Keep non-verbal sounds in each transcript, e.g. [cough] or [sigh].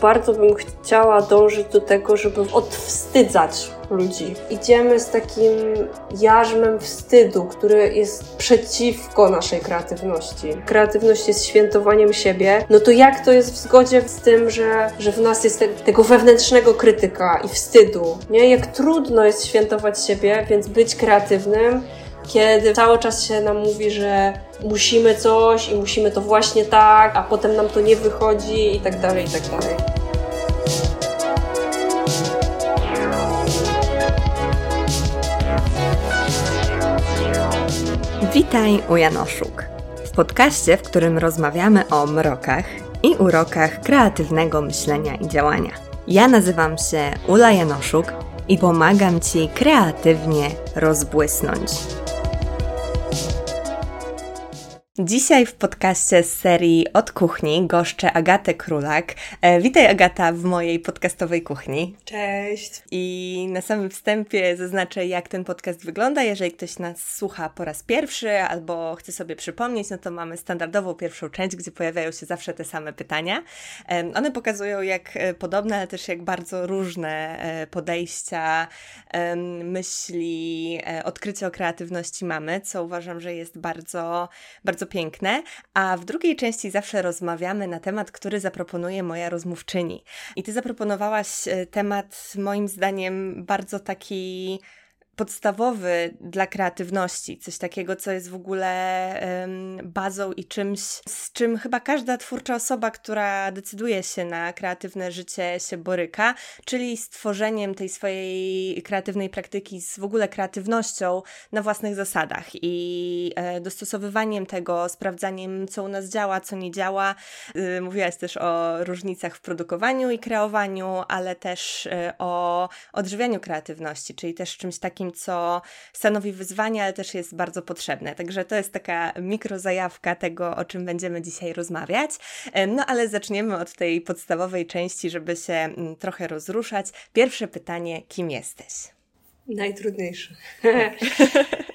bardzo bym chciała dążyć do tego, żeby odwstydzać ludzi. Idziemy z takim jarzmem wstydu, który jest przeciwko naszej kreatywności. Kreatywność jest świętowaniem siebie. No to jak to jest w zgodzie z tym, że, że w nas jest te, tego wewnętrznego krytyka i wstydu? Nie? Jak trudno jest świętować siebie, więc być kreatywnym kiedy cały czas się nam mówi, że musimy coś i musimy to właśnie tak, a potem nam to nie wychodzi i tak dalej, i tak dalej. Witaj u Janoszuk. W podcaście, w którym rozmawiamy o mrokach i urokach kreatywnego myślenia i działania. Ja nazywam się Ula Janoszuk i pomagam Ci kreatywnie rozbłysnąć. Dzisiaj w podcaście z serii Od Kuchni goszczę Agatę Królak. E, witaj Agata w mojej podcastowej kuchni. Cześć. I na samym wstępie zaznaczę, jak ten podcast wygląda. Jeżeli ktoś nas słucha po raz pierwszy albo chce sobie przypomnieć, no to mamy standardową pierwszą część, gdzie pojawiają się zawsze te same pytania. E, one pokazują, jak e, podobne, ale też jak bardzo różne e, podejścia, e, myśli, odkrycie o kreatywności mamy, co uważam, że jest bardzo, bardzo piękne, a w drugiej części zawsze rozmawiamy na temat, który zaproponuje moja rozmówczyni. I ty zaproponowałaś e, temat, moim zdaniem, bardzo taki podstawowy dla kreatywności, coś takiego, co jest w ogóle um, bazą i czymś, z czym chyba każda twórcza osoba, która decyduje się na kreatywne życie, się boryka, czyli stworzeniem tej swojej kreatywnej praktyki z w ogóle kreatywnością na własnych zasadach i e, dostosowywaniem tego, sprawdzaniem, co u nas działa, co nie działa. Y, mówiłaś też o różnicach w produkowaniu i kreowaniu, ale też y, o odżywianiu kreatywności, czyli też czymś takim, co stanowi wyzwanie, ale też jest bardzo potrzebne. Także to jest taka mikrozajawka tego, o czym będziemy dzisiaj rozmawiać. No ale zaczniemy od tej podstawowej części, żeby się mm, trochę rozruszać. Pierwsze pytanie, kim jesteś? Najtrudniejsze. [laughs]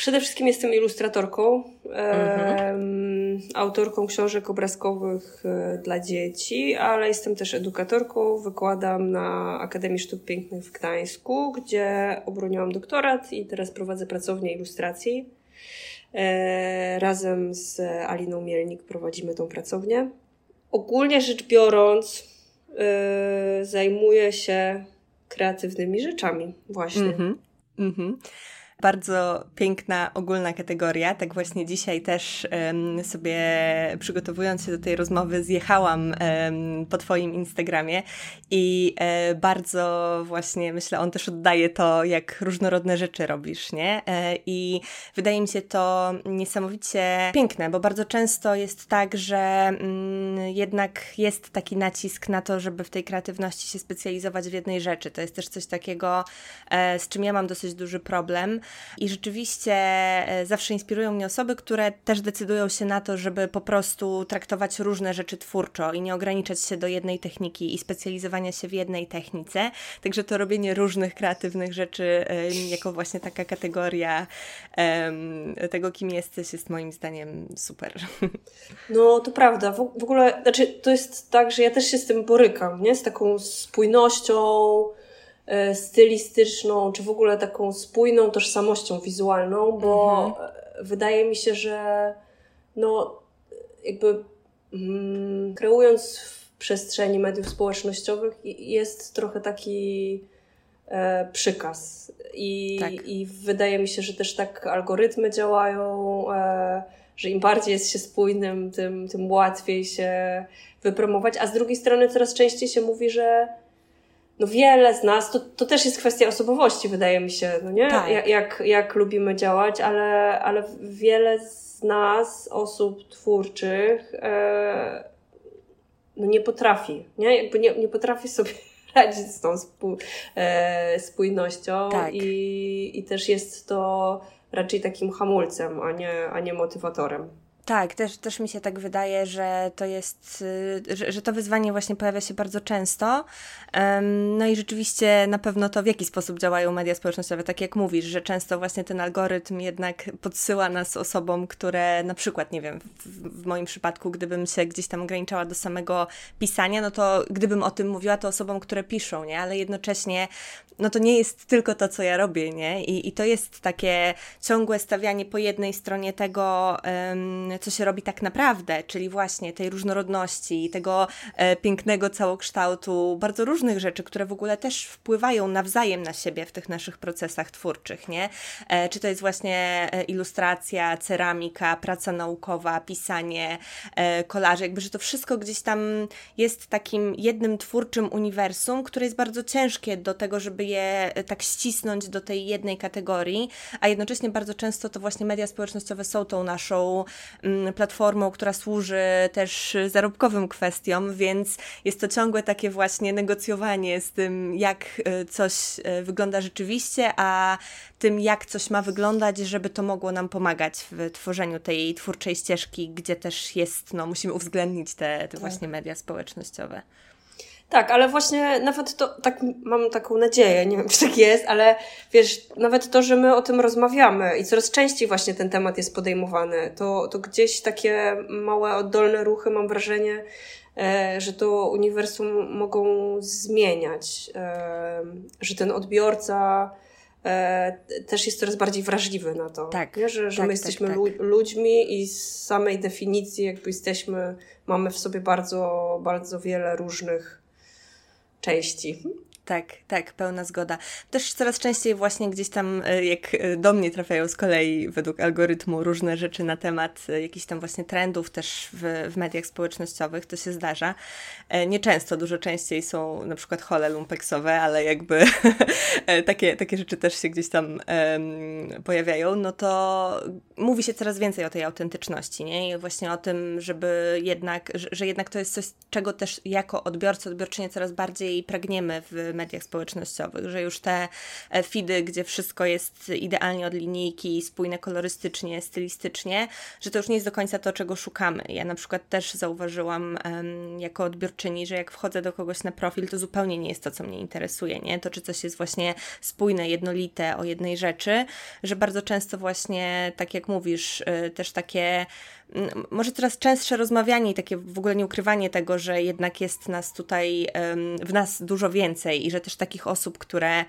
Przede wszystkim jestem ilustratorką, mhm. autorką książek obrazkowych e, dla dzieci, ale jestem też edukatorką. Wykładam na Akademii Sztuk Pięknych w Gdańsku, gdzie obroniłam doktorat i teraz prowadzę pracownię ilustracji. E, razem z Aliną Mielnik prowadzimy tą pracownię. Ogólnie rzecz biorąc, e, zajmuję się kreatywnymi rzeczami, właśnie. Mhm. Mhm. Bardzo piękna, ogólna kategoria. Tak właśnie dzisiaj też um, sobie przygotowując się do tej rozmowy zjechałam um, po Twoim Instagramie i e, bardzo właśnie myślę, on też oddaje to, jak różnorodne rzeczy robisz, nie? E, I wydaje mi się to niesamowicie piękne, bo bardzo często jest tak, że mm, jednak jest taki nacisk na to, żeby w tej kreatywności się specjalizować w jednej rzeczy. To jest też coś takiego, e, z czym ja mam dosyć duży problem. I rzeczywiście e, zawsze inspirują mnie osoby, które też decydują się na to, żeby po prostu traktować różne rzeczy twórczo i nie ograniczać się do jednej techniki i specjalizowania się w jednej technice. Także to robienie różnych kreatywnych rzeczy jako właśnie taka kategoria tego, kim jesteś, jest moim zdaniem super. [laughs] No, to prawda. W, ogóle, znaczy, to jest tak, że ja też się z tym borykam, nie? Z taką spójnością, E, stylistyczną, czy w ogóle taką spójną tożsamością wizualną, bo mhm. wydaje mi się, że no jakby mm, kreując w przestrzeni mediów społecznościowych jest trochę taki e, przykaz. I, tak. I wydaje mi się, że też tak algorytmy działają, e, że im bardziej jest się spójnym, tym, tym łatwiej się wypromować. A z drugiej strony coraz częściej się mówi, że no wiele z nas, to, to też jest kwestia osobowości, wydaje mi się, no nie? Tak. Jak, jak, jak lubimy działać, ale, ale wiele z nas, osób twórczych, e, no nie potrafi, nie? Jakby nie, nie potrafi sobie [laughs] radzić z tą e, spójnością tak. i, i też jest to raczej takim hamulcem, a nie, a nie motywatorem. Tak, też, też mi się tak wydaje, że to jest, y, że, że to wyzwanie właśnie pojawia się bardzo często. No i rzeczywiście na pewno to, w jaki sposób działają media społecznościowe, tak jak mówisz, że często właśnie ten algorytm jednak podsyła nas osobom, które na przykład, nie wiem, w, w moim przypadku, gdybym się gdzieś tam ograniczała do samego pisania, no to gdybym o tym mówiła, to osobom, które piszą, nie? Ale jednocześnie no to nie jest tylko to, co ja robię, nie? I, i to jest takie ciągłe stawianie po jednej stronie tego, co się robi tak naprawdę, czyli właśnie tej różnorodności, tego e, pięknego całokształtu, bardzo różnych rzeczy, które w ogóle też wpływają nawzajem na siebie w tych naszych procesach twórczych, nie? E, czy to jest właśnie e, ilustracja, ceramika, praca naukowa, pisanie, e, kolaże, jakby, że to wszystko gdzieś tam jest takim jednym twórczym uniwersum, które jest bardzo ciężkie do tego, żeby je tak ścisnąć do tej jednej kategorii, a jednocześnie bardzo często to właśnie media społecznościowe są tą naszą platformą, która służy też zarobkowym kwestiom, więc jest to ciągłe takie właśnie negocjowanie z tym, jak e, coś e, wygląda rzeczywiście, a tym, jak coś ma wyglądać, żeby to mogło nam pomagać w tworzeniu tej twórczej ścieżki, gdzie też jest, no musimy uwzględnić te, te tak. właśnie media społecznościowe. Tak, ale właśnie nawet to, tak mam taką nadzieję, nie wiem czy tak jest, ale wiesz, nawet to, że my o tym rozmawiamy i coraz częściej właśnie ten temat jest podejmowany, to, to gdzieś takie małe, oddolne ruchy, mam wrażenie, e, że to uniwersum mogą zmieniać, e, że ten odbiorca e, też jest coraz bardziej wrażliwy na to, tak, nie? że, że tak, my jesteśmy tak, tak. ludźmi i z samej definicji jakby jesteśmy, mamy w sobie bardzo, bardzo wiele różnych części. Tak, tak, pełna zgoda. Też coraz częściej właśnie gdzieś tam, e, jak e, do mnie trafiają z kolei według algorytmu różne rzeczy na temat e, jakichś tam właśnie trendów też w, w mediach społecznościowych, to się zdarza. Nieczęsto, dużo częściej są na przykład hole lumpeksowe, ale jakby [laughs] takie, takie rzeczy też się gdzieś tam um, pojawiają, no to mówi się coraz więcej o tej autentyczności, nie? I właśnie o tym, żeby jednak, że, że jednak to jest coś, czego też jako odbiorcy, odbiorczynie coraz bardziej pragniemy w mediach społecznościowych, że już te e, feedy, gdzie wszystko jest idealnie od linijki, spójne kolorystycznie, stylistycznie, że to już nie jest do końca to, czego szukamy. Ja na przykład też zauważyłam jako odbiorczyni, że jak wchodzę do kogoś na profil, to zupełnie nie jest to, co mnie interesuje, nie? To, czy coś jest właśnie spójne, jednolite o jednej rzeczy, że bardzo często właśnie, tak jak mówisz, y, też takie może coraz częstsze rozmawianie i takie w ogóle nie ukrywanie tego, że jednak jest nas tutaj, w nas dużo więcej i że też takich osób, które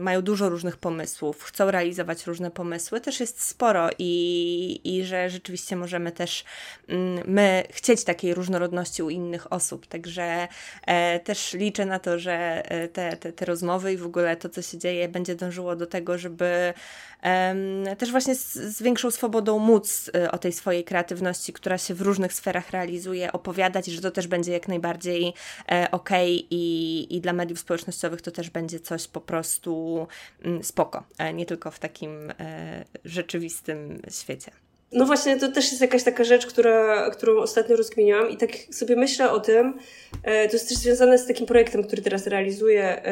mają dużo różnych pomysłów, chcą realizować różne pomysły, też jest sporo i, i że rzeczywiście możemy też my chcieć takiej różnorodności u innych osób. Także e, też liczę na to, że e, te, te, te rozmowy i w ogóle to, co się dzieje, będzie dążyło do tego, żeby też właśnie z, z większą swobodą móc e, o tej swojej kreatywności, która się w różnych sferach realizuje, opowiadać, że to też będzie jak najbardziej e, ok i, i dla mediów społecznościowych to też będzie coś po prostu mm, spoko, e, nie tylko w takim e, rzeczywistym świecie. No właśnie, to też jest jakaś taka rzecz, która, którą ostatnio rozkminiałam i tak sobie myślę o tym, to jest też związane z takim projektem, który teraz realizuję,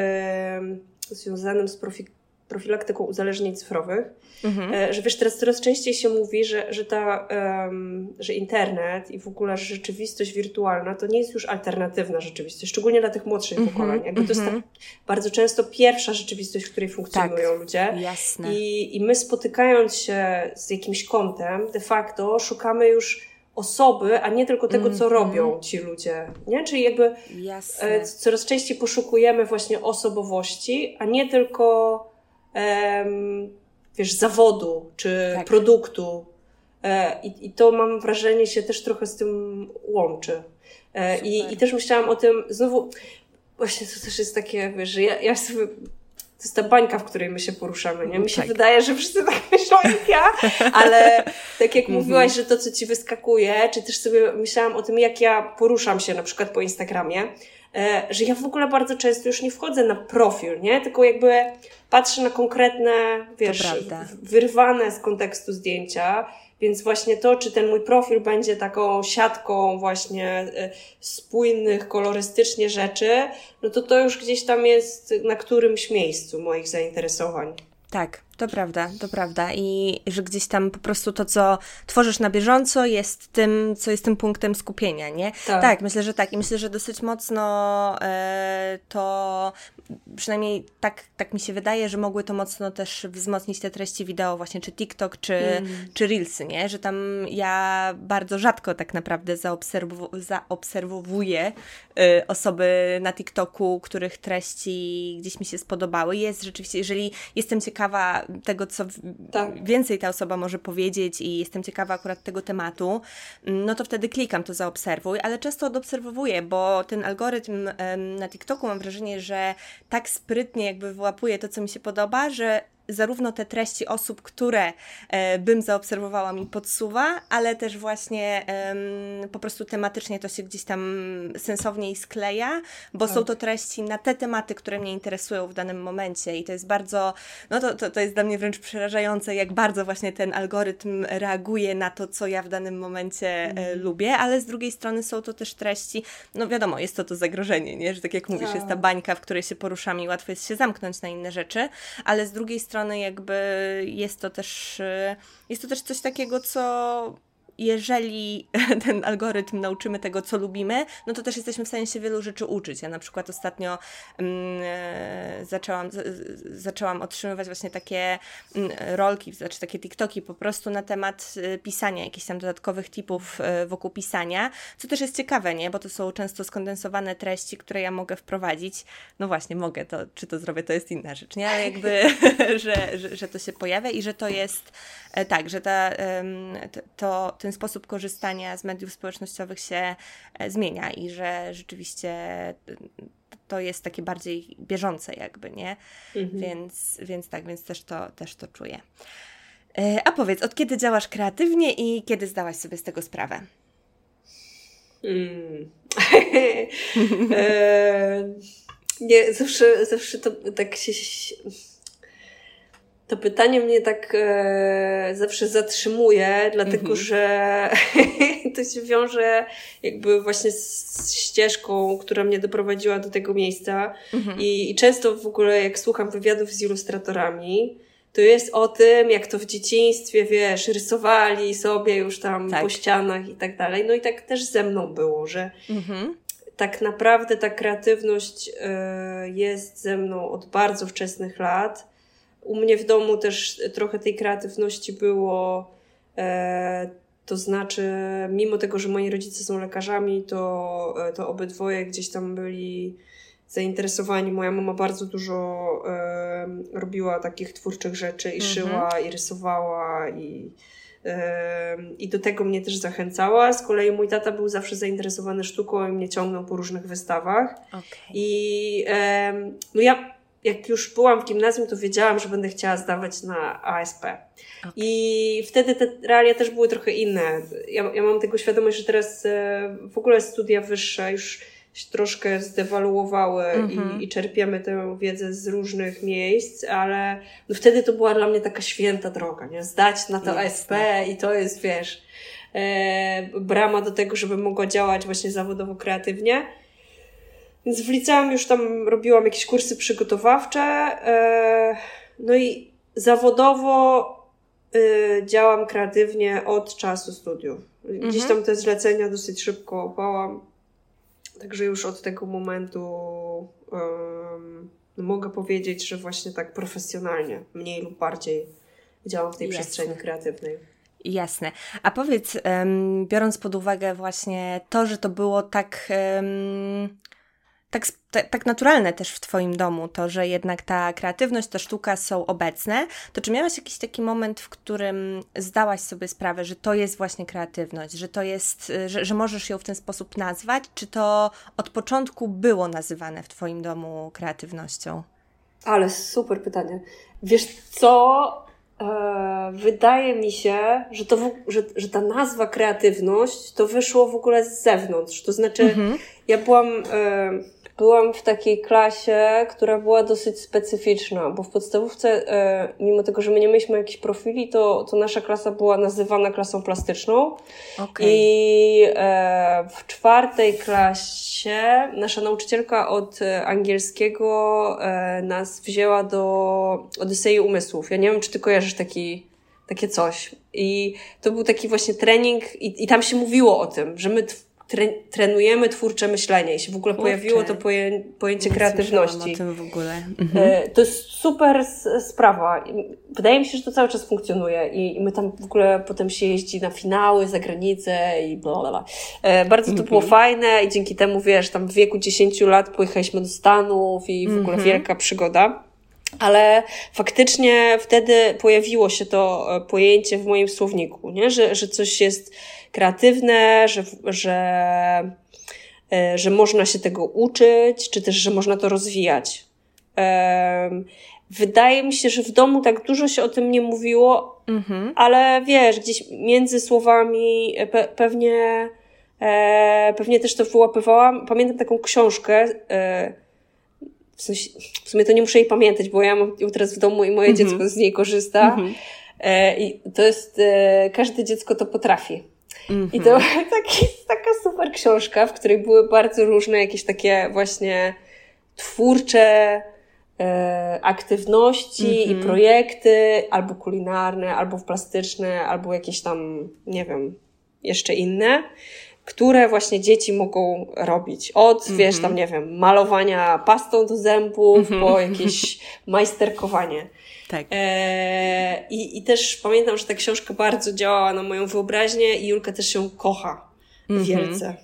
związanym z profil profilaktyką uzależnień cyfrowych, mhm. E, że wiesz, teraz coraz częściej się mówi, że, że, ta, um, że internet i w ogóle rzeczywistość wirtualna to nie jest już alternatywna rzeczywistość, szczególnie dla tych młodszych mhm. pokoleń. Jakby to jest tak bardzo często pierwsza rzeczywistość, w której funkcjonują tak, ludzie. Jasne. I, I my spotykając się z jakimś kątem, de facto szukamy już osoby, a nie tylko tego, co mm-hmm. robią ci ludzie. Nie? Czyli jakby Jasne. E, coraz częściej poszukujemy właśnie osobowości, a nie tylko wiesz, zawodu czy tak. produktu. E, I, I to mam wrażenie się też trochę z tym łączy. E, I, I też myślałam o tym, znowu, właśnie to też jest takie, wiesz, że ja, ja sobie to jest ta bańka, w której my się poruszamy, nie? Mi się tak. wydaje, że wszyscy tak [laughs] myślą jak ja, ale tak jak mhm. mówiłaś, że to, co ci wyskakuje, czy też sobie myślałam o tym, jak ja poruszam się na przykład po Instagramie, że ja w ogóle bardzo często już nie wchodzę na profil, nie? Tylko jakby patrzę na konkretne, wiesz, wyrwane z kontekstu zdjęcia. Więc właśnie to, czy ten mój profil będzie taką siatką właśnie e, spójnych, kolorystycznie rzeczy, no to to już gdzieś tam jest na którymś miejscu moich zainteresowań. Tak, to prawda, to prawda. I że gdzieś tam po prostu to, co tworzysz na bieżąco, jest tym, co jest tym punktem skupienia, nie? Tak, tak myślę, że tak. I myślę, że dosyć mocno e, to, przynajmniej tak, tak mi się wydaje, że mogły to mocno też wzmocnić te treści wideo, właśnie czy TikTok, czy, mm. czy Reelsy, nie? Że tam ja bardzo rzadko tak naprawdę zaobserwu zaobserwuję y, osoby na TikToku, których treści gdzieś mi się spodobały. Jest rzeczywiście, jeżeli jestem ciekawa tego, co tak. więcej ta osoba może powiedzieć i jestem ciekawa akurat tego tematu, mm, no to wtedy klikam to zaobserwuj, ale często odobserwuję, bo ten algorytm na TikToku mam wrażenie, że tak sprytnie jakby wyłapuje to, co mi się podoba, że zarówno te treści osób, które e, bym zaobserwowała, mi podsuwa, ale też właśnie po prostu tematycznie to się gdzieś tam sensowniej skleja, bo tak. są to treści na te tematy, które mnie interesują w danym momencie i to jest bardzo, no to, to, to jest dla mnie wręcz przerażające, jak bardzo właśnie ten algorytm reaguje na to, co ja w danym momencie mm. lubię, ale z drugiej strony są to też treści, no wiadomo, jest to to zagrożenie, nie? że tak jak mówisz, jest ta tak. bańka, w której się poruszamy i łatwo jest się zamknąć na inne rzeczy, ale z drugiej strony strony jakby jest to też, y, jest to też coś takiego, co jeżeli [laughs] ten algorytm nauczymy tego, co lubimy, no to też jesteśmy w stanie się wielu rzeczy uczyć. Ja na przykład ostatnio mm, e, zaczęłam, z, zaczęłam otrzymywać właśnie takie mm, rolki, znaczy takie TikToki po prostu na temat y, pisania, jakichś tam dodatkowych tipów y, wokół pisania, co też jest ciekawe, nie? Bo to są często skondensowane treści, które ja mogę wprowadzić. No właśnie, mogę, to czy to zrobię, to jest inna rzecz, nie? Ale jakby, [laughs] że, że, że to się pojawia i że to jest e, tak, że ta, to ten sposób korzystania z mediów społecznościowych się e, zmienia i że rzeczywiście e, to jest takie bardziej bieżące jakby, nie? Mhm. Więc, więc tak, więc też to, też to czuję. E, a powiedz, od kiedy działasz kreatywnie i kiedy zdałaś sobie z tego sprawę? Hmm. [laughs] e, nie, zawsze, zawsze to tak się to pytanie mnie tak e, zawsze zatrzymuje, dlatego mhm. że [laughs] to się wiąże jakby właśnie z ścieżką, która mnie doprowadziła do tego miejsca. Mhm. I, I często w ogóle, jak słucham wywiadów z ilustratorami, to jest o tym, jak to w dzieciństwie, wiesz, rysowali sobie już tam tak. po ścianach i tak dalej. No i tak też ze mną było, że mhm. tak naprawdę ta kreatywność y, jest ze mną od bardzo wczesnych lat u mnie w domu też trochę tej kreatywności było. E, to znaczy, mimo tego, że moi rodzice są lekarzami, to, e, to obydwoje gdzieś tam byli zainteresowani. Moja mama bardzo dużo e, robiła takich twórczych rzeczy i mhm. szyła, i rysowała, i, e, i do tego mnie też zachęcała. Z kolei mój tata był zawsze zainteresowany sztuką i mnie ciągnął po różnych wystawach. Okay. I e, no ja jak już byłam w gimnazjum, to wiedziałam, że będę chciała zdawać na ASP. Okay. I wtedy te realia też były trochę inne. Ja, ja mam tego świadomość, że teraz e, w ogóle studia wyższe już się troszkę zdewaluowały mm -hmm. i, mhm. i, czerpiemy tę wiedzę z różnych miejsc, ale no wtedy to była dla mnie taka święta droga, nie? Zdać na to Jasne. ASP i to jest, wiesz, e, brama do tego, żeby mogła działać właśnie zawodowo kreatywnie. Więc w liceum już tam robiłam jakieś kursy przygotowawcze. E, no i zawodowo e, działam kreatywnie od czasu studiów. Gdzieś mhm. tam te zlecenia dosyć szybko łapałam. Także już od tego momentu um, mogę powiedzieć, że właśnie tak profesjonalnie, mniej lub bardziej działam w tej Jasne. przestrzeni kreatywnej. Jasne. A powiedz, um, biorąc pod uwagę właśnie to, że to było tak um, tak, tak naturalne też w Twoim domu, to, że jednak ta kreatywność, ta sztuka są obecne, to czy miałaś jakiś taki moment, w którym zdałaś sobie sprawę, że to jest właśnie kreatywność, że to jest, że, że możesz ją w ten sposób nazwać? Czy to od początku było nazywane w Twoim domu kreatywnością? Ale super pytanie. Wiesz co? E, wydaje mi się, że, to w, że, że ta nazwa kreatywność to wyszło w ogóle z zewnątrz. To znaczy, mhm. ja byłam. E, byłam w takiej klasie, która była dosyć specyficzna, bo w podstawówce, e, mimo tego, że my nie mieliśmy jakichś profili, to, to nasza klasa była nazywana klasą plastyczną. Okay. I e, w czwartej klasie nasza nauczycielka od angielskiego nas wzięła do Odysei Umysłów. Ja nie wiem, czy ty kojarzysz taki, takie coś. I to był taki właśnie trening i, i tam się mówiło o tym, że my tre, trenujemy twórcze myślenie i się w ogóle Kurczę. pojawiło to poję, pojęcie kreatywności. o tym w ogóle. E, mhm. To jest super sprawa. Wydaje mi się, że to cały czas funkcjonuje i, i my tam w ogóle potem się jeździ na finały za granicę i bla, bla, bla. E, bardzo to było mhm. fajne i dzięki temu, wiesz, tam w wieku 10 lat pojechaliśmy do Stanów i w ogóle mhm. wielka przygoda. Ale faktycznie wtedy pojawiło się to e, pojęcie w moim słowniku, nie? Że, że coś jest kreatywne, że, że, e, że można się tego uczyć, czy też, że można to rozwijać. Wydaje mi się, że w domu tak dużo się o tym nie mówiło, mhm. ale wiesz, gdzieś między słowami pe pewnie, e, pewnie też to wyłapywałam. Pamiętam taką książkę, e, w, sensie, w sumie to nie muszę jej pamiętać, bo ja mam ją teraz w domu i moje mhm. dziecko z niej korzysta. Mhm. I to jest, każde dziecko to potrafi. Mm -hmm. I to mhm. [laughs] taki, taka super książka, w której były bardzo różne jakieś takie właśnie twórcze e, aktywności mm -hmm. i mhm. projekty, albo kulinarne, albo plastyczne, albo jakieś tam, nie wiem, jeszcze inne, które właśnie dzieci mogą robić. Od, mm -hmm. wiesz, tam, nie wiem, malowania pastą do zębów, po jakieś [laughs] majsterkowanie. Tak. E, i, I też pamiętam, że ta książka bardzo działała na moją wyobraźnię i Julka też ją kocha mm -hmm. wielce.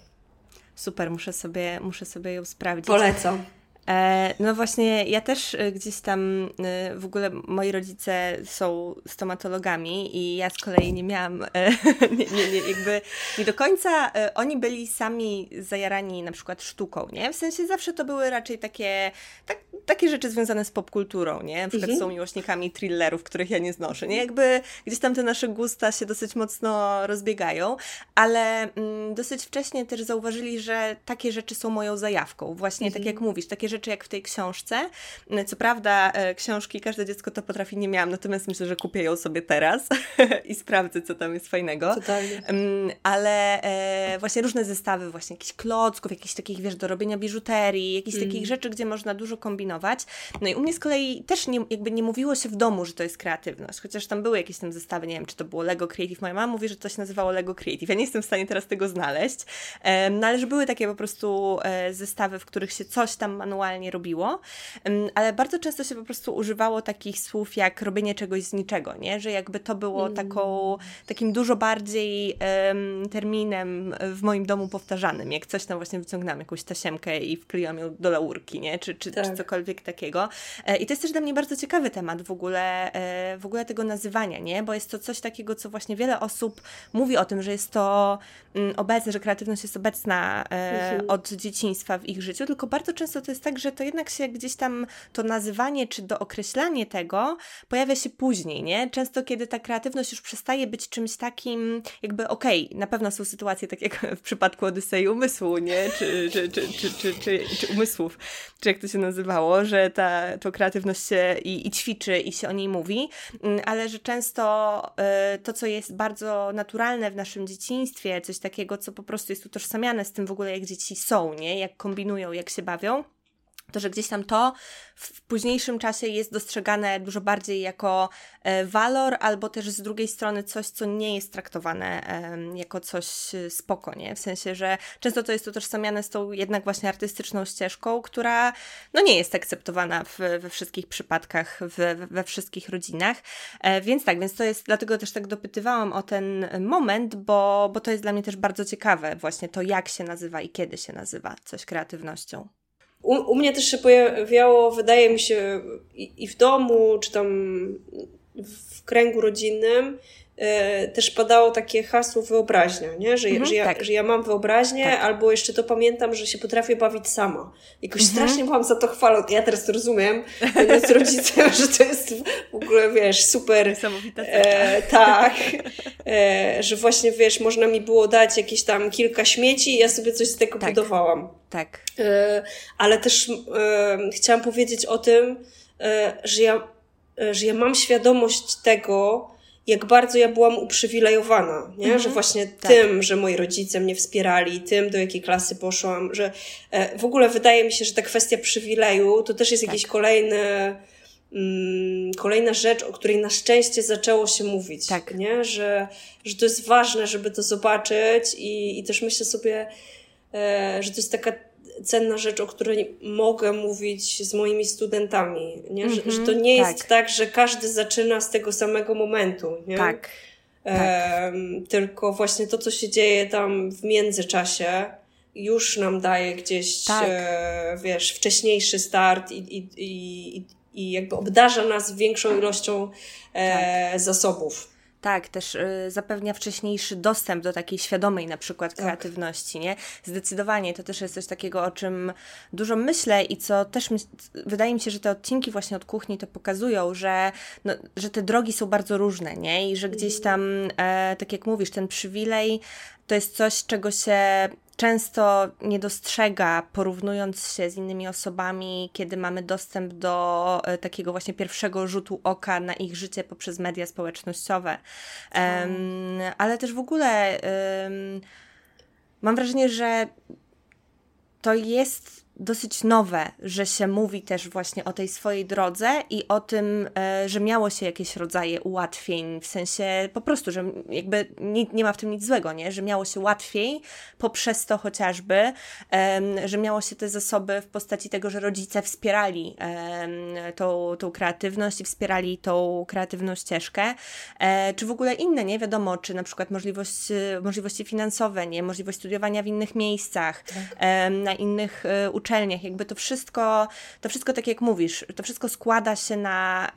Super, muszę sobie, muszę sobie ją sprawdzić. Polecam. E, no właśnie, ja też e, gdzieś tam e, w ogóle moi rodzice są stomatologami i ja z kolei nie miałam, [laughs] nie, nie, nie, jakby nie do końca oni byli sami zajarani na przykład sztuką, nie? W sensie zawsze to były raczej takie, tak, takie rzeczy związane z popkulturą, nie? Na przykład mhm. są miłośnikami thrillerów, których ja nie znoszę, nie? Jakby gdzieś tam te nasze gusta się dosyć mocno rozbiegają, ale mm, dosyć wcześnie też zauważyli, że takie rzeczy są moją zajawką. Właśnie tak mhm. tak jak mówisz, takie rzeczy jak w tej książce. Co prawda, e, książki każde dziecko to potrafi, nie miałam, natomiast myślę, że kupię ją sobie teraz [laughs] i sprawdzę, co tam jest fajnego. Totalnie. Ale e, właśnie różne zestawy, właśnie jakichś klocków, jakichś takich, wiesz, do robienia biżuterii, jakichś mm. takich rzeczy, gdzie można dużo kombinować. No i u mnie z kolei też nie, jakby nie mówiło się w domu, że to jest kreatywność, chociaż tam były jakieś tam zestawy, nie wiem, czy to było Lego Creative. Moja mama mówi, że to się nazywało Lego Creative. Ja nie jestem w stanie teraz tego znaleźć, no ale że były takie po prostu e, zestawy, w których się coś tam manualnie manualnie robiło, ale bardzo często się po prostu używało takich słów jak robienie czegoś z niczego, nie? Że jakby to było mm. taką, takim dużo bardziej um, terminem w moim domu powtarzanym, jak coś tam właśnie wyciągnęłam jakąś tasiemkę i wkleiłam ją do laurki, nie? Czy, czy, tak. czy cokolwiek takiego. E, I to jest też dla mnie bardzo ciekawy temat w ogóle, e, w ogóle tego nazywania, nie? Bo jest to coś takiego, co właśnie wiele osób mówi o tym, że jest to mm, obecne, że kreatywność jest obecna e, mhm. od dzieciństwa w ich życiu, tylko bardzo często to jest tak, że to jednak się gdzieś tam to nazywanie czy dookreślanie tego pojawia się później, nie? Często, kiedy ta kreatywność już przestaje być czymś takim, jakby okej, na pewno są sytuacje, tak jak w przypadku Odysei Umysłu, nie? Czy, czy, czy, czy, czy umysłów, czy jak to się nazywało, że ta to kreatywność się i, i ćwiczy i się o niej mówi, mm, ale że często y, to, co jest bardzo naturalne w naszym dzieciństwie, coś takiego, co po prostu jest utożsamiane z tym w ogóle, jak dzieci są, nie? Jak kombinują, jak się bawią, to, że gdzieś tam to w późniejszym czasie jest dostrzegane dużo bardziej jako e, walor, albo też z drugiej strony coś, co nie jest traktowane jako coś e, spoko, nie? W sensie, że często to jest utożsamiane z tą jednak właśnie artystyczną ścieżką, która no nie jest akceptowana w, we wszystkich przypadkach, w, we wszystkich rodzinach. E, więc tak, więc to jest, dlatego też tak dopytywałam o ten moment, bo, bo to jest dla mnie też bardzo ciekawe właśnie to, jak się nazywa i kiedy się nazywa coś kreatywnością. U, u mnie też się pojawiało, wydaje mi się, i, i w domu, czy tam w kręgu rodzinnym, też padało takie hasło wyobraźnia, nie? Że, mhm, że, ja, tak. że ja mam wyobraźnię, tak. albo jeszcze to pamiętam, że się potrafię bawić sama. Jakoś mhm. strasznie byłam za to chwalą. Ja teraz to rozumiem, z [laughs] rodzicem, że to jest w ogóle, wiesz, super. E, Tak. [laughs] E, że właśnie, wiesz, można mi było dać jakieś tam kilka śmieci i ja sobie coś z tego tak. budowałam. Tak. E, ale też e, chciałam powiedzieć o tym, e, że ja, e, że ja mam świadomość tego, jak bardzo ja byłam uprzywilejowana, nie? Mhm, że właśnie tak. tym, że moi rodzice mnie wspierali, tym, do jakiej klasy poszłam, że e, w ogóle wydaje mi się, że ta kwestia przywileju to też jest tak. jakiś kolejny, mm, kolejna rzecz, o której na szczęście zaczęło się mówić, tak. nie? Że, że to jest ważne, żeby to zobaczyć i, i też myślę sobie, e, że to jest taka cenna rzecz, o której mogę mówić z moimi studentami, nie? Że, mm -hmm, że to mhm, nie jest tak. tak, że każdy zaczyna z tego samego momentu, nie? Tak. tak. tylko właśnie to, co się dzieje tam w międzyczasie, już nam daje gdzieś, tak. e, wiesz, wcześniejszy start i, i, i, i jakby obdarza nas większą ilością e, tak. zasobów. Tak, też y, zapewnia wcześniejszy dostęp do takiej świadomej na przykład tak. kreatywności, nie? Zdecydowanie to też jest coś takiego, o czym dużo myślę i co też my, wydaje mi się, że te odcinki właśnie od kuchni to pokazują, że, no, że te drogi są bardzo różne, nie? I że gdzieś mhm. tam, e, tak jak mówisz, ten przywilej to jest coś, czego się często nie dostrzega, porównując się z innymi osobami, kiedy mamy dostęp do e, takiego właśnie pierwszego rzutu oka na ich życie poprzez media społecznościowe. Um, ale też w ogóle um, mam wrażenie, że to jest dosyć nowe, że się mówi też właśnie o tej swojej drodze i o tym, e, że miało się jakieś rodzaje ułatwień, w sensie po prostu, że jakby nie, nie ma w tym nic złego, nie? że miało się łatwiej poprzez to chociażby, że miało się te zasoby w postaci tego, że rodzice wspierali tą, tą kreatywność i wspierali tą kreatywną ścieżkę, e, czy w ogóle inne, nie wiadomo, czy na przykład możliwość, możliwości finansowe, nie? możliwość studiowania w innych miejscach, tak. na innych uczelniach, uczelniach, jakby to wszystko, to wszystko tak jak mówisz, to wszystko składa się na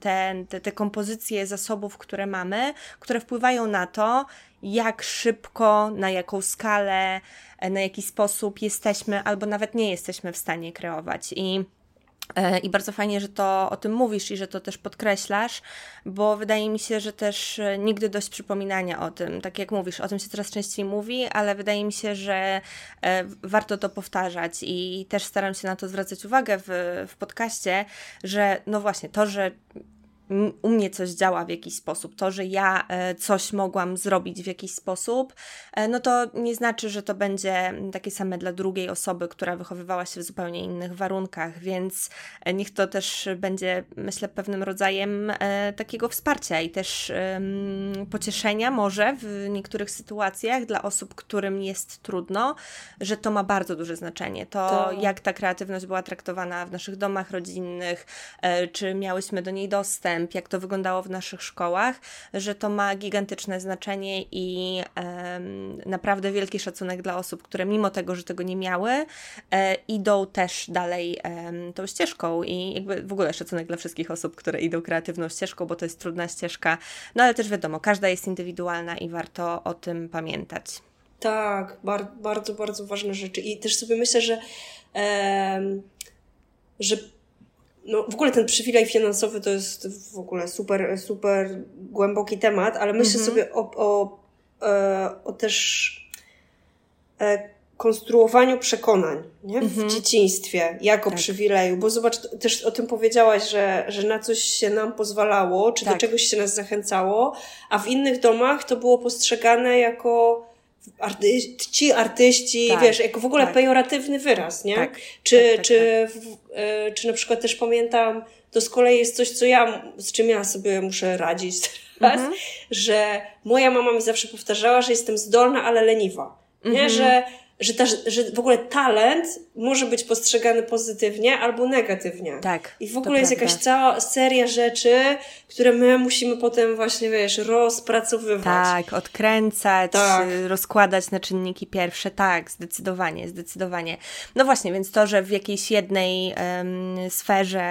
te, te, te kompozycje zasobów, które mamy, które wpływają na to, jak szybko, na jaką skalę, na jaki sposób jesteśmy albo nawet nie jesteśmy w stanie kreować. I I bardzo fajnie, że to o tym mówisz i że to też podkreślasz, bo wydaje mi się, że też e, nigdy dość przypominania o tym. Tak jak mówisz, o tym się coraz częściej mówi, ale wydaje mi się, że e, warto to powtarzać i też staram się na to zwracać uwagę w, w podcaście, że no właśnie to, że u mnie coś działa w jakiś sposób, to, że ja e, coś mogłam zrobić w jakiś sposób, e, no to nie znaczy, że to będzie takie same dla drugiej osoby, która wychowywała się w zupełnie innych warunkach, więc e, niech to też będzie, myślę, pewnym rodzajem takiego wsparcia i też pocieszenia może w niektórych sytuacjach dla osób, którym jest trudno, że to ma bardzo duże znaczenie. To, to... jak ta kreatywność była traktowana w naszych domach rodzinnych, czy miałyśmy do niej dostęp, wstęp, jak to wyglądało w naszych szkołach, że to ma gigantyczne znaczenie i um, naprawdę wielki szacunek dla osób, które mimo tego, że tego nie miały, e, idą też dalej um, tą ścieżką i jakby w ogóle szacunek dla wszystkich osób, które idą kreatywną ścieżką, bo to jest trudna ścieżka, no ale też wiadomo, każda jest indywidualna i warto o tym pamiętać. Tak, bar bardzo, bardzo ważne rzeczy. I też sobie myślę, że, e, że no, w ogóle ten przywilej finansowy to jest w ogóle super, super głęboki temat, ale myślę mhm. sobie o, o, e, o też e, konstruowaniu przekonań nie? w mhm. dzieciństwie jako tak. przywileju, bo zobacz, też o tym powiedziałaś, że, że na coś się nam pozwalało, czy tak. do czegoś się nas zachęcało, a w innych domach to było postrzegane jako artyści, artyści, tak, wiesz, jako w ogóle tak. pejoratywny wyraz, nie? Tak, czy, tak, tak, czy, tak. w, e, czy na przykład też pamiętam, to z kolei jest coś, co ja, z czym ja sobie muszę radzić [laughs] teraz, mhm. że moja mama mi zawsze powtarzała, że jestem zdolna, ale leniwa. Nie, mhm. że że, ta, że w ogóle talent może być postrzegany pozytywnie albo negatywnie. Tak. I w ogóle jest prawda. jakaś cała seria rzeczy, które my musimy potem właśnie, wiesz, rozpracowywać. Tak, odkręcać, tak. rozkładać na czynniki pierwsze. Tak, zdecydowanie, zdecydowanie. No właśnie, więc to, że w jakiejś jednej um, sferze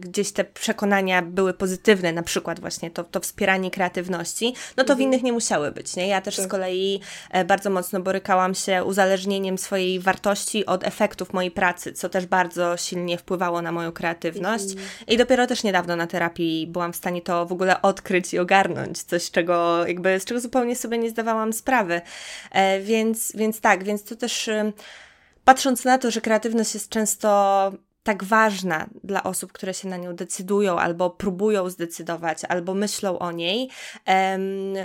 gdzieś te przekonania były pozytywne, na przykład właśnie to, to wspieranie kreatywności, no to mhm. w innych nie musiały być, nie? Ja też tak. z kolei e, bardzo mocno borykałam się uzależnieniem uzależnieniem swojej wartości od efektów mojej pracy, co też bardzo silnie wpływało na moją kreatywność. Mhm. I dopiero też niedawno na terapii byłam w stanie to w ogóle odkryć i ogarnąć, coś czego jakby z czego zupełnie sobie nie zdawałam sprawy. E, więc, więc tak, więc to też patrząc na to, że kreatywność jest często tak ważna dla osób, które się na nią decydują, albo próbują zdecydować, albo myślą o niej,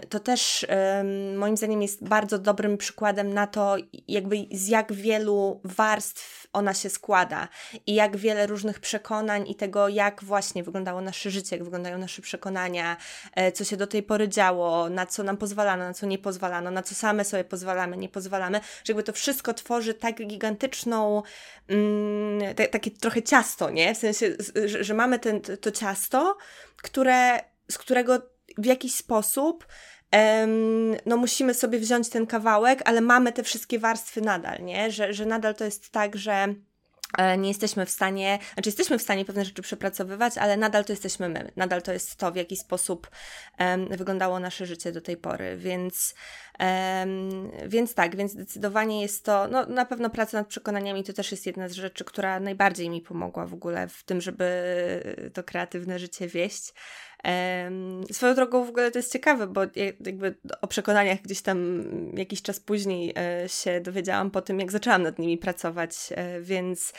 to też moim zdaniem jest bardzo dobrym przykładem na to, jakby z jak wielu warstw ona się składa i jak wiele różnych przekonań i tego, jak właśnie wyglądało nasze życie, jak wyglądają nasze przekonania, e, co się do tej pory działo, na co nam pozwalano, na co nie pozwalano, na co same sobie pozwalamy, nie pozwalamy, że jakby to wszystko tworzy tak gigantyczną, mm, takie trochę ciasto, nie? W sensie, że, że mamy ten, to ciasto, które, z którego w jakiś sposób no musimy sobie wziąć ten kawałek, ale mamy te wszystkie warstwy nadal, nie? Że, że nadal to jest tak, że nie jesteśmy w stanie, znaczy jesteśmy w stanie pewne rzeczy przepracowywać, ale nadal to jesteśmy my, nadal to jest to, w jaki sposób um, wyglądało nasze życie do tej pory, więc um, więc tak, więc zdecydowanie jest to, no na pewno praca nad przekonaniami to też jest jedna z rzeczy, która najbardziej mi pomogła w ogóle w tym, żeby to kreatywne życie wieść, Swoją drogą w ogóle to jest ciekawe, bo jakby o przekonaniach gdzieś tam jakiś czas później e, się dowiedziałam po tym, jak zaczęłam nad nimi pracować, e, więc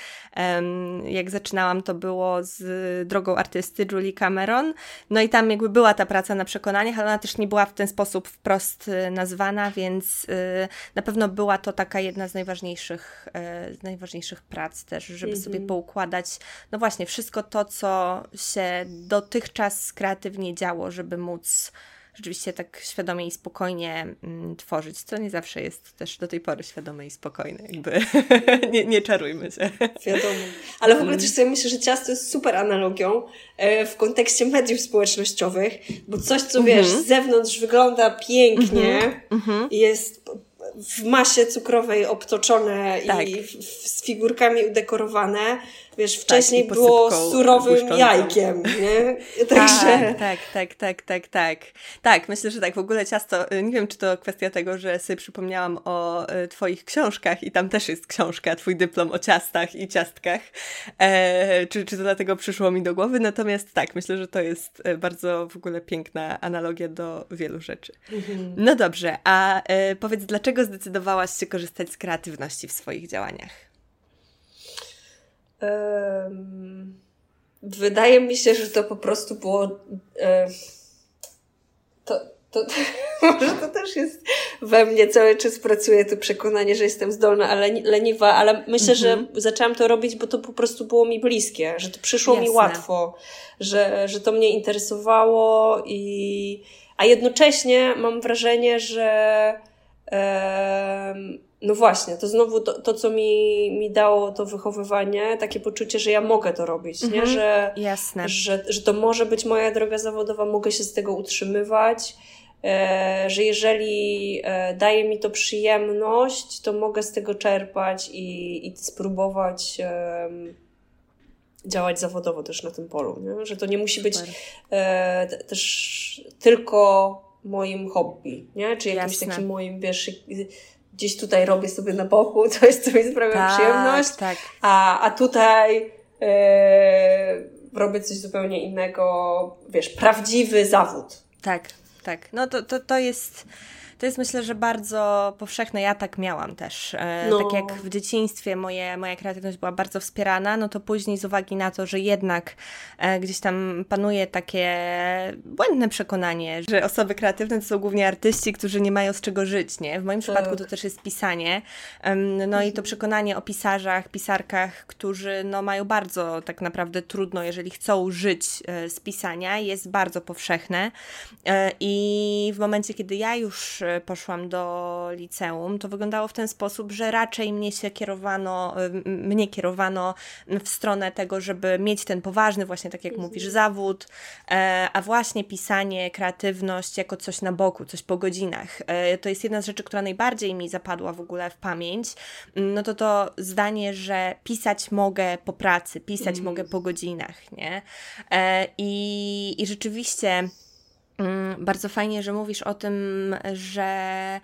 jak zaczynałam, to było z drogą artysty Julie Cameron, no i tam jakby była ta praca na przekonaniach, ale ona też nie była w ten sposób wprost e, nazwana, więc na pewno była to taka jedna z najważniejszych, z najważniejszych prac też, żeby mm -hmm. sobie poukładać, no właśnie, wszystko to, co się dotychczas kreatywnie kreatywnie działo, żeby móc rzeczywiście tak świadomie i spokojnie mm, tworzyć, co nie zawsze jest też do tej pory świadome i spokojne, jakby [laughs] nie, nie czarujmy się. Wiadomo. Ale w ogóle też sobie myślę, że ciasto jest super analogią e, w kontekście mediów społecznościowych, bo coś, co wiesz, mhm. z zewnątrz wygląda pięknie, mhm. Mhm. jest w masie cukrowej obtoczone tak. i z figurkami udekorowane, wiesz, tak, wcześniej tak, było surowym jajkiem, nie? [laughs] Także... Tak, tak, tak, tak, tak, tak. myślę, że tak, w ogóle ciasto, y, nie wiem, czy to kwestia tego, że sobie przypomniałam o y, Twoich książkach i tam też jest książka, Twój dyplom o ciastach i ciastkach, e, czy, czy to dlatego przyszło mi do głowy, natomiast tak, myślę, że to jest y, bardzo w ogóle piękna analogia do wielu rzeczy. Mhm. No dobrze, a e, powiedz, dlaczego zdecydowałaś się korzystać z kreatywności w swoich działaniach? Wydaje mi się, że to po prostu było. to, to, [laughs] może to też jest we mnie cały czas pracuje to przekonanie, że jestem zdolna, ale leniwa, ale myślę, że mhm. zaczęłam to robić, bo to po prostu było mi bliskie, że to przyszło Jasne. mi łatwo, że, że to mnie interesowało i a jednocześnie mam wrażenie, że no właśnie, to znowu to, to co mi, mi dało to wychowywanie, takie poczucie, że ja mogę to robić, mhm, nie? Że, jasne. Że, że to może być moja droga zawodowa, mogę się z tego utrzymywać, e, że jeżeli e, daje mi to przyjemność, to mogę z tego czerpać i, i spróbować działać zawodowo też na tym polu, nie? że to nie musi być e, też tylko moim hobby, nie? czy jakimś Jasne. takim moim, wiesz, gdzieś tutaj robię sobie na boku, [laughs] to jest, co mi sprawia tak, przyjemność, tak. A, a tutaj e, robię coś zupełnie innego, wiesz, prawdziwy zawód. Tak, tak. No to, to, to jest to jest myślę, że bardzo powszechne. Ja tak miałam też. E, no. Tak jak w dzieciństwie moje, moja kreatywność była bardzo wspierana, no to później z uwagi na to, że jednak e, gdzieś tam panuje takie błędne przekonanie, że osoby kreatywne to są głównie artyści, którzy nie mają z czego żyć, nie? W moim tak. przypadku to też jest pisanie. No mhm. i to przekonanie o pisarzach, pisarkach, którzy no mają bardzo tak naprawdę trudno, jeżeli chcą żyć e, z pisania, jest bardzo powszechne. I w momencie, kiedy ja już poszłam do liceum, to wyglądało w ten sposób, że raczej mnie się kierowano, mnie kierowano w stronę tego, żeby mieć ten poważny, właśnie tak jak mhm. mówisz, zawód, e, a właśnie pisanie, kreatywność jako coś na boku, coś po godzinach. E, to jest jedna z rzeczy, która najbardziej mi zapadła w ogóle w pamięć. No to to zdanie, że pisać mogę po pracy, pisać mm. mogę po godzinach, nie? E, I, i rzeczywiście mm, bardzo fajnie, że mówisz o tym, że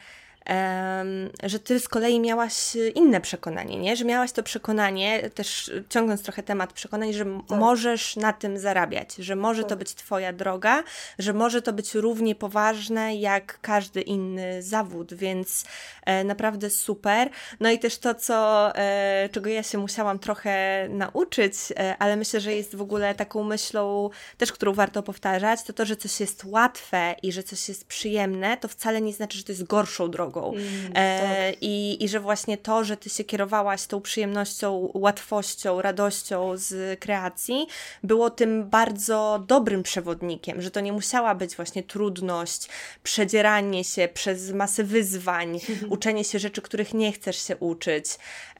że ty z kolei miałaś inne przekonanie, nie? Że miałaś to przekonanie, też ciągnąc trochę temat przekonań, że tak. możesz na tym zarabiać, że może tak. to być twoja droga, że może to być równie poważne jak każdy inny zawód, więc e, naprawdę super. No i też to, co, e, czego ja się musiałam trochę nauczyć, e, ale myślę, że jest w ogóle taką myślą też, którą warto powtarzać, to to, że coś jest łatwe i że coś jest przyjemne, to wcale nie znaczy, że to jest gorszą drogą drogą. Mm, e, tak. i, I że właśnie to, że ty się kierowałaś tą przyjemnością, łatwością, radością z kreacji, było tym bardzo dobrym przewodnikiem, że to nie musiała być właśnie trudność, przedzieranie się przez masę wyzwań, [laughs] uczenie się rzeczy, których nie chcesz się uczyć.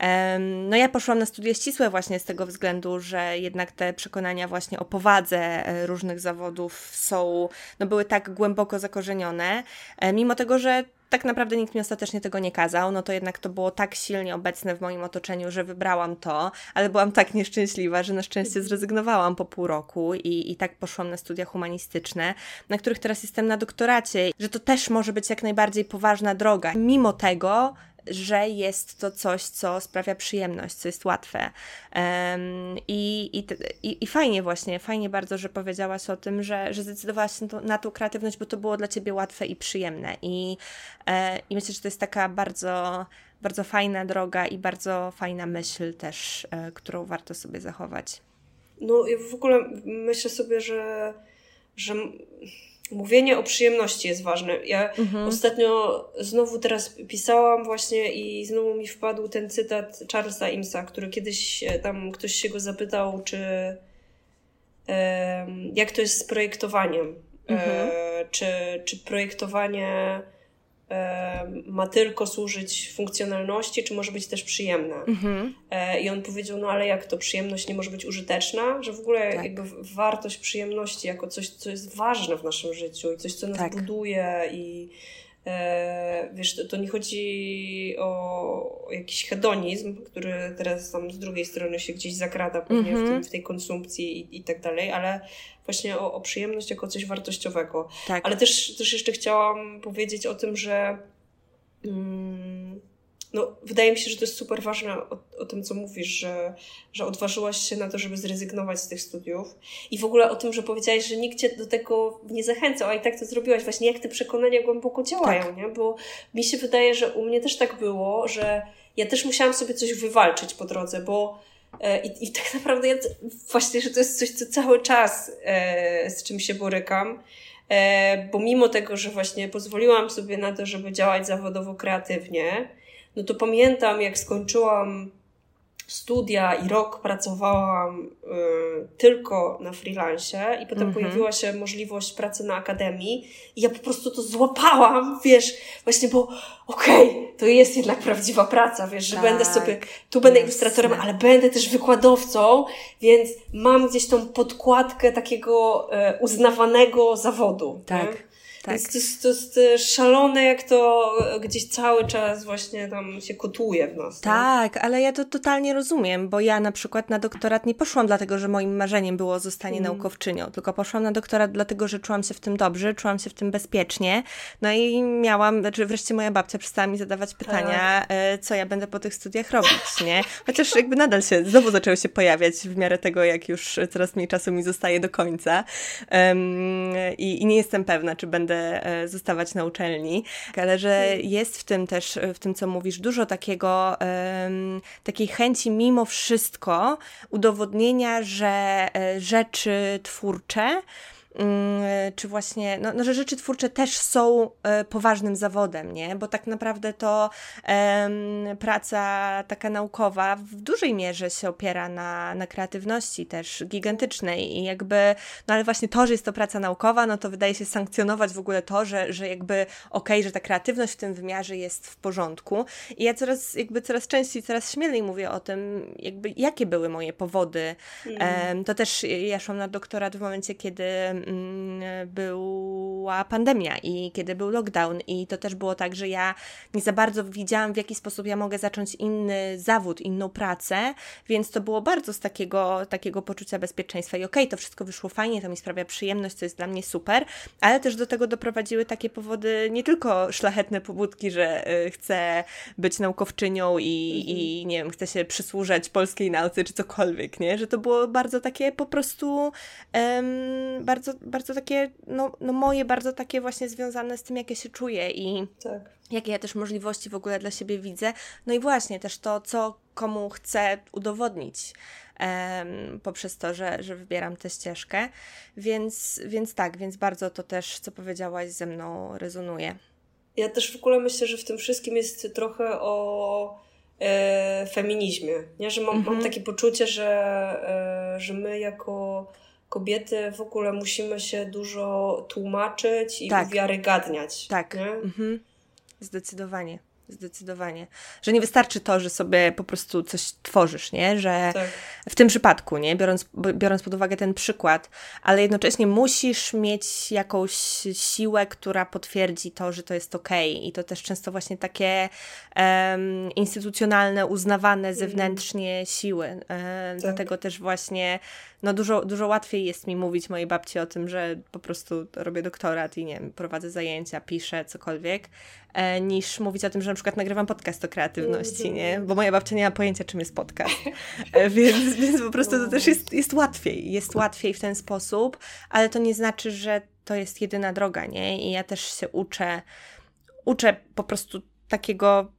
E, no ja poszłam na studia ścisłe właśnie z tego względu, że jednak te przekonania właśnie o powadze e, różnych zawodów są, no były tak głęboko zakorzenione, e, mimo tego, że tak naprawdę nikt mi ostatecznie tego nie kazał, no to jednak to było tak silnie obecne w moim otoczeniu, że wybrałam to, ale byłam tak nieszczęśliwa, że na szczęście zrezygnowałam po pół roku i, i tak poszłam na studia humanistyczne, na których teraz jestem na doktoracie, że to też może być jak najbardziej poważna droga. Mimo tego, że jest to coś, co sprawia przyjemność, co jest łatwe. I, i, i, fajnie właśnie, fajnie bardzo, że powiedziałaś o tym, że, że zdecydowałaś się na tą kreatywność, bo to było dla Ciebie łatwe i przyjemne. I, e, i myślę, że to jest taka bardzo bardzo fajna droga i bardzo fajna myśl też, e, którą warto sobie zachować. No i w ogóle myślę sobie, że, że mówienie o przyjemności jest ważne. Ja mhm. ostatnio znowu teraz pisałam właśnie i znowu mi wpadł ten cytat Charlesa Imsa, który kiedyś e, tam ktoś się go zapytał, czy jak to jest z projektowaniem. Mhm. E, czy, czy projektowanie ma tylko służyć funkcjonalności, czy może być też przyjemna. Mhm. E, I on powiedział, no ale jak to przyjemność nie może być użyteczna, że w ogóle tak. jakby wartość przyjemności jako coś, co jest ważne w naszym życiu i coś, co nas tak. buduje i E, wiesz, to, to, nie chodzi o jakiś hedonizm, który teraz tam z drugiej strony się gdzieś zakrada pewnie mm -hmm. w, tym, w tej konsumpcji i, i tak dalej, ale właśnie o, o przyjemność jako coś wartościowego. Tak. Ale też, też jeszcze chciałam powiedzieć o tym, że mm, no, wydaje mi się, że to jest super ważne o, o, tym, co mówisz, że, że odważyłaś się na to, żeby zrezygnować z tych studiów. I w ogóle o tym, że powiedziałaś, że nikt cię do tego nie zachęcał, a i tak to zrobiłaś. Właśnie jak te przekonania głęboko działają, tak. nie? Bo mi się wydaje, że u mnie też tak było, że ja też musiałam sobie coś wywalczyć po drodze, bo e, i, I tak naprawdę ja, właśnie, że to jest coś, co cały czas e, z czym się borykam, e, bo mimo tego, że właśnie pozwoliłam sobie na to, żeby działać zawodowo kreatywnie, no to pamiętam, jak skończyłam studia i rok pracowałam y, tylko na freelancie i potem mm -hmm. pojawiła się możliwość pracy na akademii i ja po prostu to złapałam, wiesz, właśnie bo okej, okay, to jest jednak prawdziwa praca, wiesz, że tak, będę sobie, tu będę ilustratorem, ale będę też wykładowcą, więc mam gdzieś tą podkładkę takiego y, uznawanego zawodu. Tak. Nie? Tak. To, jest, to jest e, szalone, jak to gdzieś cały czas właśnie tam się kotuje w nas. Tak, ale ja to totalnie rozumiem, bo ja na przykład na doktorat nie poszłam dlatego, że moim marzeniem było zostanie mm. naukowczynią, tylko poszłam na doktorat dlatego, że czułam się w tym dobrze, czułam się w tym bezpiecznie. No i miałam, znaczy wreszcie moja babcia przestała mi zadawać pytania, tak. E, co ja będę po tych studiach robić, nie? Chociaż jakby nadal się, znowu zaczęły się pojawiać w miarę tego, jak już coraz mniej czasu mi zostaje do końca. Um, i, I nie jestem pewna, czy będę E, zostawać na uczelni, ale że hmm. jest w tym też, e, w tym co mówisz, dużo takiego, takiej chęci mimo wszystko udowodnienia, że e, rzeczy twórcze mm, czy właśnie, no, no, że rzeczy twórcze też są e, poważnym zawodem, nie? Bo tak naprawdę to praca taka naukowa w dużej mierze się opiera na, na kreatywności też gigantycznej i jakby, no ale właśnie to, że jest to praca naukowa, no to wydaje się sankcjonować w ogóle to, że, że jakby okej, okay, że ta kreatywność w tym wymiarze jest w porządku. I ja coraz, jakby coraz częściej, coraz śmielej mówię o tym, jakby jakie były moje powody. Mm. To też ja szłam na doktorat w momencie, kiedy mm, była pandemia i kiedy był lockdown i to też było tak, że ja nie za bardzo widziałam, w jaki sposób ja mogę zacząć inny zawód, inną pracę, więc to było bardzo z takiego, takiego poczucia bezpieczeństwa i okej, okay, to wszystko wyszło fajnie, to mi sprawia przyjemność, to jest dla mnie super, ale też do tego doprowadziły takie powody, nie tylko szlachetne pobudki, że y, chcę być naukowczynią i, mhm. i nie wiem, chcę się przysłużać polskiej nauce czy cokolwiek, nie? Że to było bardzo takie po prostu um, bardzo, bardzo takie, no, no moje bardzo takie właśnie związane z tym, jak ja się czuję i tak. jakie ja też możliwości w ogóle dla siebie widzę. No i właśnie też to, co komu chcę udowodnić um, poprzez to, że, że wybieram tę ścieżkę. Więc, więc tak, więc bardzo to też, co powiedziałaś, ze mną rezonuje. Ja też w ogóle myślę, że w tym wszystkim jest trochę o e, feminizmie. Nie? Że mam, mhm. mam takie poczucie, że, e, że my jako kobiety w ogóle musimy się dużo tłumaczyć i tak. uwiarygadniać. Tak. Mhm. Zdecydowanie. Zdecydowanie. Że nie wystarczy to, że sobie po prostu coś tworzysz, nie? Że tak. w tym przypadku, nie? Biorąc, biorąc pod uwagę ten przykład, ale jednocześnie musisz mieć jakąś siłę, która potwierdzi to, że to jest ok. I to też często właśnie takie um, instytucjonalne, uznawane mhm. zewnętrznie mm. siły. Um, tak. Dlatego też właśnie no dużo, dużo łatwiej jest mi mówić mojej babci o tym, że po prostu robię doktorat i nie wiem, prowadzę zajęcia, piszę, cokolwiek, niż mówić o tym, że na przykład nagrywam podcast o kreatywności, nie? Bo moja babcia nie ma pojęcia, czym jest podcast. E, [laughs] więc, więc po prostu to też jest, jest łatwiej. Jest łatwiej w ten sposób, ale to nie znaczy, że to jest jedyna droga, nie? I ja też się uczę, uczę po prostu takiego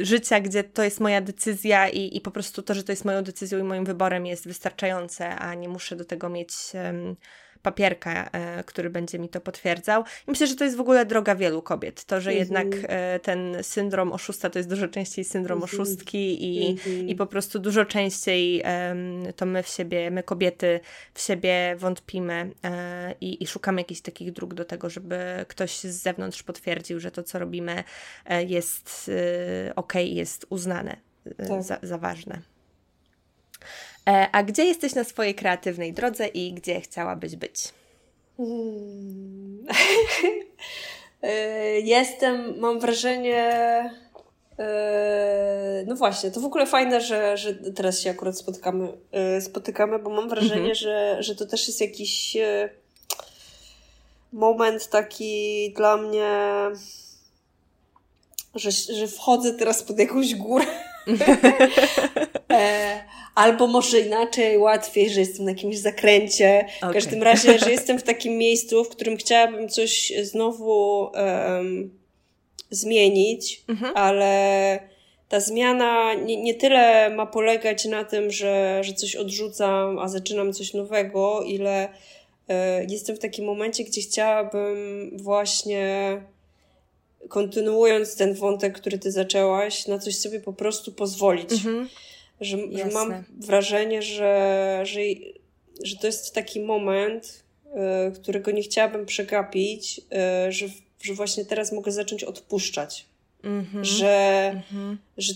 życia, gdzie to jest moja decyzja i, i po prostu to, że to jest moją decyzją i moim wyborem jest wystarczające, a nie muszę do tego mieć um, papierka, e, który będzie mi to potwierdzał. I myślę, że to jest w ogóle droga wielu kobiet. To, że mm -hmm. jednak e, ten syndrom oszusta to jest dużo częściej syndrom mm -hmm. oszustki i, mm -hmm. i po prostu dużo częściej to my w siebie, my kobiety w siebie wątpimy e, i, i szukamy jakichś takich dróg do tego, żeby ktoś z zewnątrz potwierdził, że to, co robimy jest ok, jest uznane tak. za, za ważne. E, a gdzie jesteś na swojej kreatywnej drodze i gdzie chciałabyś być? Hmm. [laughs] E, jestem, mam wrażenie. E, no właśnie, to w ogóle fajne, że, że teraz się akurat spotykamy, spotykamy bo mam wrażenie, mhm. że, że to też jest jakiś moment taki dla mnie, że, że wchodzę teraz pod jakąś górę. [laughs] albo może inaczej, łatwiej, że jestem na jakimś zakręcie. W okay. każdym razie, że jestem w takim miejscu, w którym chciałabym coś znowu um, zmienić, mhm. ale ta zmiana nie, nie tyle ma polegać na tym, że, że coś odrzucam, a zaczynam coś nowego, ile e, jestem w takim momencie, gdzie chciałabym właśnie kontynuując ten wątek, który ty zaczęłaś, na coś sobie po prostu pozwolić. Mhm. Że, że, mam wrażenie, że, że, że to jest taki moment, y, którego nie chciałabym przegapić, y, że, że właśnie teraz mogę zacząć odpuszczać. Mm-hmm. Że, mm-hmm. że,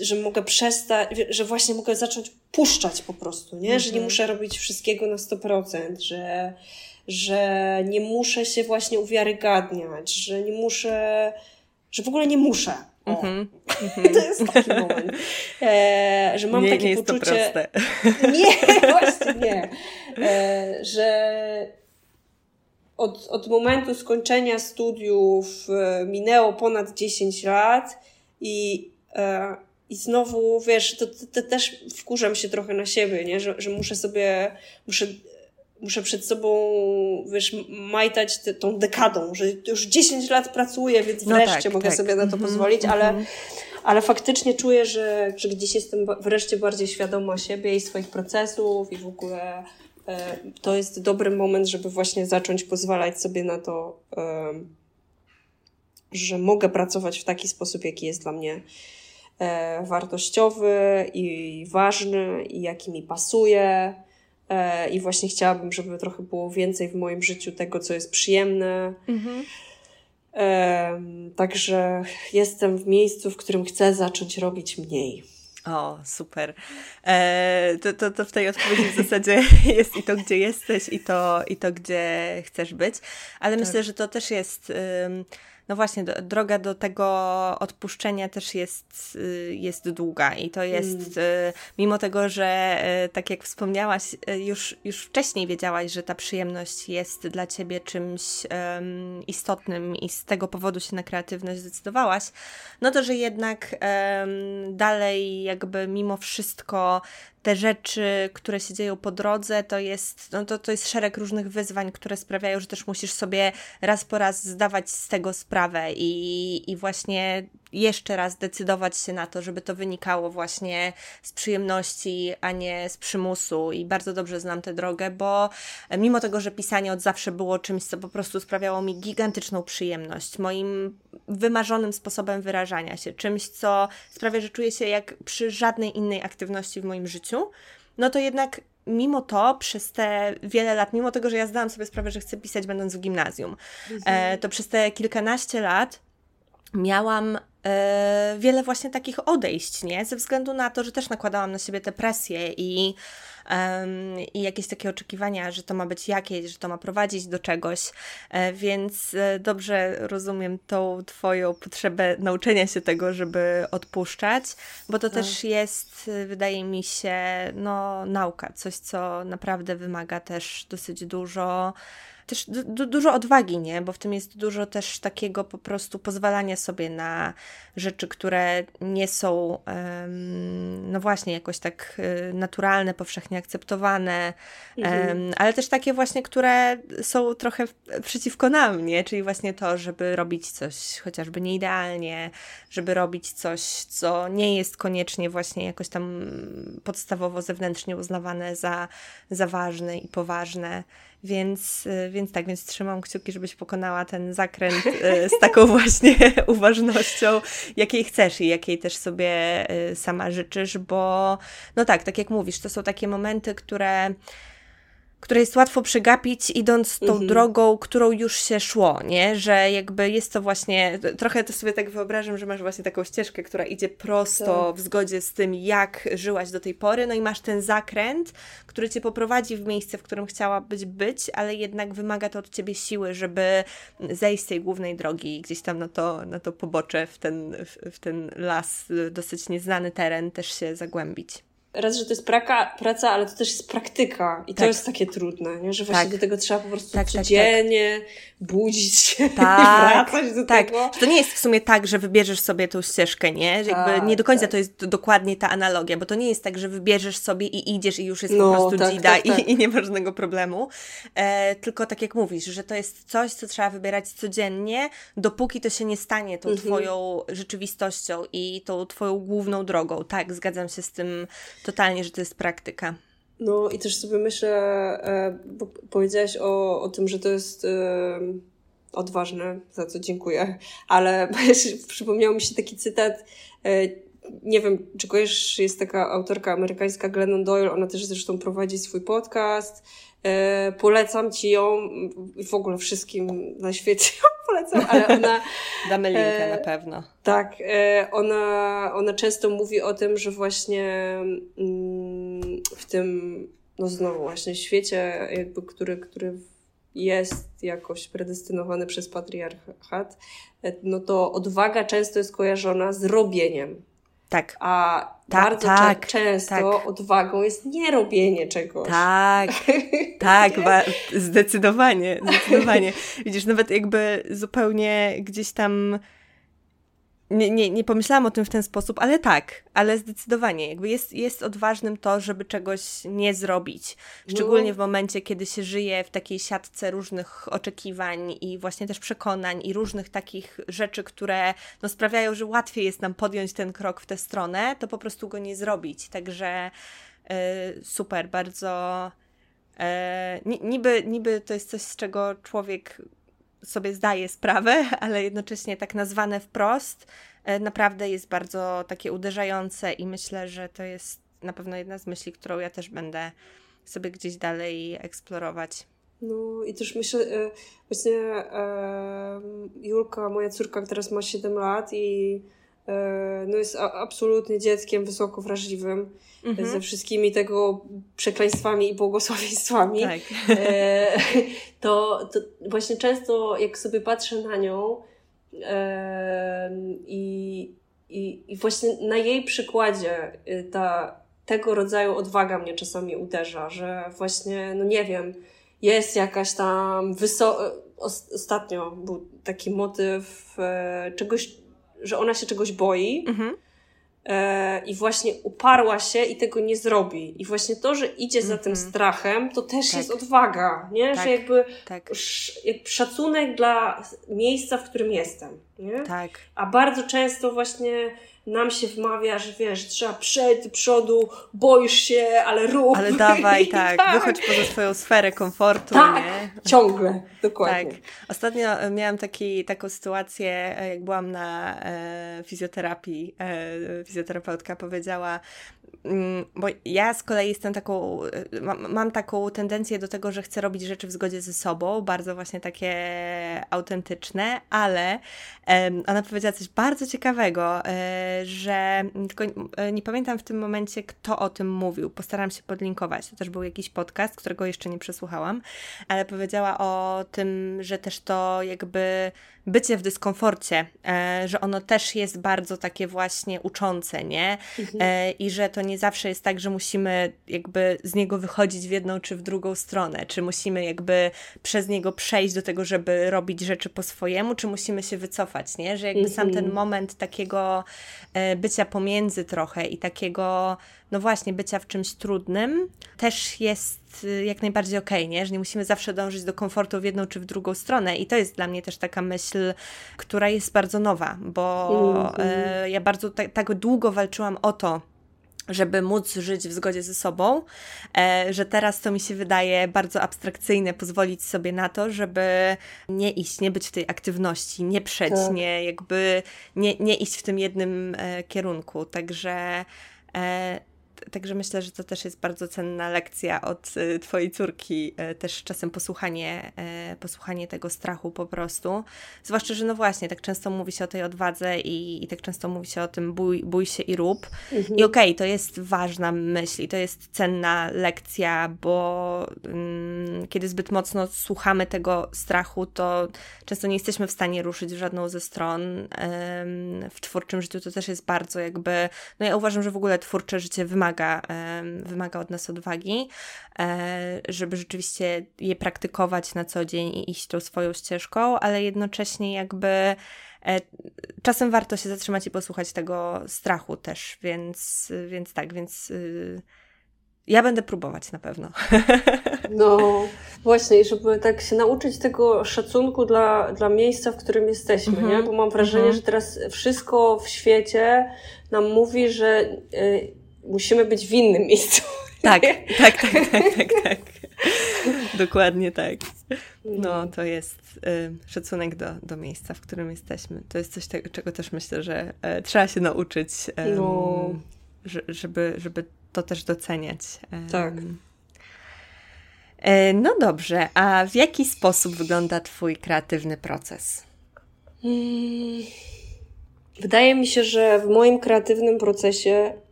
że mogę przestać, że właśnie mogę zacząć puszczać po prostu, nie? Mm-hmm. Że nie mhm. muszę robić wszystkiego na 100%, że, że nie muszę się właśnie uwiarygadniać, że nie muszę, że w ogóle nie muszę. Mm-hmm. [laughs] to jest taki moment, e, że mam nie, takie nie poczucie. [laughs] Nie, właśnie nie. E, że od, od momentu skończenia studiów e, minęło ponad 10 lat i, e, i znowu, wiesz, to, to, to, też wkurzam się trochę na siebie, nie? Że, że muszę sobie, muszę muszę przed sobą, wiesz, majtać te, tą dekadą, że już 10 lat pracuję, więc no wreszcie tak, mogę tak. sobie na to -hmm, pozwolić, ale, mm -hmm. ale faktycznie czuję, że, że gdzieś jestem wreszcie bardziej świadoma siebie i swoich procesów i w ogóle e, to jest dobry moment, żeby właśnie zacząć pozwalać sobie na to, że mogę pracować w taki sposób, jaki jest dla mnie e, wartościowy i ważny i jaki mi pasuje. E, I właśnie chciałabym, żeby trochę było więcej w moim życiu tego, co jest przyjemne. Mhm. Także jestem w miejscu, w którym chcę zacząć robić mniej. O, super. E, to, to, to w tej odpowiedzi w zasadzie [laughs] jest i to, gdzie jesteś, i to, i to gdzie chcesz być. Ale tak. myślę, że to też jest no właśnie, do, droga do tego odpuszczenia też jest, y, jest długa i to jest, mm. mimo tego, że y, tak jak wspomniałaś, już, już wcześniej wiedziałaś, że ta przyjemność jest dla ciebie czymś um, istotnym i z tego powodu się na kreatywność zdecydowałaś, no to, że jednak um, dalej jakby mimo wszystko te rzeczy, które się dzieją po drodze, to jest, no to, to jest szereg różnych wyzwań, które sprawiają, że też musisz sobie raz po raz zdawać z tego sprawę i, i właśnie jeszcze raz decydować się na to, żeby to wynikało właśnie z przyjemności, a nie z przymusu. I bardzo dobrze znam tę drogę, bo mimo tego, że pisanie od zawsze było czymś, co po prostu sprawiało mi gigantyczną przyjemność, moim wymarzonym sposobem wyrażania się, czymś, co sprawia, że czuję się jak przy żadnej innej aktywności w moim życiu, no to jednak mimo to, przez te wiele lat, mimo tego, że ja zdałam sobie sprawę, że chcę pisać będąc w gimnazjum, mhm. e, to przez te kilkanaście lat miałam e, wiele właśnie takich odejść, nie? Ze względu na to, że też nakładałam na siebie te presje i, i jakieś takie oczekiwania, że to ma być jakieś, że to ma prowadzić do czegoś, e, więc e, dobrze rozumiem tą Twoją potrzebę nauczenia się tego, żeby odpuszczać, bo to tak. też jest, wydaje mi się, no, nauka, coś, co naprawdę wymaga też dosyć dużo też du dużo odwagi, nie? Bo w tym jest dużo też takiego po prostu pozwalania sobie na rzeczy, które nie są, um, no właśnie, jakoś tak y, naturalne, powszechnie akceptowane, mhm. um, ale też takie właśnie, które są trochę przeciwko nam, nie? Czyli właśnie to, żeby robić coś chociażby nieidealnie, żeby robić coś, co nie jest koniecznie właśnie jakoś tam podstawowo zewnętrznie uznawane za, za ważne i poważne. Więc, y, więc tak, więc trzymam kciuki, żebyś pokonała ten zakręt y, z taką [laughs] właśnie uważnością, jakiej chcesz i jakiej też sobie y, sama życzysz, bo no tak, tak jak mówisz, to są takie momenty, które które jest łatwo przegapić, idąc tą mhm. drogą, którą już się szło, nie? Że jakby jest to właśnie, trochę to sobie tak wyobrażam, że masz właśnie taką ścieżkę, która idzie prosto tak. w zgodzie z tym, jak żyłaś do tej pory, no i masz ten zakręt, który cię poprowadzi w miejsce, w którym chciałabyś być, ale jednak wymaga to od ciebie siły, żeby zejść z tej głównej drogi gdzieś tam na to, na to pobocze, w ten, w, w ten las, dosyć nieznany teren też się zagłębić raz, że to jest praka, praca, ale to też jest praktyka i to tak. jest takie trudne, nie? że właśnie tak. do tego trzeba po prostu tak, tak codziennie tak, budzić się tak, i wracać do tak. tego. To nie jest w sumie tak, że wybierzesz sobie tą ścieżkę, nie? Że jakby tak, nie do końca to jest dokładnie ta analogia, bo to nie jest tak, że wybierzesz sobie i idziesz i już jest no, po prostu dzida i, i nie ma żadnego problemu, e, tylko tak jak mówisz, że to jest coś, co trzeba wybierać codziennie, dopóki to się nie stanie tą mhm. twoją rzeczywistością i tą twoją główną drogą. Tak, zgadzam się z tym totalnie, że to jest praktyka. No i też sobie myślę, e, bo powiedziałaś o, o tym, że to jest e, odważne, za co dziękuję, ale [laughs] przypomniał mi się taki cytat, e, nie wiem, czy kojarzysz, jest taka autorka amerykańska Glennon Doyle, ona też zresztą prowadzi swój podcast, polecam Ci ją w ogóle wszystkim na świecie [laughs] polecam, ale ona... Damy linkę e, na pewno. Tak, e, ona, ona często mówi o tym, że właśnie mm, w tym, no znowu właśnie świecie, jakby, który, który jest jakoś predestynowany przez patriarchat, e, no to odwaga często jest kojarzona z robieniem. Tak. A Ta, bardzo tak, często tak. odwagą jest nie robienie czegoś. Tak, [laughs] tak, zdecydowanie, zdecydowanie. Widzisz, nawet jakby zupełnie gdzieś tam nie, nie, nie pomyślałam o tym w ten sposób, ale tak, ale zdecydowanie. Jakby jest, jest odważnym to, żeby czegoś nie zrobić. Szczególnie w momencie, kiedy się żyje w takiej siatce różnych oczekiwań i właśnie też przekonań i różnych takich rzeczy, które no, sprawiają, że łatwiej jest nam podjąć ten krok w tę stronę, to po prostu go nie zrobić. Także yy, super, bardzo E, niby, niby to jest coś, z czego człowiek sobie zdaje sprawę, [laughs] ale jednocześnie tak nazwane wprost e, naprawdę jest bardzo takie uderzające i myślę, że to jest na pewno jedna z myśli, którą ja też będę sobie gdzieś dalej eksplorować. No i też myślę, e, właśnie Julka, moja córka, teraz ma 7 lat i no jest absolutnie dzieckiem wysoko wrażliwym mhm. ze wszystkimi tego przekleństwami i błogosławieństwami. Tak. E, [laughs] to, to właśnie często jak sobie patrzę na nią i, i, i właśnie na jej przykładzie y, ta, tego rodzaju odwaga mnie czasami uderza, że właśnie, no nie wiem, jest jakaś tam wysoka. Ostatnio był taki motyw e, czegoś, że ona się czegoś boi. Mhm. E, I właśnie uparła się i tego nie zrobi. I właśnie to, że idzie za tym mhm. strachem, to też tak. jest odwaga, nie? Tak. Że jakby tak. sz, szacunek dla miejsca, w którym jestem. Nie? Tak. A bardzo często właśnie nam się wmawia, że wiesz, trzeba przejść do przodu, boisz się, ale rób. Ale [laughs] dawaj, [laughs] tak, tak. wychodź poza swoją sferę komfortu, tak, nie? ciągle, dokładnie. Tak. Ostatnio e, miałam taki, taką sytuację, e, jak byłam na e, fizjoterapii, e, fizjoterapeutka powiedziała, Mm, bo ja z kolei jestem taką, y, mam, mam, taką tendencję do tego, że chcę robić rzeczy w zgodzie ze sobą, bardzo właśnie takie autentyczne, ale ona powiedziała coś bardzo ciekawego, e, że tylko e, nie pamiętam w tym momencie, kto o tym mówił. Postaram się podlinkować. To też był jakiś podcast, którego jeszcze nie przesłuchałam, ale powiedziała o tym, że też to jakby bycie w dyskomforcie, e, że ono też jest bardzo takie właśnie uczące, nie? Mhm. E, I że to nie zawsze jest tak, że musimy jakby z niego wychodzić w jedną czy w drugą stronę, czy musimy jakby przez niego przejść do tego, żeby robić rzeczy po swojemu, czy musimy się wycofać, nie? Że jakby mhm. sam ten mhm. moment takiego e, bycia pomiędzy trochę i takiego no właśnie, bycia w czymś trudnym też jest y, jak najbardziej okej, okay, nie? Że nie musimy zawsze dążyć do komfortu w jedną czy w drugą stronę. I to jest dla mnie też taka myśl, która jest bardzo nowa, bo mm-hmm. ja bardzo tak, tak długo walczyłam o to, żeby móc żyć w zgodzie ze sobą, e, że teraz to mi się wydaje bardzo abstrakcyjne, pozwolić sobie na to, żeby nie iść, nie być w tej aktywności, nie przeć, tak. nie jakby nie, nie iść w tym jednym e, kierunku. Także e, Także myślę, że to też jest bardzo cenna lekcja od y, Twojej córki, y, też czasem posłuchanie, y, posłuchanie tego strachu po prostu. Zwłaszcza, że no właśnie, tak często mówi się o tej odwadze i, i tak często mówi się o tym bój, bój się i rób. Mhm. I okej, okay, to jest ważna myśl i to jest cenna lekcja, bo um, kiedy zbyt mocno słuchamy tego strachu, to często nie jesteśmy w stanie ruszyć w żadną ze stron. W twórczym życiu to też jest bardzo jakby, no ja uważam, że w ogóle twórcze życie wymaga wymaga, wymaga od nas odwagi, e, żeby rzeczywiście je praktykować na co dzień i iść tą swoją ścieżką, ale jednocześnie jakby e, czasem warto się zatrzymać i posłuchać tego strachu też, więc, więc tak, więc y, ja będę próbować na pewno. [laughs] No właśnie, żeby tak się nauczyć tego szacunku dla, dla miejsca, w którym jesteśmy, mm -hmm. nie? Bo mam wrażenie, mm -hmm. że teraz wszystko w świecie nam mówi, że y, musimy być w innym miejscu. Tak, [laughs] tak, tak, tak, tak, tak. Dokładnie tak. No, to jest y, szacunek do, do miejsca, w którym jesteśmy. To jest coś, czego też myślę, że y, trzeba się nauczyć, y, no. żeby, żeby to też doceniać. tak. E, no dobrze, a w jaki sposób wygląda Twój kreatywny proces? Hmm. Wydaje mi się, że w moim kreatywnym procesie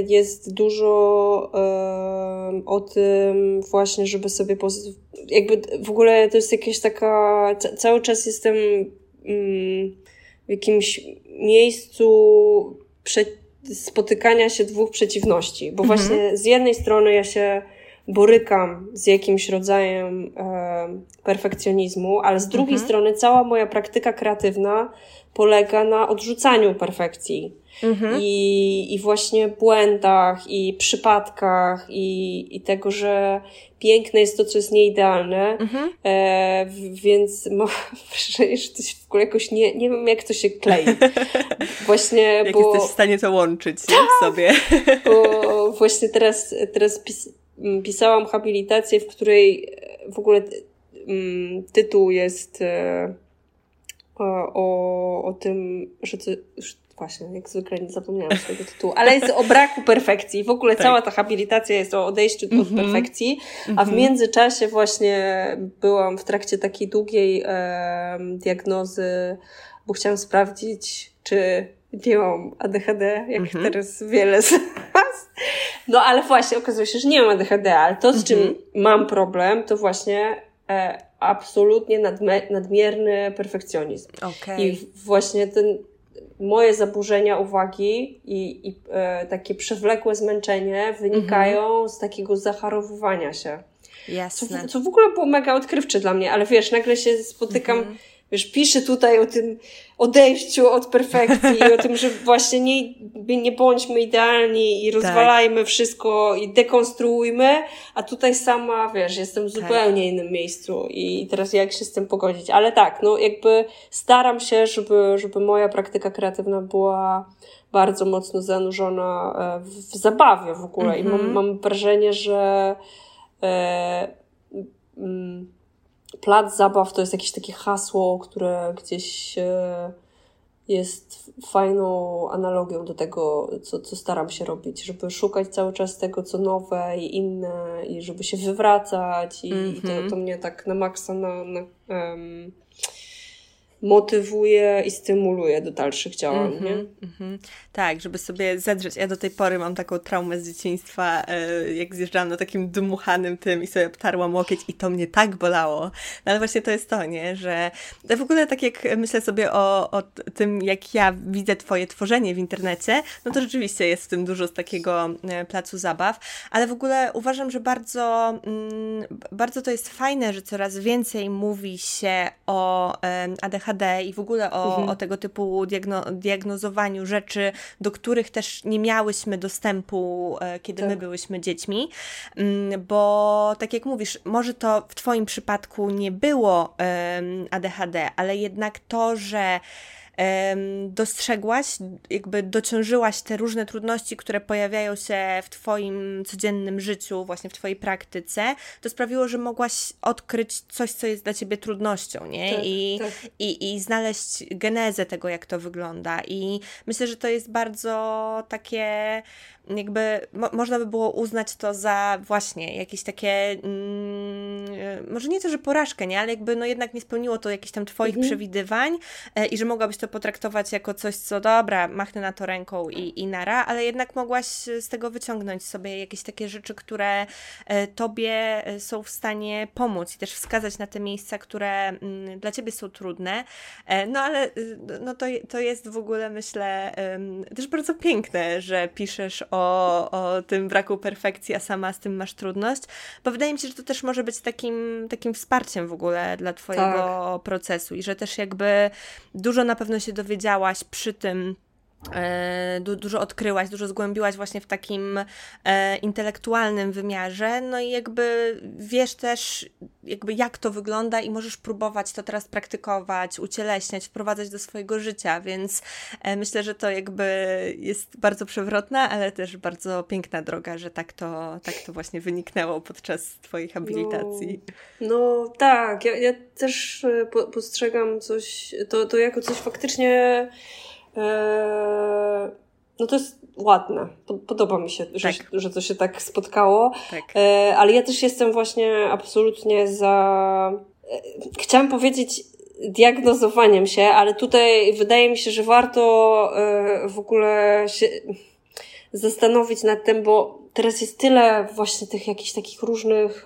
jest dużo e, o tym właśnie, żeby sobie jakby w ogóle to jest jakaś taka, cały czas jestem mm, w jakimś miejscu spotykania się dwóch przeciwności, bo mhm. właśnie z jednej strony ja się borykam z jakimś rodzajem e, perfekcjonizmu, ale z drugiej mhm. strony cała moja praktyka kreatywna polega na odrzucaniu perfekcji. Mhm. I, I właśnie błędach, i przypadkach, i, i tego, że piękne jest to, co jest nieidealne. Mhm. E, więc mam [laughs] wrażenie, że to się w ogóle jakoś nie, nie wiem, jak to się klei. [laughs] Właśnie, jak bo... jesteś w stanie to łączyć tak, w sobie. Bo właśnie teraz, teraz pis pisałam habilitację, w której w ogóle mm, tytuł jest e, o, o tym, że to, właśnie, jak zwykle nie zapomniałam swojego tytułu, ale jest o braku perfekcji. W ogóle tak. cała ta habilitacja jest o odejściu mm -hmm. od mhm. perfekcji, a w mhm. międzyczasie właśnie byłam w trakcie takiej długiej e, diagnozy, bo chciałam sprawdzić, czy nie mam ADHD, jak mm -hmm. teraz wiele z nas. No ale właśnie okazuje się, że nie mam ADHD, ale to, z czym -hmm. mam problem, to właśnie e, absolutnie nadmierny perfekcjonizm. Okay. I właśnie ten, moje zaburzenia uwagi i, i e, takie przewlekłe zmęczenie wynikają -hmm. z takiego zacharowywania się. Jasne. Co, co w ogóle było mega odkrywcze dla mnie, ale wiesz, nagle się spotykam -hmm wiesz, pisze tutaj o tym odejściu od perfekcji i o tym, że właśnie nie, nie bądźmy idealni i tak. rozwalajmy tak. wszystko i dekonstruujmy, a tutaj sama, wiesz, jestem w tak. zupełnie tak. innym miejscu i teraz jak się z tym pogodzić. Ale tak, no jakby staram się, żeby, żeby moja praktyka kreatywna była bardzo mocno zanurzona e, w zabawie w ogóle i mam, mhm. mam wrażenie, że e, mm, plac zabaw to jest jakieś takie hasło, które gdzieś e, jest fajną analogią do tego, co, co staram się robić, żeby szukać cały czas tego, co nowe i inne, i żeby się wywracać, i, mm -hmm. i to, mhm. to mnie tak na maksa na, na um, motywuje i stymuluje do dalszych działań, mm -hmm, nie? Mm -hmm. Tak, żeby sobie zedrzeć. Ja do tej pory mam taką traumę z dzieciństwa, e, jak zjeżdżałam na takim dmuchanym tym i sobie obtarłam łokieć i to mnie tak bolało. No ale właśnie to jest to, nie? Że w ogóle tak jak myślę sobie o, o tym, jak ja widzę twoje tworzenie w internecie, no to rzeczywiście jest w tym dużo z takiego e, placu zabaw, ale w ogóle uważam, że bardzo, mm, bardzo to jest fajne, że coraz więcej mówi się o ADHD i w ogóle o, mhm. o tego typu diagno diagnozowaniu rzeczy, do których też nie miałyśmy dostępu, e, kiedy tak. my byłyśmy dziećmi, mm, bo tak jak mówisz, może to w Twoim przypadku nie było ADHD, ale jednak to, że dostrzegłaś, jakby dociążyłaś te różne trudności, które pojawiają się w Twoim codziennym życiu, właśnie w Twojej praktyce, to sprawiło, że mogłaś odkryć coś, co jest dla Ciebie trudnością, nie? Tak, I, tak. I, I znaleźć genezę tego, jak to wygląda. I myślę, że to jest bardzo takie jakby mo można by było uznać to za właśnie jakieś takie, mm, może nie to, że porażkę, nie, ale jakby no jednak nie spełniło to jakichś tam Twoich mhm. przewidywań e, i że mogłabyś to potraktować jako coś, co dobra, machnę na to ręką i, i nara, ale jednak mogłaś z tego wyciągnąć sobie jakieś takie rzeczy, które e, Tobie e, są w stanie pomóc i też wskazać na te miejsca, które mm, dla Ciebie są trudne. E, no ale y, no to, to jest w ogóle, myślę, też bardzo piękne, że piszesz o, o tym braku perfekcji, a sama z tym masz trudność, bo wydaje mi się, że to też może być takim, takim wsparciem w ogóle dla Twojego tak. procesu i że też jakby dużo na pewno się dowiedziałaś przy tym, du dużo odkryłaś, dużo zgłębiłaś właśnie w takim e, intelektualnym wymiarze, no i jakby wiesz też jakby jak to wygląda i możesz próbować to teraz praktykować, ucieleśniać, wprowadzać do swojego życia, więc e, myślę, że to jakby jest bardzo przewrotna, ale też bardzo piękna droga, że tak to, tak to właśnie wyniknęło podczas Twojej habilitacji. No, no tak, ja, ja też e, po, postrzegam coś, to, to jako coś faktycznie no to jest ładne. Podoba mi się, że, tak. że to się tak spotkało. Tak. Eee, ale ja też jestem właśnie absolutnie za. E, chciałam powiedzieć diagnozowaniem się, ale tutaj wydaje mi się, że warto w ogóle się zastanowić nad tym, bo teraz jest tyle właśnie tych jakichś takich różnych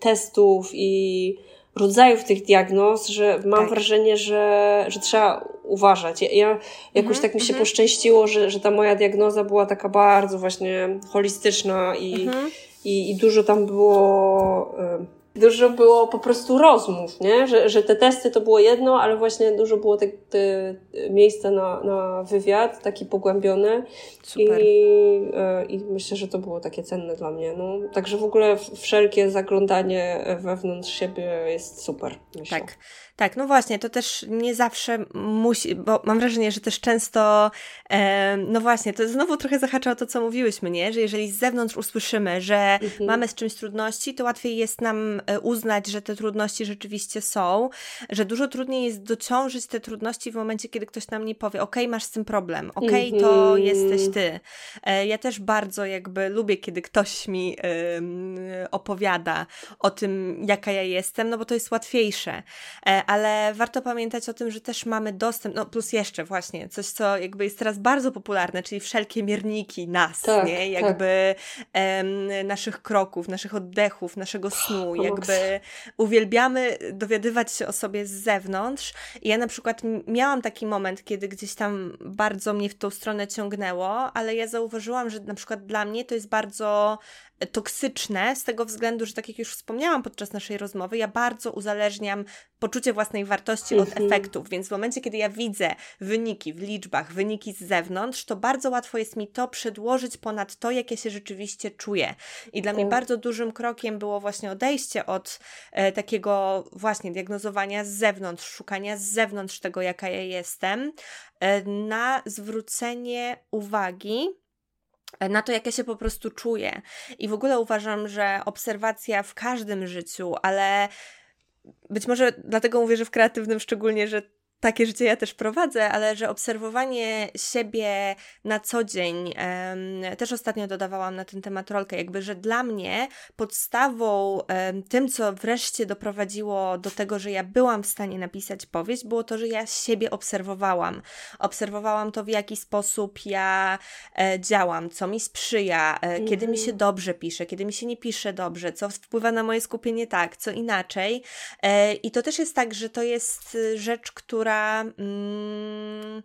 testów i rodzajów tych diagnoz, że mam tak. wrażenie, że, że trzeba uważać. Ja, ja jakoś mhm, tak mi się mhm. poszczęściło, że, że ta moja diagnoza była taka bardzo właśnie holistyczna i, mhm. i, i, dużo tam było dużo było po prostu rozmów, nie? Że, że te testy to było jedno, ale właśnie dużo było te, te miejsca na, na wywiad, taki pogłębiony. Super. I, e, I myślę, że to było takie cenne dla mnie. No, także w ogóle wszelkie zaglądanie wewnątrz siebie jest super. Myślę. Tak. Tak, no właśnie, to też nie zawsze musi, bo mam wrażenie, że też często, e, no właśnie, to znowu trochę zahacza o to, co mówiłyśmy, nie? Że jeżeli z zewnątrz usłyszymy, że mhm. mamy z czymś trudności, to łatwiej jest nam e, uznać, że te trudności rzeczywiście są, że dużo trudniej jest dociążyć te trudności w momencie, kiedy ktoś nam nie powie, ok, masz z tym problem, ok, mhm. to jesteś ty. E, ja też bardzo jakby lubię, kiedy ktoś mi e, opowiada o tym, jaka ja jestem, no bo to jest łatwiejsze. Ale warto pamiętać o tym, że też mamy dostęp, no plus jeszcze właśnie, coś co jakby jest teraz bardzo popularne, czyli wszelkie mierniki nas, tak, nie? Tak. Jakby tak. em, naszych kroków, naszych oddechów, naszego snu, oh, jakby uwielbiamy dowiadywać się o sobie z zewnątrz. I ja na przykład miałam taki moment, kiedy gdzieś tam bardzo mnie w tą stronę ciągnęło, ale ja zauważyłam, że na przykład dla mnie to jest bardzo toksyczne z tego względu, że tak jak już wspomniałam podczas naszej rozmowy, ja bardzo uzależniam poczucie własnej wartości od mhm. efektów, więc w momencie, kiedy ja widzę wyniki w liczbach, wyniki z zewnątrz, to bardzo łatwo jest mi to przedłożyć ponad to, jak ja się rzeczywiście czuję. I dla mnie tak. bardzo dużym krokiem było właśnie odejście od e, takiego właśnie diagnozowania z zewnątrz, szukania z zewnątrz tego, jaka ja jestem, e, na zwrócenie uwagi na to, jak ja się po prostu czuję. I w ogóle uważam, że obserwacja w każdym życiu, ale być może dlatego mówię, że w kreatywnym szczególnie, że takie życie ja też prowadzę, ale że obserwowanie siebie na co dzień, um, też ostatnio dodawałam na ten temat rolkę, jakby, że dla mnie podstawą um, tym, co wreszcie doprowadziło do tego, że ja byłam w stanie napisać powieść, było to, że ja siebie obserwowałam. Obserwowałam to, w jaki sposób ja e, działam, co mi sprzyja, e, mm kiedy mi się mhm. dobrze pisze, kiedy mi się nie pisze dobrze, co wpływa na moje skupienie tak, co inaczej. E, I to też jest tak, że to jest rzecz, która która, mm,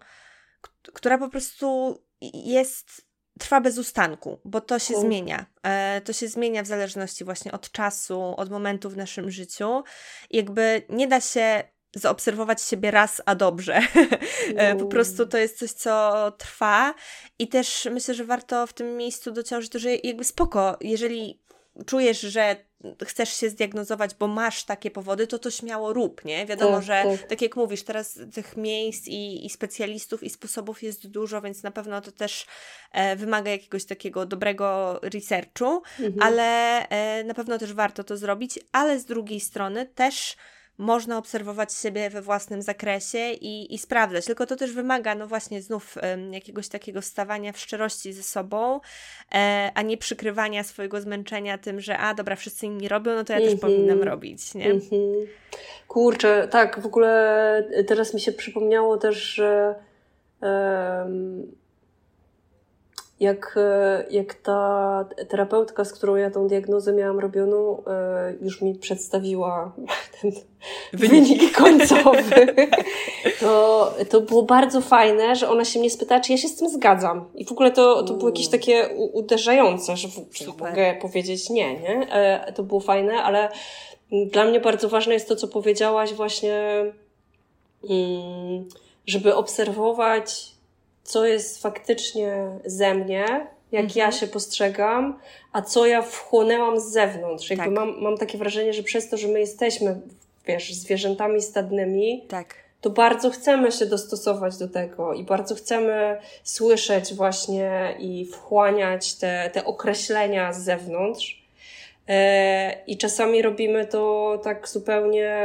która po prostu jest trwa bez ustanku, bo to się zmienia. E, to się zmienia w zależności właśnie od czasu, od momentu w naszym życiu. Jakby nie da się zaobserwować siebie raz, a dobrze. [laughs] E, po prostu to jest coś, co trwa i też myślę, że warto w tym miejscu dociążyć to, że jakby spoko, jeżeli czujesz, że chcesz się zdiagnozować, bo masz takie powody, to to śmiało rób, nie? Wiadomo, tak, że tak. tak. jak mówisz, teraz tych miejsc i, i specjalistów i sposobów jest dużo, więc na pewno to też e, wymaga jakiegoś takiego dobrego researchu, mhm. ale e, na pewno też warto to zrobić, ale z drugiej strony też można obserwować siebie we własnym zakresie i, i sprawdzać. Tylko to też wymaga, no właśnie, znów jakiegoś takiego stawania w szczerości ze sobą, e, a nie przykrywania swojego zmęczenia tym, że a dobra, wszyscy inni robią, no to ja też mm -hmm. powinnam robić, nie? Mm -hmm. Kurczę, tak, w ogóle teraz mi się przypomniało też, że. Um, jak, e, jak ta terapeutka, z którą ja tą diagnozę miałam robioną, e, już mi przedstawiła [laughs] ten wynik końcowy, to, to było bardzo fajne, że ona się mnie spytała, czy ja się z tym zgadzam. I w ogóle to, to było jakieś takie uderzające, że, że mogę powiedzieć nie, nie? E, to było fajne, ale dla mnie bardzo ważne jest to, co powiedziałaś właśnie, mm, żeby obserwować co jest faktycznie ze mnie, jak mhm. ja się postrzegam, a co ja wchłonęłam z zewnątrz. Jakby tak. mam, mam takie wrażenie, że przez to, że my jesteśmy, wiesz, zwierzętami stadnymi, tak. to bardzo chcemy się dostosować do tego i bardzo chcemy słyszeć właśnie i wchłaniać te, te określenia z zewnątrz. E, I czasami robimy to tak zupełnie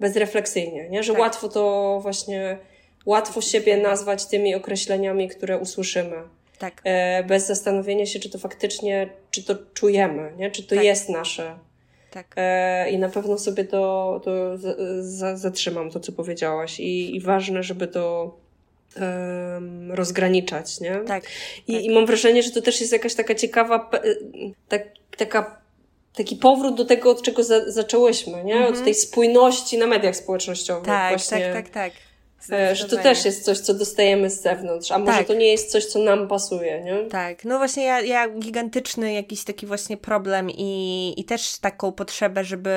bezrefleksyjnie, nie? że tak. łatwo to właśnie łatwo siebie nazwać tymi określeniami, które usłyszymy. Tak. E, bez zastanowienia się, czy to faktycznie, czy to czujemy, nie? czy to tak. jest nasze. Tak. E, I na pewno sobie to, to zatrzymam, to co powiedziałaś. I, i ważne, żeby to um, rozgraniczać, nie? Tak. I, tak. I mam wrażenie, że to też jest jakaś taka ciekawa, tak, taka taki powrót do tego, od czego za, zaczęłyśmy, nie? Od mhm. tej spójności na mediach społecznościowych. Tak, właśnie. tak, tak, tak E, że to też jest coś, co dostajemy z zewnątrz, a może tak. to nie jest coś, co nam pasuje, nie? Tak, no właśnie ja, ja gigantyczny jakiś taki właśnie problem i, i też taką potrzebę, żeby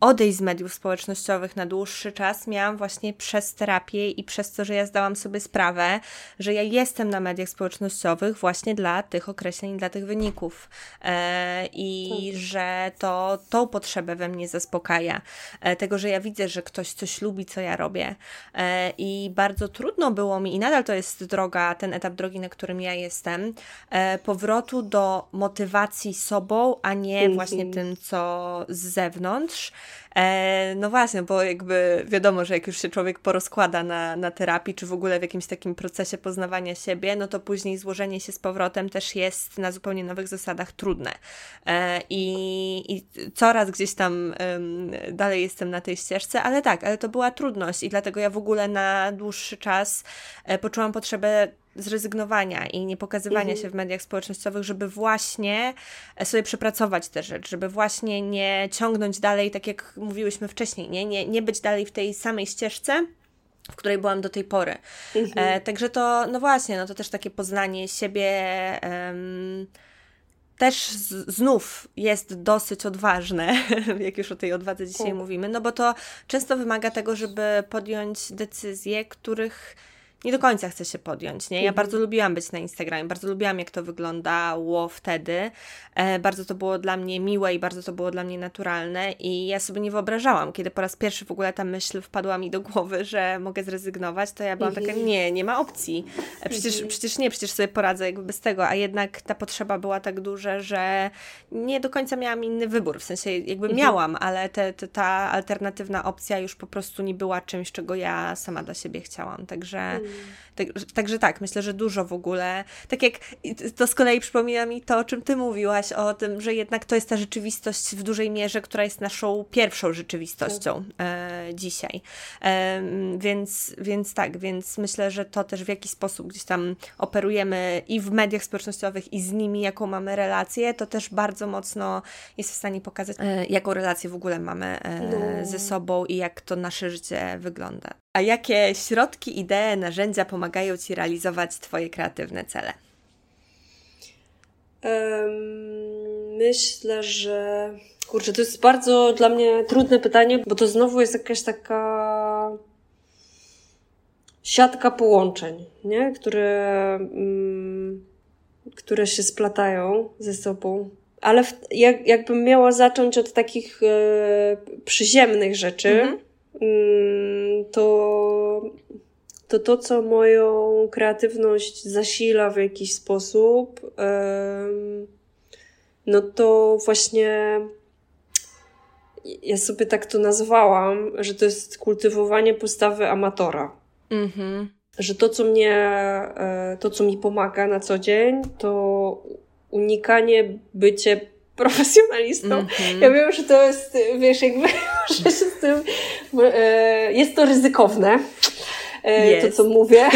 odejść z mediów społecznościowych na dłuższy czas miałam właśnie przez terapię i przez to, że ja zdałam sobie sprawę, że ja jestem na mediach społecznościowych właśnie dla tych określeń, dla tych wyników e, i tak. że to tą potrzebę we mnie zaspokaja. E, tego, że ja widzę, że ktoś coś lubi, co ja robię e, i bardzo trudno było mi i nadal to jest droga, ten etap drogi, na którym ja jestem, e, powrotu do motywacji sobą, a nie mm -hmm. właśnie tym, co z zewnątrz. E, no właśnie, bo jakby wiadomo, że jak już się człowiek porozkłada na, na terapii, czy w ogóle w jakimś takim procesie poznawania siebie, no to później złożenie się z powrotem też jest na zupełnie nowych zasadach trudne. E, i, I coraz gdzieś tam dalej jestem na tej ścieżce, ale tak, ale to była trudność i dlatego ja w ogóle na dłuższy czas e, poczułam potrzebę zrezygnowania i nie pokazywania mhm. się w mediach społecznościowych, żeby właśnie sobie przepracować te rzeczy, żeby właśnie nie ciągnąć dalej, tak jak mówiłyśmy wcześniej, nie, nie, nie być dalej w tej samej ścieżce, w której byłam do tej pory. Mhm. E, także to, no właśnie, no to też takie poznanie siebie. Um, też z, znów jest dosyć odważne, [laughs] jak już o tej odwadze dzisiaj mówimy, no bo to często wymaga tego, żeby podjąć decyzje, których nie do końca chcę się podjąć. Nie? Ja mhm. bardzo lubiłam być na Instagramie, bardzo lubiłam, jak to wyglądało wtedy. E, bardzo to było dla mnie miłe i bardzo to było dla mnie naturalne. I ja sobie nie wyobrażałam, kiedy po raz pierwszy w ogóle ta myśl wpadła mi do głowy, że mogę zrezygnować, to ja byłam mhm. taka, nie, nie ma opcji. E, przecież, mhm. przecież nie, przecież sobie poradzę jakby bez tego. A jednak ta potrzeba była tak duża, że nie do końca miałam inny wybór. W sensie jakby mhm. miałam, ale te, te, ta alternatywna opcja już po prostu nie była czymś, czego ja sama dla siebie chciałam. Także. Tak, także tak, myślę, że dużo w ogóle. Tak jak to z kolei przypomina mi to, o czym Ty mówiłaś, o tym, że jednak to jest ta rzeczywistość w dużej mierze, która jest naszą pierwszą rzeczywistością e, dzisiaj. E, więc, więc tak, więc myślę, że to też w jakiś sposób gdzieś tam operujemy i w mediach społecznościowych, i z nimi, jaką mamy relację, to też bardzo mocno jest w stanie pokazać, e, jaką relację w ogóle mamy e, no. ze sobą i jak to nasze życie wygląda. A jakie środki, idee, narzędzia pomagają Ci realizować Twoje kreatywne cele? myślę, że. Kurczę, to jest bardzo dla mnie trudne pytanie, bo to znowu jest jakaś taka siatka połączeń, nie? Które, mm, które się splatają ze sobą. Ale w, jak, jakbym miała zacząć od takich e, przyziemnych rzeczy, mhm. Mm, to, to to, co moją kreatywność zasila w jakiś sposób, no to właśnie ja sobie tak to nazwałam, że to jest kultywowanie postawy amatora. Mhm. Że to, co mnie, e, to, co mi pomaga na co dzień, to unikanie bycie profesjonalistą. Mm -hmm. Ja wiem, że to jest, wiesz, jakby [laughs] że się z tym, e, jest to ryzykowne, e, to co [laughs] mówię,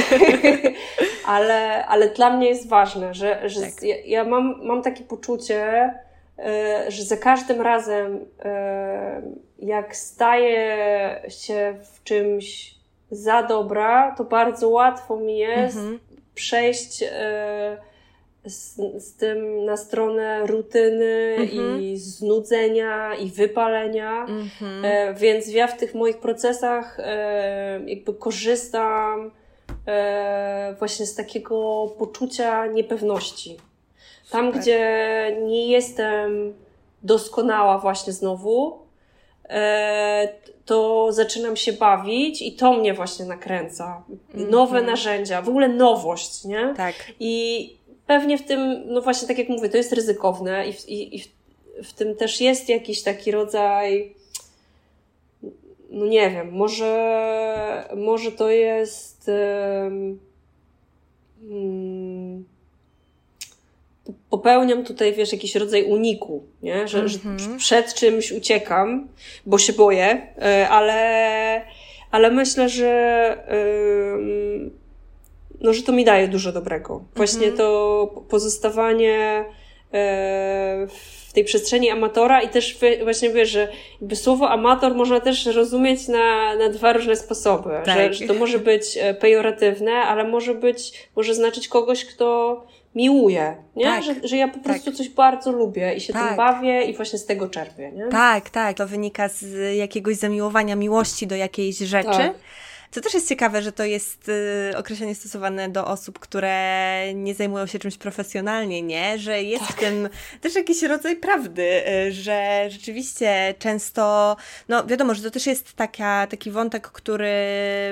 ale, ale dla mnie jest ważne, że, że tak. ja, ja, mam, mam takie poczucie, e, że za każdym razem, jak staję się w czymś za dobra, to bardzo łatwo mi jest mm -hmm. przejść z, z tym na stronę rutyny mhm. i znudzenia i wypalenia. Mhm. E, więc ja w tych moich procesach e, jakby korzystam e, właśnie z takiego poczucia niepewności. Tam, Super. gdzie nie jestem doskonała właśnie znowu, e, to zaczynam się bawić i to mnie właśnie nakręca. Nowe mhm. narzędzia, w ogóle nowość, nie? Tak. I pewnie w tym, no właśnie tak jak mówię, to jest ryzykowne i w, i, i w, w tym też jest jakiś taki rodzaj, no nie wiem, może, może to jest. Um, popełniam tutaj, wiesz, jakiś rodzaj uniku, nie? Że, mm -hmm. że mhm. przed czymś uciekam, bo się boję, e, ale, ale myślę, że no, że to mi daje dużo dobrego. Właśnie mhm. to pozostawanie w tej przestrzeni amatora i też właśnie wiesz, że jakby słowo amator można też rozumieć na, na dwa różne sposoby. Tak. Że, że to może być pejoratywne, ale może być, może znaczyć kogoś, kto miłuje, nie? Tak, że, że ja po prostu tak. coś bardzo lubię i się tak. tym bawię i właśnie z tego czerpię, nie? Tak, tak. To wynika z jakiegoś zamiłowania, miłości do jakiejś rzeczy. Tak. Co też jest ciekawe, że to jest y, określenie stosowane do osób, które nie zajmują się czymś profesjonalnie, nie? Że jest tak. w tym też jakiś rodzaj prawdy, y, że rzeczywiście często, no wiadomo, że to też jest taka, taki wątek, który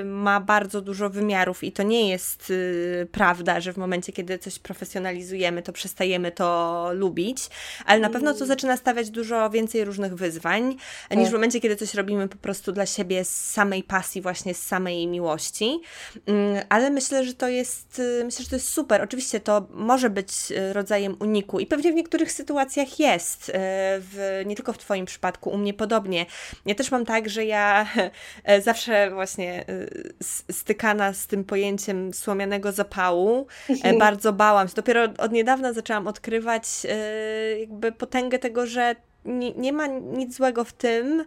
ma bardzo dużo wymiarów i to nie jest y, prawda, że w momencie, kiedy coś profesjonalizujemy, to przestajemy to lubić, ale na pewno to mm. zaczyna stawiać dużo więcej różnych wyzwań, tak. niż w momencie, kiedy coś robimy po prostu dla siebie z samej pasji, właśnie z samej samej miłości, mm, ale myślę, że to jest, y, myślę, że to jest super. Oczywiście to może być y, rodzajem uniku i pewnie w niektórych sytuacjach jest, y, w, nie tylko w Twoim przypadku, u mnie podobnie. Ja też mam tak, że ja [laughs] zawsze właśnie stykana z tym pojęciem słomianego zapału, [laughs] bardzo bałam się. Dopiero od niedawna zaczęłam odkrywać jakby potęgę tego, że nie, nie ma nic złego w tym,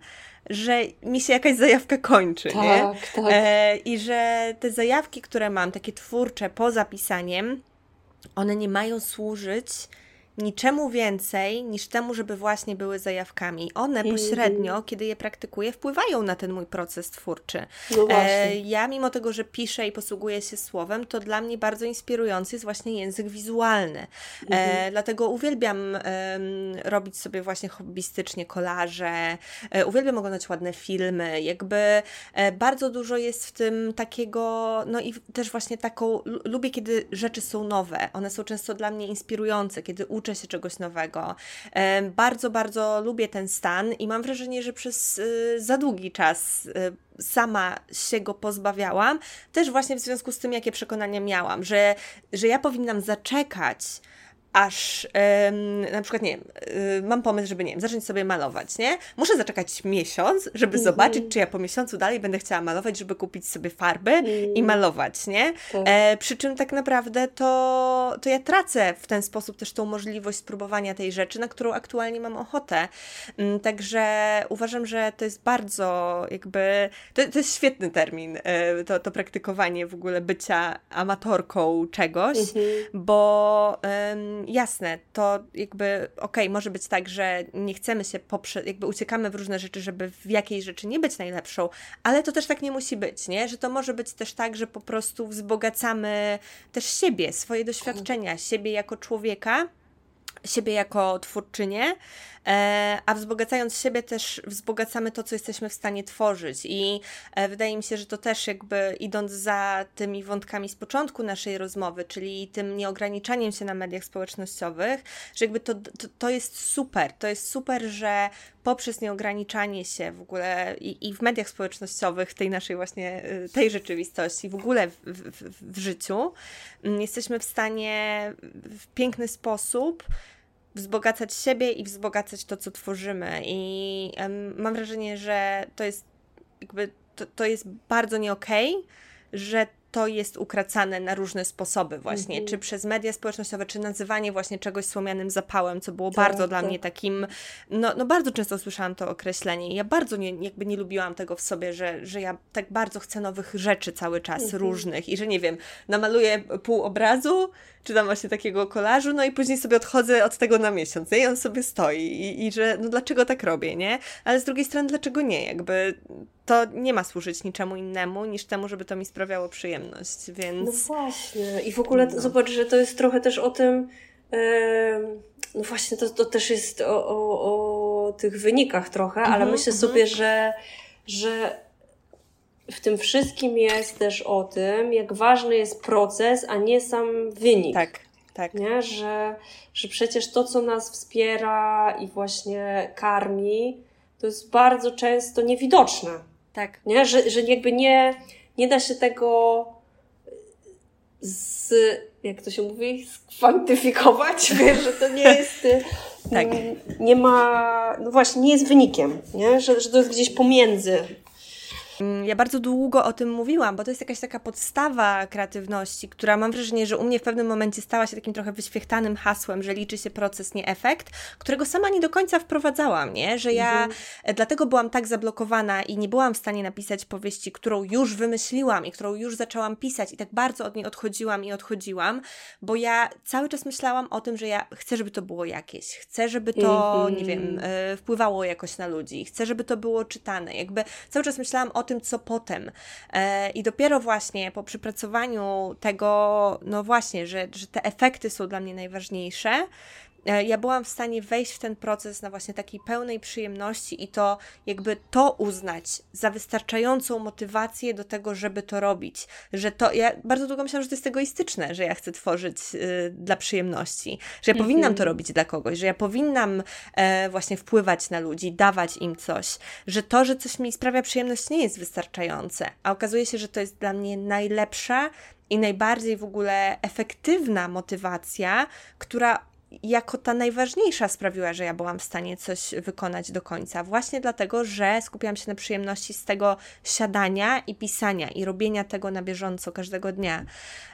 że mi się jakaś zajawka kończy, tak, nie? Tak. E, I że te zajawki, które mam, takie twórcze, poza pisaniem, one nie mają służyć niczemu więcej niż temu, żeby właśnie były zajawkami. One mm. pośrednio, kiedy je praktykuję, wpływają na ten mój proces twórczy. No e, ja, mimo tego, że piszę i posługuję się słowem, to dla mnie bardzo inspirujący jest właśnie język wizualny. E, mhm. dlatego uwielbiam e, robić sobie właśnie hobbystycznie kolaże, e, uwielbiam oglądać ładne filmy, jakby e, bardzo dużo jest w tym takiego, no i też właśnie taką, lubię, kiedy rzeczy są nowe. One są często dla mnie inspirujące, kiedy uczę się czegoś nowego. Bardzo, bardzo lubię ten stan i mam wrażenie, że przez y, za długi czas y, sama się go pozbawiałam, też właśnie w związku z tym, jakie przekonania miałam, że, że ja powinnam zaczekać aż na przykład, nie wiem, y, mam pomysł, żeby, nie wiem, zacząć sobie malować, nie? Muszę zaczekać miesiąc, żeby mm -hmm. zobaczyć, czy ja po miesiącu dalej będę chciała malować, żeby kupić sobie farby mm. i malować, nie? Tak. E, przy czym tak naprawdę to, to ja tracę w ten sposób też tą możliwość spróbowania tej rzeczy, na którą aktualnie mam ochotę. Mm, także uważam, że to jest bardzo jakby, to, to jest świetny termin, e, to, to praktykowanie w ogóle bycia amatorką czegoś, mm -hmm. bo jasne, to jakby okej, okay, może być tak, że nie chcemy się poprze, jakby uciekamy w różne rzeczy, żeby w jakiejś rzeczy nie być najlepszą, ale to też tak nie musi być, nie? Że to może być też tak, że po prostu wzbogacamy też siebie, swoje doświadczenia, siebie jako człowieka, siebie jako twórczynię, a wzbogacając siebie też wzbogacamy to, co jesteśmy w stanie tworzyć. I e, wydaje mi się, że to też jakby idąc za tymi wątkami z początku naszej rozmowy, czyli tym nieograniczaniem się na mediach społecznościowych, że jakby to, to, to jest super, to jest super, że poprzez nieograniczanie się w ogóle i, i w mediach społecznościowych, tej naszej właśnie, y, tej rzeczywistości, w ogóle w, w, w życiu, jesteśmy w stanie w piękny sposób wzbogacać siebie i wzbogacać to, co tworzymy. I mam wrażenie, że to jest jakby to, to jest bardzo nie okej, okay, że to jest ukracane na różne sposoby właśnie, -hmm. czy przez media społecznościowe, czy nazywanie właśnie czegoś słomianym zapałem, co było tak, bardzo tak. dla mnie takim, no, no bardzo często słyszałam to określenie i ja bardzo nie, jakby nie lubiłam tego w sobie, że, że ja tak bardzo chcę nowych rzeczy cały czas, -hmm. różnych i że nie wiem, namaluję pół obrazu, czy tam właśnie takiego kolażu, no i później sobie odchodzę od tego na miesiąc, nie? i on sobie stoi i, i że no dlaczego tak robię, nie? Ale z drugiej strony dlaczego nie? Jakby to nie ma służyć niczemu innemu niż temu, żeby to mi sprawiało przyjemność, więc... No właśnie i w ogóle no. zobacz, że to jest trochę też o tym, yy, no właśnie to, to też jest o, o, o tych wynikach trochę, ale mhm, myślę mhm. sobie, że, że w tym wszystkim jest też o tym, jak ważny jest proces, a nie sam wynik. Tak, tak. Nie? Że, że przecież to, co nas wspiera i właśnie karmi, to jest bardzo często niewidoczne. Tak. Nie? Że, że jakby nie, nie da się tego z, jak to się mówi, skwantyfikować, [laughs] wiesz, że to nie jest, tak. nie ma, no właśnie, nie jest wynikiem, nie? Że, że to jest gdzieś pomiędzy Mm, ja bardzo długo o tym mówiłam, bo to jest jakaś taka podstawa kreatywności, która mam wrażenie, że u mnie w pewnym momencie stała się takim trochę wyświechtanym hasłem, że liczy się proces, nie efekt, którego sama nie do końca wprowadzałam, nie? Że ja mhm. E, dlatego byłam tak zablokowana i nie byłam w stanie napisać powieści, którą już wymyśliłam i którą już zaczęłam pisać i tak bardzo od niej odchodziłam i odchodziłam, bo ja cały czas myślałam o tym, że ja chcę, żeby to było jakieś, chcę, żeby to, nie wiem, mhm. e, wpływało jakoś na ludzi, chcę, żeby to było czytane. Jakby cały czas myślałam o tym, co potem. E, I dopiero właśnie po przypracowaniu tego, no właśnie, że, że te efekty są dla mnie najważniejsze, ja byłam w stanie wejść w ten proces na właśnie takiej pełnej przyjemności i to jakby to uznać za wystarczającą motywację do tego, żeby to robić. Że to, ja bardzo długo myślałam, że to jest egoistyczne, że ja chcę tworzyć y, dla przyjemności, że ja mhm. powinnam to robić dla kogoś, że ja powinnam e, właśnie wpływać na ludzi, dawać im coś, że to, że coś mi sprawia przyjemność nie jest wystarczające, a okazuje się, że to jest dla mnie najlepsza i najbardziej w ogóle efektywna motywacja, która jako ta najważniejsza sprawiła, że ja byłam w stanie coś wykonać do końca. Właśnie dlatego, że skupiałam się na przyjemności z tego siadania i pisania i robienia tego na bieżąco każdego dnia.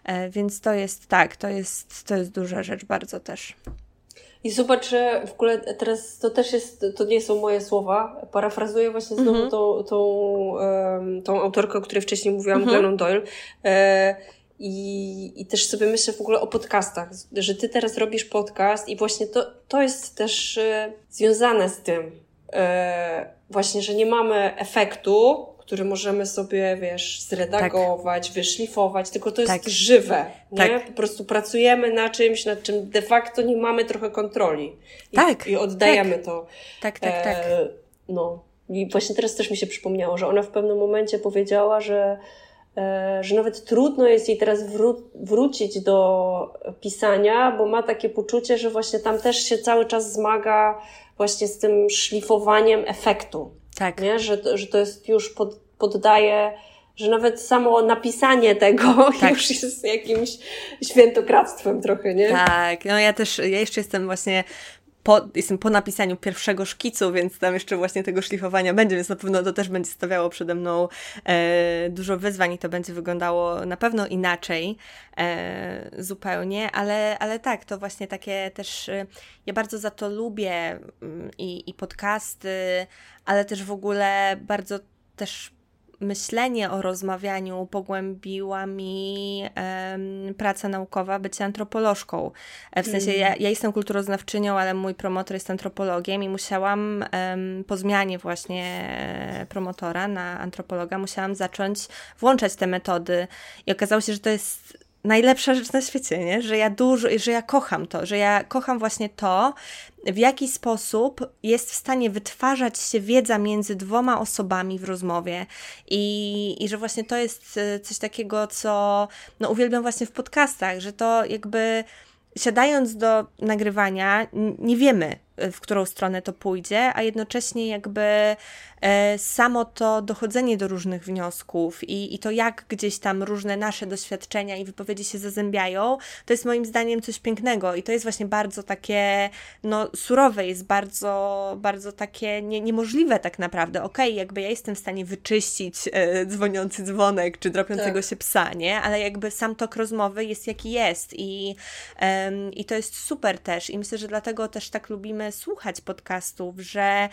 E, więc to jest tak, to jest, to jest duża rzecz bardzo też. I zobacz, że w ogóle teraz to też jest, to nie są moje słowa. Parafrazuję właśnie znowu mm -hmm. tą, tą, um, tą autorkę, o której wcześniej mówiłam, mm -hmm. Glennon Doyle. E, i, I też sobie myślę w ogóle o podcastach, że ty teraz robisz podcast i właśnie to, to jest też e, związane z tym. E, właśnie, że nie mamy efektu, który możemy sobie, wiesz, zredagować, tak. wyszlifować, tylko to jest tak. żywe, nie? Tak. Po prostu pracujemy na czymś, nad czym de facto nie mamy trochę kontroli. I, tak. I oddajemy tak. to. Tak, tak, tak. E, no. I właśnie teraz też mi się przypomniało, że ona w pewnym momencie powiedziała, że że nawet trudno jest jej teraz wró- wrócić do pisania, bo ma takie poczucie, że właśnie tam też się cały czas zmaga właśnie z tym szlifowaniem efektu. Tak. Nie? Że, że to jest już pod, poddaje, że nawet samo napisanie tego [laughs] tak. już jest jakimś świętokradztwem trochę, nie? Tak, no ja też, ja jeszcze jestem właśnie po, jestem po napisaniu pierwszego szkicu, więc tam jeszcze właśnie tego szlifowania będzie, więc na pewno to też będzie stawiało przede mną e, dużo wyzwań i to będzie wyglądało na pewno inaczej e, zupełnie, ale, ale tak, to właśnie takie też, e, ja bardzo za to lubię mm, i, i podcasty, ale też w ogóle bardzo też myślenie o rozmawianiu pogłębiła mi um, praca naukowa bycie antropolożką. E, w sensie ja, ja, jestem kulturoznawczynią, ale mój promotor jest antropologiem i musiałam um, po zmianie właśnie promotora na antropologa musiałam zacząć włączać te metody i okazało się, że to jest najlepsza rzecz na świecie, nie? Że ja dużo, że ja kocham to, że ja kocham właśnie to, w jaki sposób jest w stanie wytwarzać się wiedza między dwoma osobami w rozmowie i, i że właśnie to jest e, coś takiego, co no, uwielbiam właśnie w podcastach, że to jakby siadając do nagrywania nie wiemy, w którą stronę to pójdzie, a jednocześnie jakby e, samo to dochodzenie do różnych wniosków i, i to, jak gdzieś tam różne nasze doświadczenia i wypowiedzi się zazębiają, to jest moim zdaniem coś pięknego i to jest właśnie bardzo takie, no, surowe, jest bardzo, bardzo takie nie, niemożliwe tak naprawdę. Okej, okay, jakby ja jestem w stanie wyczyścić e, dzwoniący dzwonek czy dropiącego tak. się psa, nie? Ale jakby sam tok rozmowy jest jaki jest i, i to jest super też i myślę, że dlatego też tak lubimy słuchać podcastów, że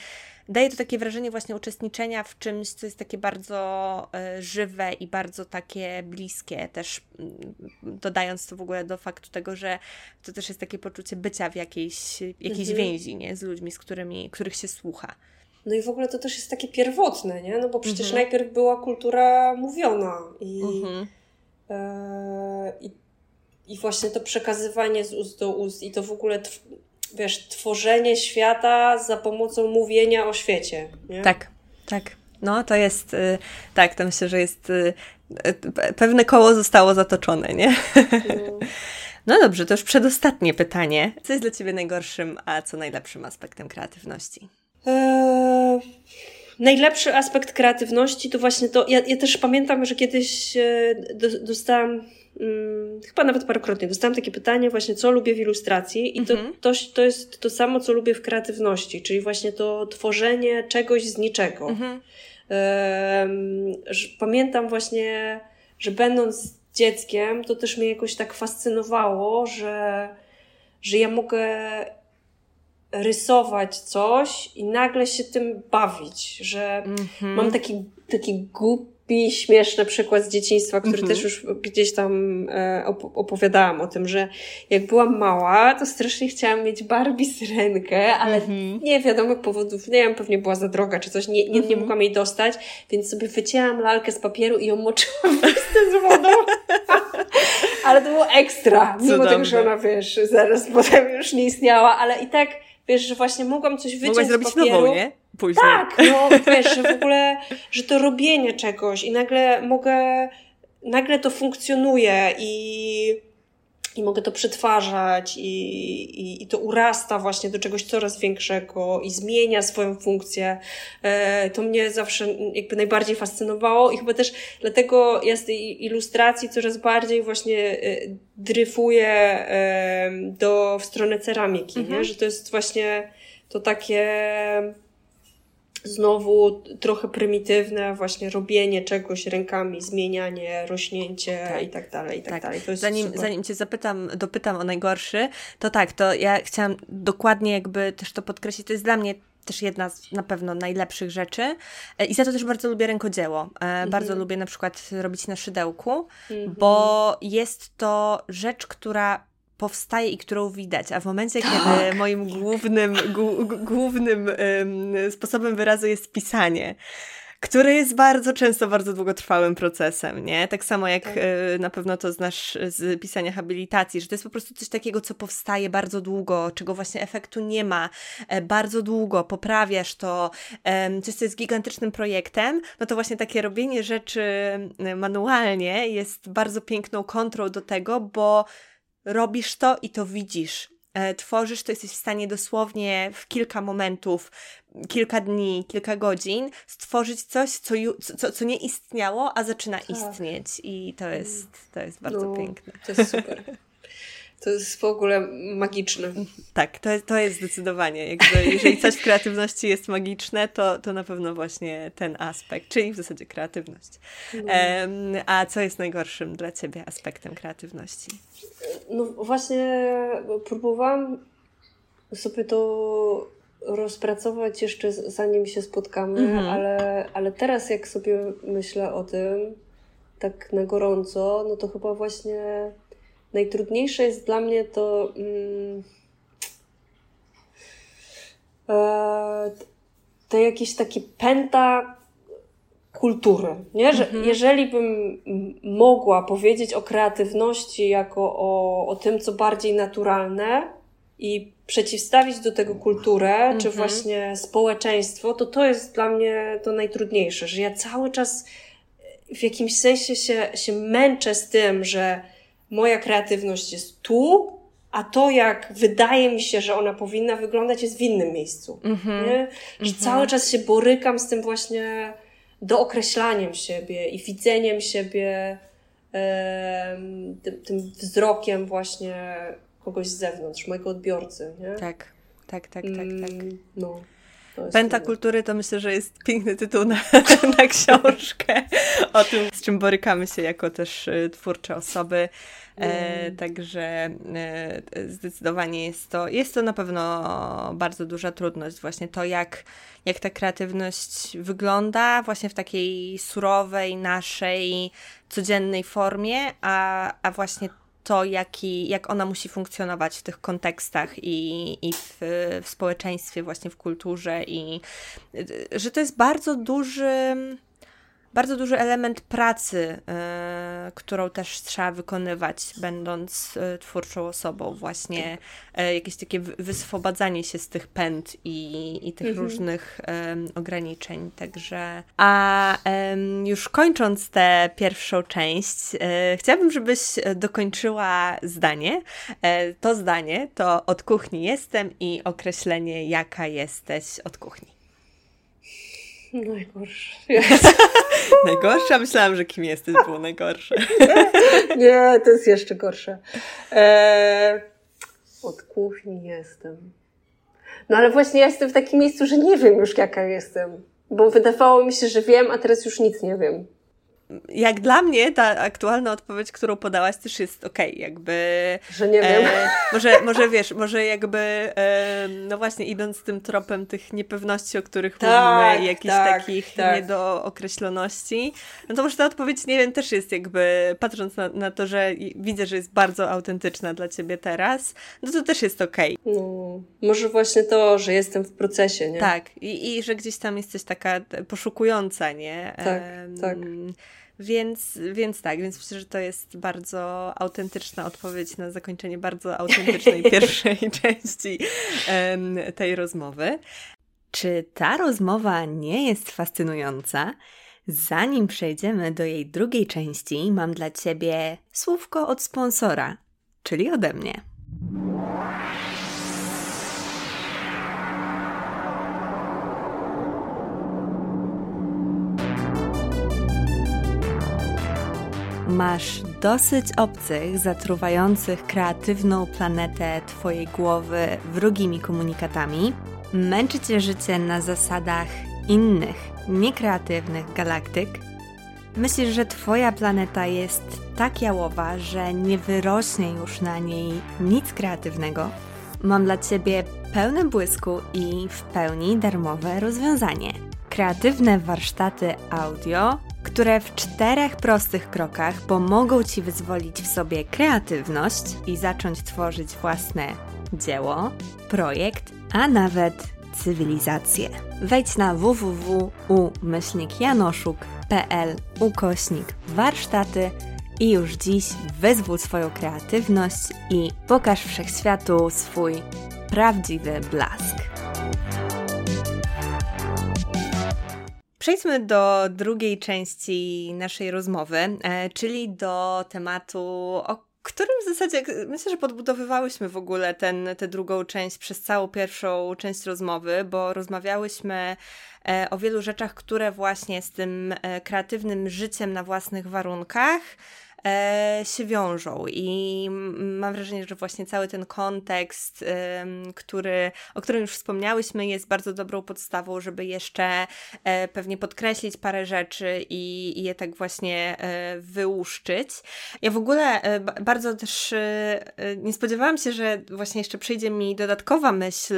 daje to takie wrażenie właśnie uczestniczenia w czymś, co jest takie bardzo e, żywe i bardzo takie bliskie, też mm, dodając to w ogóle do faktu tego, że to też jest takie poczucie bycia w jakiejś, jakiejś mhm. więzi nie? z ludźmi, z którymi, których się słucha. No i w ogóle to też jest takie pierwotne, nie? No bo przecież mhm. najpierw była kultura mówiona i, mhm. e, i, i właśnie to przekazywanie z ust do ust i to w ogóle wiesz, tworzenie świata za pomocą mówienia o świecie. Nie? Tak, tak. No, to jest, y, tak, to myślę, że jest, y, y, pewne koło zostało zatoczone, nie? No. [laughs] no dobrze, to już przedostatnie pytanie. Co jest dla Ciebie najgorszym, a co najlepszym aspektem kreatywności? Eee, najlepszy aspekt kreatywności to właśnie to, ja, ja też pamiętam, że kiedyś e, dostałam Hmm, chyba nawet parokrotnie dostałam takie pytanie właśnie, co lubię w ilustracji i to, mhm. to, to jest to samo, co lubię w kreatywności, czyli właśnie to tworzenie czegoś z niczego. Mhm. Pamiętam właśnie, że będąc dzieckiem, to też mnie jakoś tak fascynowało, że, że ja mogę rysować coś i nagle się tym bawić, że mm -hmm. mam taki, taki głupi, śmieszny przykład z dzieciństwa, który mm -hmm. też już gdzieś tam e, opowiadałam o tym, że jak byłam mała, to strasznie chciałam mieć Barbie syrenkę, ale mm -hmm. nie wiadomych powodów, nie wiem, pewnie była za droga czy coś, nie, nie, nie mhm. mogłam jej dostać, więc sobie wycięłam lalkę z papieru i ją moczyłam [laughs] z wodą. ale to było ekstra, mimo tego, że ona, wiesz, zaraz potem już nie istniała, ale i tak wiesz, że właśnie mogłam coś wyciąć Mogłaś zrobić z papieru. nową, nie? Później. Tak, no [laughs] wiesz, że w ogóle, że to robienie czegoś i nagle mogę, nagle to funkcjonuje i i mogę to przetwarzać i, i, i, to urasta właśnie do czegoś coraz większego i zmienia swoją funkcję. E, to mnie zawsze jakby najbardziej fascynowało i chyba też dlatego ja z tej ilustracji coraz bardziej właśnie e, dryfuję e, do, w stronę ceramiki, mhm. nie? że to jest właśnie to takie znowu trochę prymitywne właśnie robienie czegoś rękami, zmienianie, rośnięcie tak. i tak dalej, i tak, tak. dalej. zanim, zanim Cię zapytam, dopytam o najgorszy, to tak, to ja chciałam dokładnie jakby też to podkreślić, to jest dla mnie też jedna z na pewno najlepszych rzeczy. E, I za to też bardzo lubię rękodzieło. Mhm. Bardzo lubię na przykład robić na szydełku, mhm. bo jest to rzecz, która powstaje i którą widać, a w momencie, tak. kiedy moim głównym, głównym sposobem wyrazu jest pisanie, które jest bardzo często bardzo długotrwałym procesem, nie? Tak samo jak tak. y, na pewno to znasz z pisania habilitacji, że to jest po prostu coś takiego, co powstaje bardzo długo, czego właśnie efektu nie ma, e, bardzo długo, poprawiasz to, e, coś, co jest gigantycznym projektem, no to właśnie takie robienie rzeczy manualnie jest bardzo piękną kontrą do tego, bo robisz to i to widzisz. E, tworzysz, to jesteś w stanie dosłownie w kilka momentów, kilka dni, kilka godzin stworzyć coś, co, co, co nie istniało, a zaczyna tak. istnieć. I to jest, to jest bardzo no, piękne. To jest super. [laughs] To jest w ogóle magiczne. Tak, to jest, to jest zdecydowanie. Jakby, jeżeli coś w kreatywności jest magiczne, to, to na pewno właśnie ten aspekt, czyli w zasadzie kreatywność. Um, a co jest najgorszym dla Ciebie aspektem kreatywności? No właśnie próbowałam sobie to rozpracować jeszcze zanim się spotkamy, mhm. ale, ale teraz jak sobie myślę o tym tak na gorąco, no to chyba właśnie najtrudniejsze jest dla mnie to mm, e, to jakieś takie pęta kultury, nie? Że mhm. jeżeli bym mogła powiedzieć o kreatywności jako o, o tym, co bardziej naturalne i przeciwstawić do tego kulturę, mhm. czy właśnie społeczeństwo, to to jest dla mnie to najtrudniejsze, że ja cały czas w jakimś sensie się, się męczę z tym, że moja kreatywność jest tu, a to, jak wydaje mi się, że ona powinna wyglądać, jest w innym miejscu. Mm-hmm. Nie? Że mm-hmm. cały czas się borykam z tym właśnie dookreślaniem siebie i widzeniem siebie tym, tym, wzrokiem właśnie kogoś z zewnątrz, mojego odbiorcy. Nie? Tak, tak, tak, tak, tak. Mm, no. Pęta kultury to myślę, że jest piękny tytuł na, [laughs] na książkę o tym, z czym borykamy się jako też y, twórcze osoby. E, mm. także e, zdecydowanie jest to, jest to na pewno bardzo duża trudność, właśnie to, jak, jak ta kreatywność wygląda, właśnie w takiej surowej, naszej, codziennej formie, a, a właśnie to, jaki, jak ona musi funkcjonować w tych kontekstach i, i w, w społeczeństwie, właśnie w kulturze, i że to jest bardzo duży bardzo duży element pracy, y, którą też trzeba wykonywać, będąc y, twórczą osobą, właśnie y, jakieś takie wyswobadzanie się z tych pęd i, i tych mhm. różnych ograniczeń. Także, a już kończąc tę pierwszą część, chciałabym, żebyś dokończyła zdanie. To zdanie to od kuchni jestem i określenie, jaka jesteś od kuchni. Najgorsze. [laughs] najgorsze? Myślałam, że kim jesteś było najgorsze. [laughs] Nie, to jest jeszcze gorsze. Eee, od kuchni jestem. No ale właśnie ja jestem w takim miejscu, że nie wiem już jaka jestem. Bo wydawało mi się, że wiem, a teraz już nic nie wiem jak dla mnie ta aktualna odpowiedź, którą podałaś, też jest okej, okay, jakby... Że nie wiem. E, [laughs] może, może wiesz, może jakby, e, no właśnie idąc tym tropem tych niepewności, o których tak, mówimy i jakichś tak, takich tak. niedookreśloności, no to może ta odpowiedź, nie wiem, też jest jakby, patrząc na, na to, że widzę, że jest bardzo autentyczna dla Ciebie teraz, no to też jest okej. Okay. No, może właśnie to, że jestem w procesie, nie? Tak, i, i że gdzieś tam jesteś taka poszukująca, nie? Tak, tak. Więc, więc tak, więc myślę, że to jest bardzo autentyczna odpowiedź na zakończenie bardzo autentycznej [laughs] pierwszej części tej rozmowy. Czy ta rozmowa nie jest fascynująca? Zanim przejdziemy do jej drugiej części, mam dla Ciebie słówko od sponsora, czyli ode mnie. Masz dosyć obcych, zatruwających kreatywną planetę Twojej głowy wrogimi komunikatami? Męczy Cię życie na zasadach innych, niekreatywnych galaktyk? Myślisz, że Twoja planeta jest tak jałowa, że nie wyrośnie już na niej nic kreatywnego? Mam dla Ciebie pełne błysku i w pełni darmowe rozwiązanie. Kreatywne warsztaty audio które w czterech prostych krokach pomogą Ci wyzwolić w sobie kreatywność i zacząć tworzyć własne dzieło, projekt, a nawet cywilizację. Wejdź na www.umyślnikjanoszuk.pl ukośnik warsztaty i już dziś wyzwól swoją kreatywność i pokaż wszechświatu swój prawdziwy blask. Przejdźmy do drugiej części naszej rozmowy, e, czyli do tematu, o którym w zasadzie myślę, że podbudowywałyśmy w ogóle ten, tę drugą część przez całą pierwszą część rozmowy, bo rozmawiałyśmy e, o wielu rzeczach, które właśnie z tym e, kreatywnym życiem na własnych warunkach się wiążą. I mam wrażenie, że właśnie cały ten kontekst, e, który, o którym już wspomniałyśmy, jest bardzo dobrą podstawą, żeby jeszcze e, pewnie podkreślić parę rzeczy i, i je tak właśnie e, wyłuszczyć. Ja w ogóle e, bardzo też e, nie spodziewałam się, że właśnie jeszcze przyjdzie mi dodatkowa myśl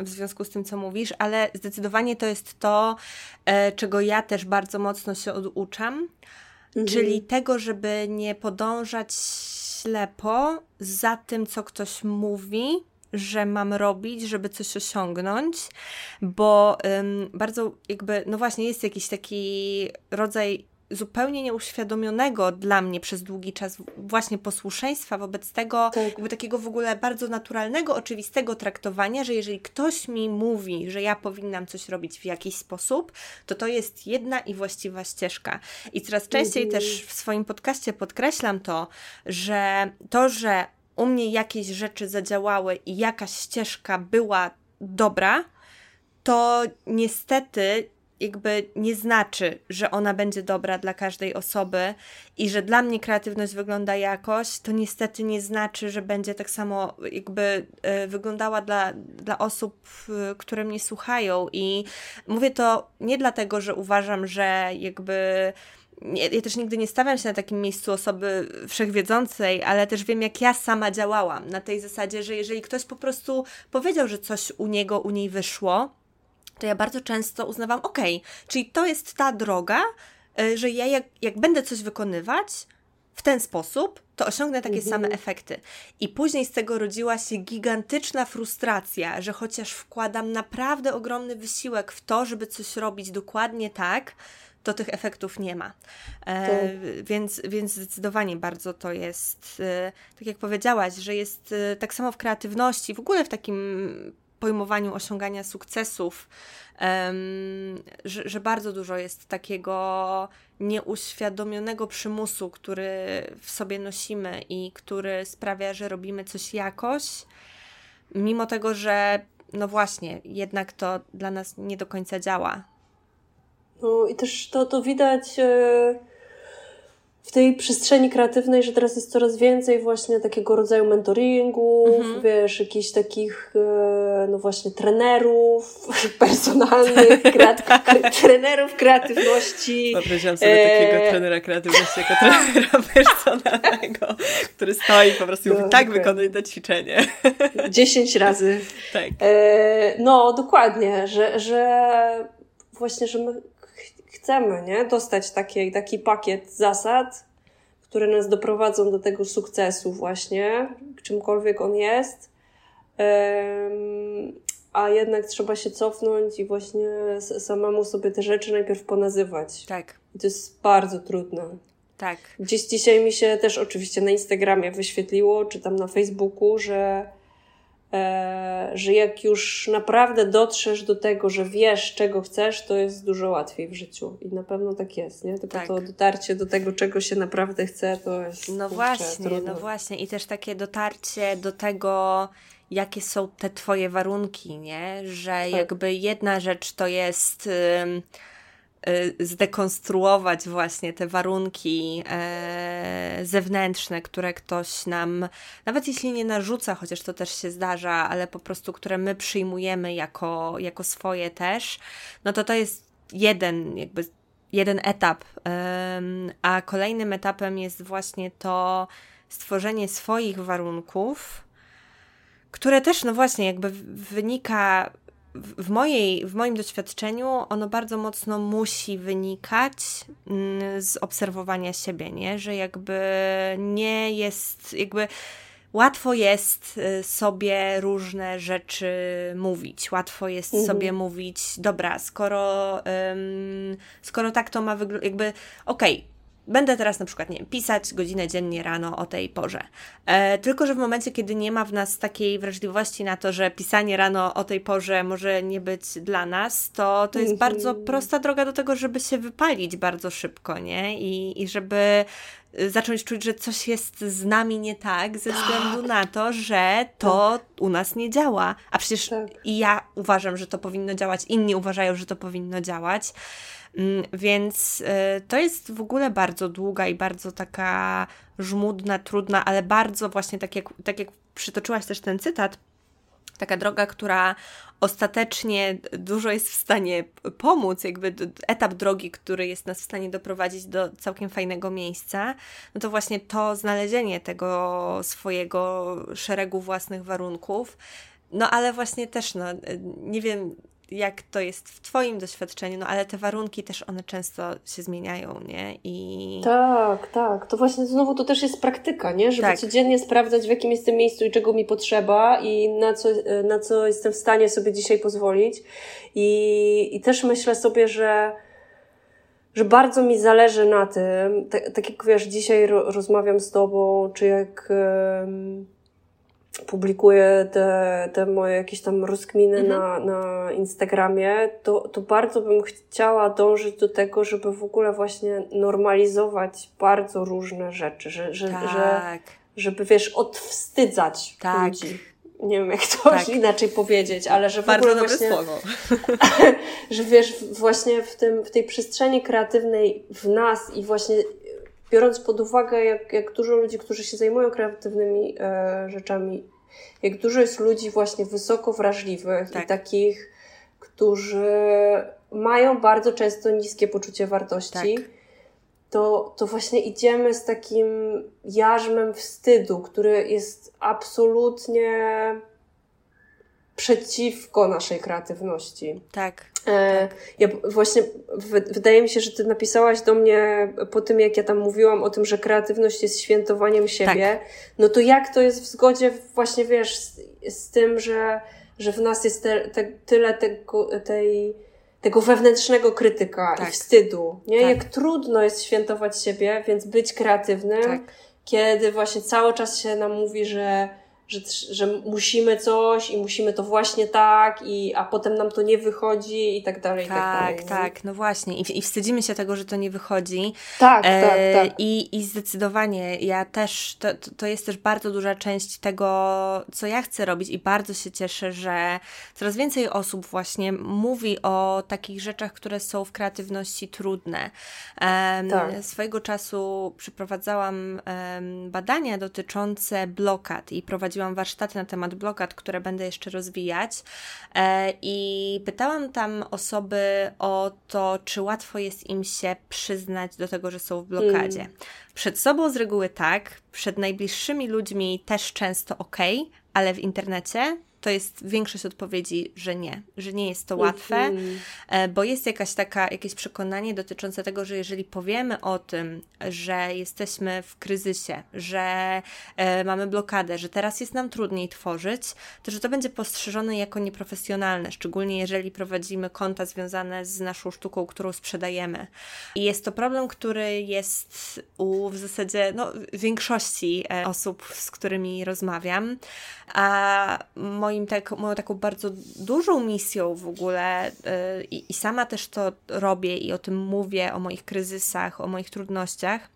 w związku z tym, co mówisz, ale zdecydowanie to jest to, czego ja też bardzo mocno się oduczam. Mhm. Czyli tego, żeby nie podążać ślepo za tym, co ktoś mówi, że mam robić, żeby coś osiągnąć, bo ym, bardzo jakby, no właśnie, jest jakiś taki rodzaj zupełnie nieuświadomionego dla mnie przez długi czas właśnie posłuszeństwa wobec tego, tak. takiego w ogóle bardzo naturalnego, oczywistego traktowania, że jeżeli ktoś mi mówi, że ja powinnam coś robić w jakiś sposób, to to jest jedna i właściwa ścieżka. I coraz częściej mhm. też w swoim podcaście podkreślam to, że to, że u mnie jakieś rzeczy zadziałały i jakaś ścieżka była dobra, to niestety jakby nie znaczy, że ona będzie dobra dla każdej osoby i że dla mnie kreatywność wygląda jakoś, to niestety nie znaczy, że będzie tak samo jakby y, wyglądała dla, dla osób, y, które mnie słuchają. I mówię to nie dlatego, że uważam, że jakby. Ja też nigdy nie stawiam się na takim miejscu osoby wszechwiedzącej, ale też wiem, jak ja sama działałam. Na tej zasadzie, że jeżeli ktoś po prostu powiedział, że coś u niego, u niej wyszło, to ja bardzo często uznawam, ok, czyli to jest ta droga, e, że ja jak, jak będę coś wykonywać w ten sposób, to osiągnę takie mhm. same efekty. I później z tego rodziła się gigantyczna frustracja, że chociaż wkładam naprawdę ogromny wysiłek w to, żeby coś robić dokładnie tak, to tych efektów nie ma. E, więc, więc zdecydowanie bardzo to jest, e, tak jak powiedziałaś, że jest e, tak samo w kreatywności, w ogóle w takim pojmowaniu osiągania sukcesów, że, że, bardzo dużo jest takiego nieuświadomionego przymusu, który w sobie nosimy i który sprawia, że robimy coś jakoś, mimo tego, że no właśnie, jednak to dla nas nie do końca działa. No i też to, to widać. Yy w tej przestrzeni kreatywnej, że teraz jest coraz więcej właśnie takiego rodzaju mentoringów, mhm. wiesz, jakichś takich, e, no właśnie, trenerów [laughs] personalnych, kreat [laughs] trenerów kreatywności. Wyobraziłam sobie e... takiego trenera kreatywności jako trenera [laughs] personalnego, który stoi po prostu mówi, tak, wykonuj to ćwiczenie. Dziesięć razy. Tak. E, no, dokładnie, że, że właśnie, że my chcemy, nie? Dostać taki, taki pakiet zasad, które nas doprowadzą do tego sukcesu właśnie, czymkolwiek on jest. A jednak trzeba się cofnąć i właśnie samemu sobie te rzeczy najpierw ponazywać. Tak. I to jest bardzo trudne. Tak. Gdzieś dzisiaj mi się też oczywiście na Instagramie wyświetliło, czy tam na Facebooku, że że jak już naprawdę dotrzesz do tego, że wiesz, czego chcesz, to jest dużo łatwiej w życiu. I na pewno tak jest, nie? Tylko tak. to dotarcie do tego, czego się naprawdę chce, to jest. No właśnie, trudno. no właśnie. I też takie dotarcie do tego, jakie są te Twoje warunki, nie? Że tak. jakby jedna rzecz to jest. Y, zdekonstruować właśnie te warunki e, zewnętrzne, które ktoś nam, nawet jeśli nie narzuca, chociaż to też się zdarza, ale po prostu, które my przyjmujemy jako, jako swoje też, no to to jest jeden jakby jeden etap, a kolejnym etapem jest właśnie to stworzenie swoich warunków, które też, no właśnie, jakby wynika w, mojej, w moim doświadczeniu ono bardzo mocno musi wynikać mm, z obserwowania siebie, nie? Że jakby nie jest, jakby łatwo jest y, sobie różne rzeczy mówić. Łatwo jest mhm. sobie mówić, dobra, skoro, um, skoro tak to ma wyglądać, jakby okej, okay, będę teraz na przykład, nie wiem, pisać godzinę dziennie rano o tej porze. E, tylko, że w momencie, kiedy nie ma w nas takiej wrażliwości na to, że pisanie rano o tej porze może nie być dla nas, to to jest mm -hmm. bardzo prosta droga do tego, żeby się wypalić bardzo szybko, nie? I, i żeby y, zacząć czuć, że coś jest z nami nie tak, ze względu na to, że to tak. u nas nie działa. A przecież tak. i ja uważam, że to powinno działać, inni uważają, że to powinno działać. Mm, więc y, to jest w ogóle bardzo długa i bardzo taka żmudna, trudna, ale bardzo właśnie tak jak, tak jak przytoczyłaś też ten cytat, taka droga, która ostatecznie dużo jest w stanie pomóc, jakby etap drogi, który jest nas w stanie doprowadzić do całkiem fajnego miejsca, no to właśnie to znalezienie tego swojego szeregu własnych warunków. No ale właśnie też, no, nie wiem, jak to jest w Twoim doświadczeniu, no ale te warunki też one często się zmieniają, nie? I... Tak, tak. To właśnie znowu to też jest praktyka, nie? Żeby tak. codziennie sprawdzać, w jakim jestem miejscu i czego mi potrzeba i na co, na co jestem w stanie sobie dzisiaj pozwolić. I, i też myślę sobie, że że bardzo mi zależy na tym, tak, tak jak wiesz, dzisiaj ro, rozmawiam z Tobą, czy jak publikuję te, te moje jakieś tam rozkminy mhm. na, na Instagramie, to, to bardzo bym chciała dążyć do tego, żeby w ogóle właśnie normalizować bardzo różne rzeczy, że, że, tak. że żeby wiesz, odwstydzać tak. ludzi. Nie wiem, jak to tak. inaczej powiedzieć, ale że w bardzo ogóle właśnie, słowo. [laughs] że wiesz, właśnie w, tym, w tej przestrzeni kreatywnej w nas i właśnie biorąc pod uwagę, jak, jak dużo ludzi, którzy się zajmują kreatywnymi e, rzeczami, jak dużo jest ludzi właśnie wysoko wrażliwych tak. i takich, którzy mają bardzo często niskie poczucie wartości, tak. to, to właśnie idziemy z takim jarzmem wstydu, który jest absolutnie przeciwko naszej kreatywności. Tak. E, ja właśnie wydaje mi się, że ty napisałaś do mnie po tym, jak ja tam mówiłam o tym, że kreatywność jest świętowaniem siebie. Tak. No to jak to jest w zgodzie właśnie, wiesz, z, z tym, że, że w nas jest te, te, tyle tego, tej, tego wewnętrznego krytyka tak. i wstydu, nie? Tak. Jak trudno jest świętować siebie, więc być kreatywnym, tak. kiedy właśnie cały czas się nam mówi, że że, że musimy coś i musimy to właśnie tak, i, a potem nam to nie wychodzi i tak dalej. Tak, tak, dalej, tak, no właśnie. I, I wstydzimy się tego, że to nie wychodzi. Tak, e, tak, tak. I, I zdecydowanie ja też, to, to jest też bardzo duża część tego, co ja chcę robić i bardzo się cieszę, że coraz więcej osób właśnie mówi o takich rzeczach, które są w kreatywności trudne. Um, tak. Swojego czasu przeprowadzałam um, badania dotyczące blokad i prowadziłam prowadziłam warsztaty na temat blokad, które będę jeszcze rozwijać e, i pytałam tam osoby o to, czy łatwo jest im się przyznać do tego, że są w blokadzie. Mm. Przed sobą z reguły tak, przed najbliższymi ludźmi też często ok, ale w internecie to jest większość odpowiedzi, że nie, że nie jest to łatwe, mm -hmm. bo jest jakaś taka, jakieś przekonanie dotyczące tego, że jeżeli powiemy o tym, że jesteśmy w kryzysie, że e, mamy blokadę, że teraz jest nam trudniej tworzyć, to że to będzie postrzeżone jako nieprofesjonalne, szczególnie jeżeli prowadzimy konta związane z naszą sztuką, którą sprzedajemy. I jest to problem, który jest u w zasadzie no, większości e, osób, z którymi rozmawiam, a moim tak, moją taką bardzo dużą misją w ogóle yy, i sama też to robię i o tym mówię, o moich kryzysach, o moich trudnościach,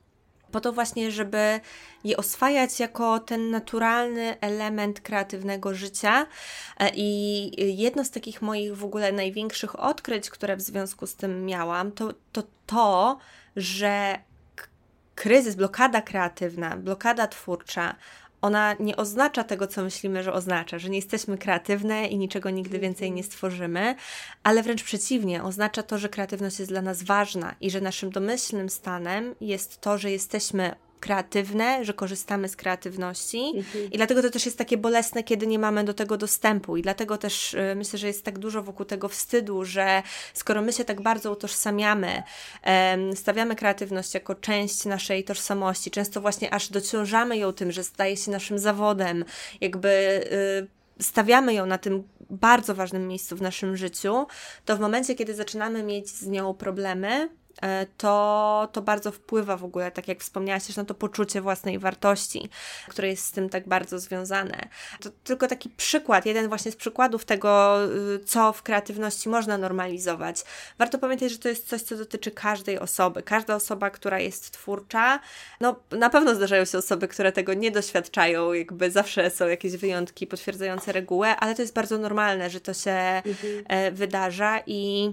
po to właśnie, żeby je oswajać jako ten naturalny element kreatywnego życia. E, I jedno z takich moich w ogóle największych odkryć, które w związku z tym miałam, to to, to że kryzys, blokada kreatywna, blokada twórcza, ona nie oznacza tego, co myślimy, że oznacza, że nie jesteśmy kreatywne i niczego nigdy więcej nie stworzymy, ale wręcz przeciwnie, oznacza to, że kreatywność jest dla nas ważna i że naszym domyślnym stanem jest to, że jesteśmy kreatywne, że korzystamy z kreatywności mhm. i dlatego to też jest takie bolesne, kiedy nie mamy do tego dostępu i dlatego też y, myślę, że jest tak dużo wokół tego wstydu, że skoro my się tak bardzo utożsamiamy, stawiamy kreatywność jako część naszej tożsamości, często właśnie aż dociążamy ją tym, że staje się naszym zawodem, jakby y, stawiamy ją na tym bardzo ważnym miejscu w naszym życiu, to w momencie, kiedy zaczynamy mieć z nią problemy, to, to bardzo wpływa w ogóle, tak jak wspomniałaś też na to poczucie własnej wartości, które jest z tym tak bardzo związane. To tylko taki przykład, jeden właśnie z przykładów tego, y, co w kreatywności można normalizować. Warto pamiętać, że to jest coś, co dotyczy każdej osoby. Każda osoba, która jest twórcza, no na pewno zdarzają się osoby, które tego nie doświadczają, jakby zawsze są jakieś wyjątki potwierdzające regułę, ale to jest bardzo normalne, że to się mhm. E, wydarza i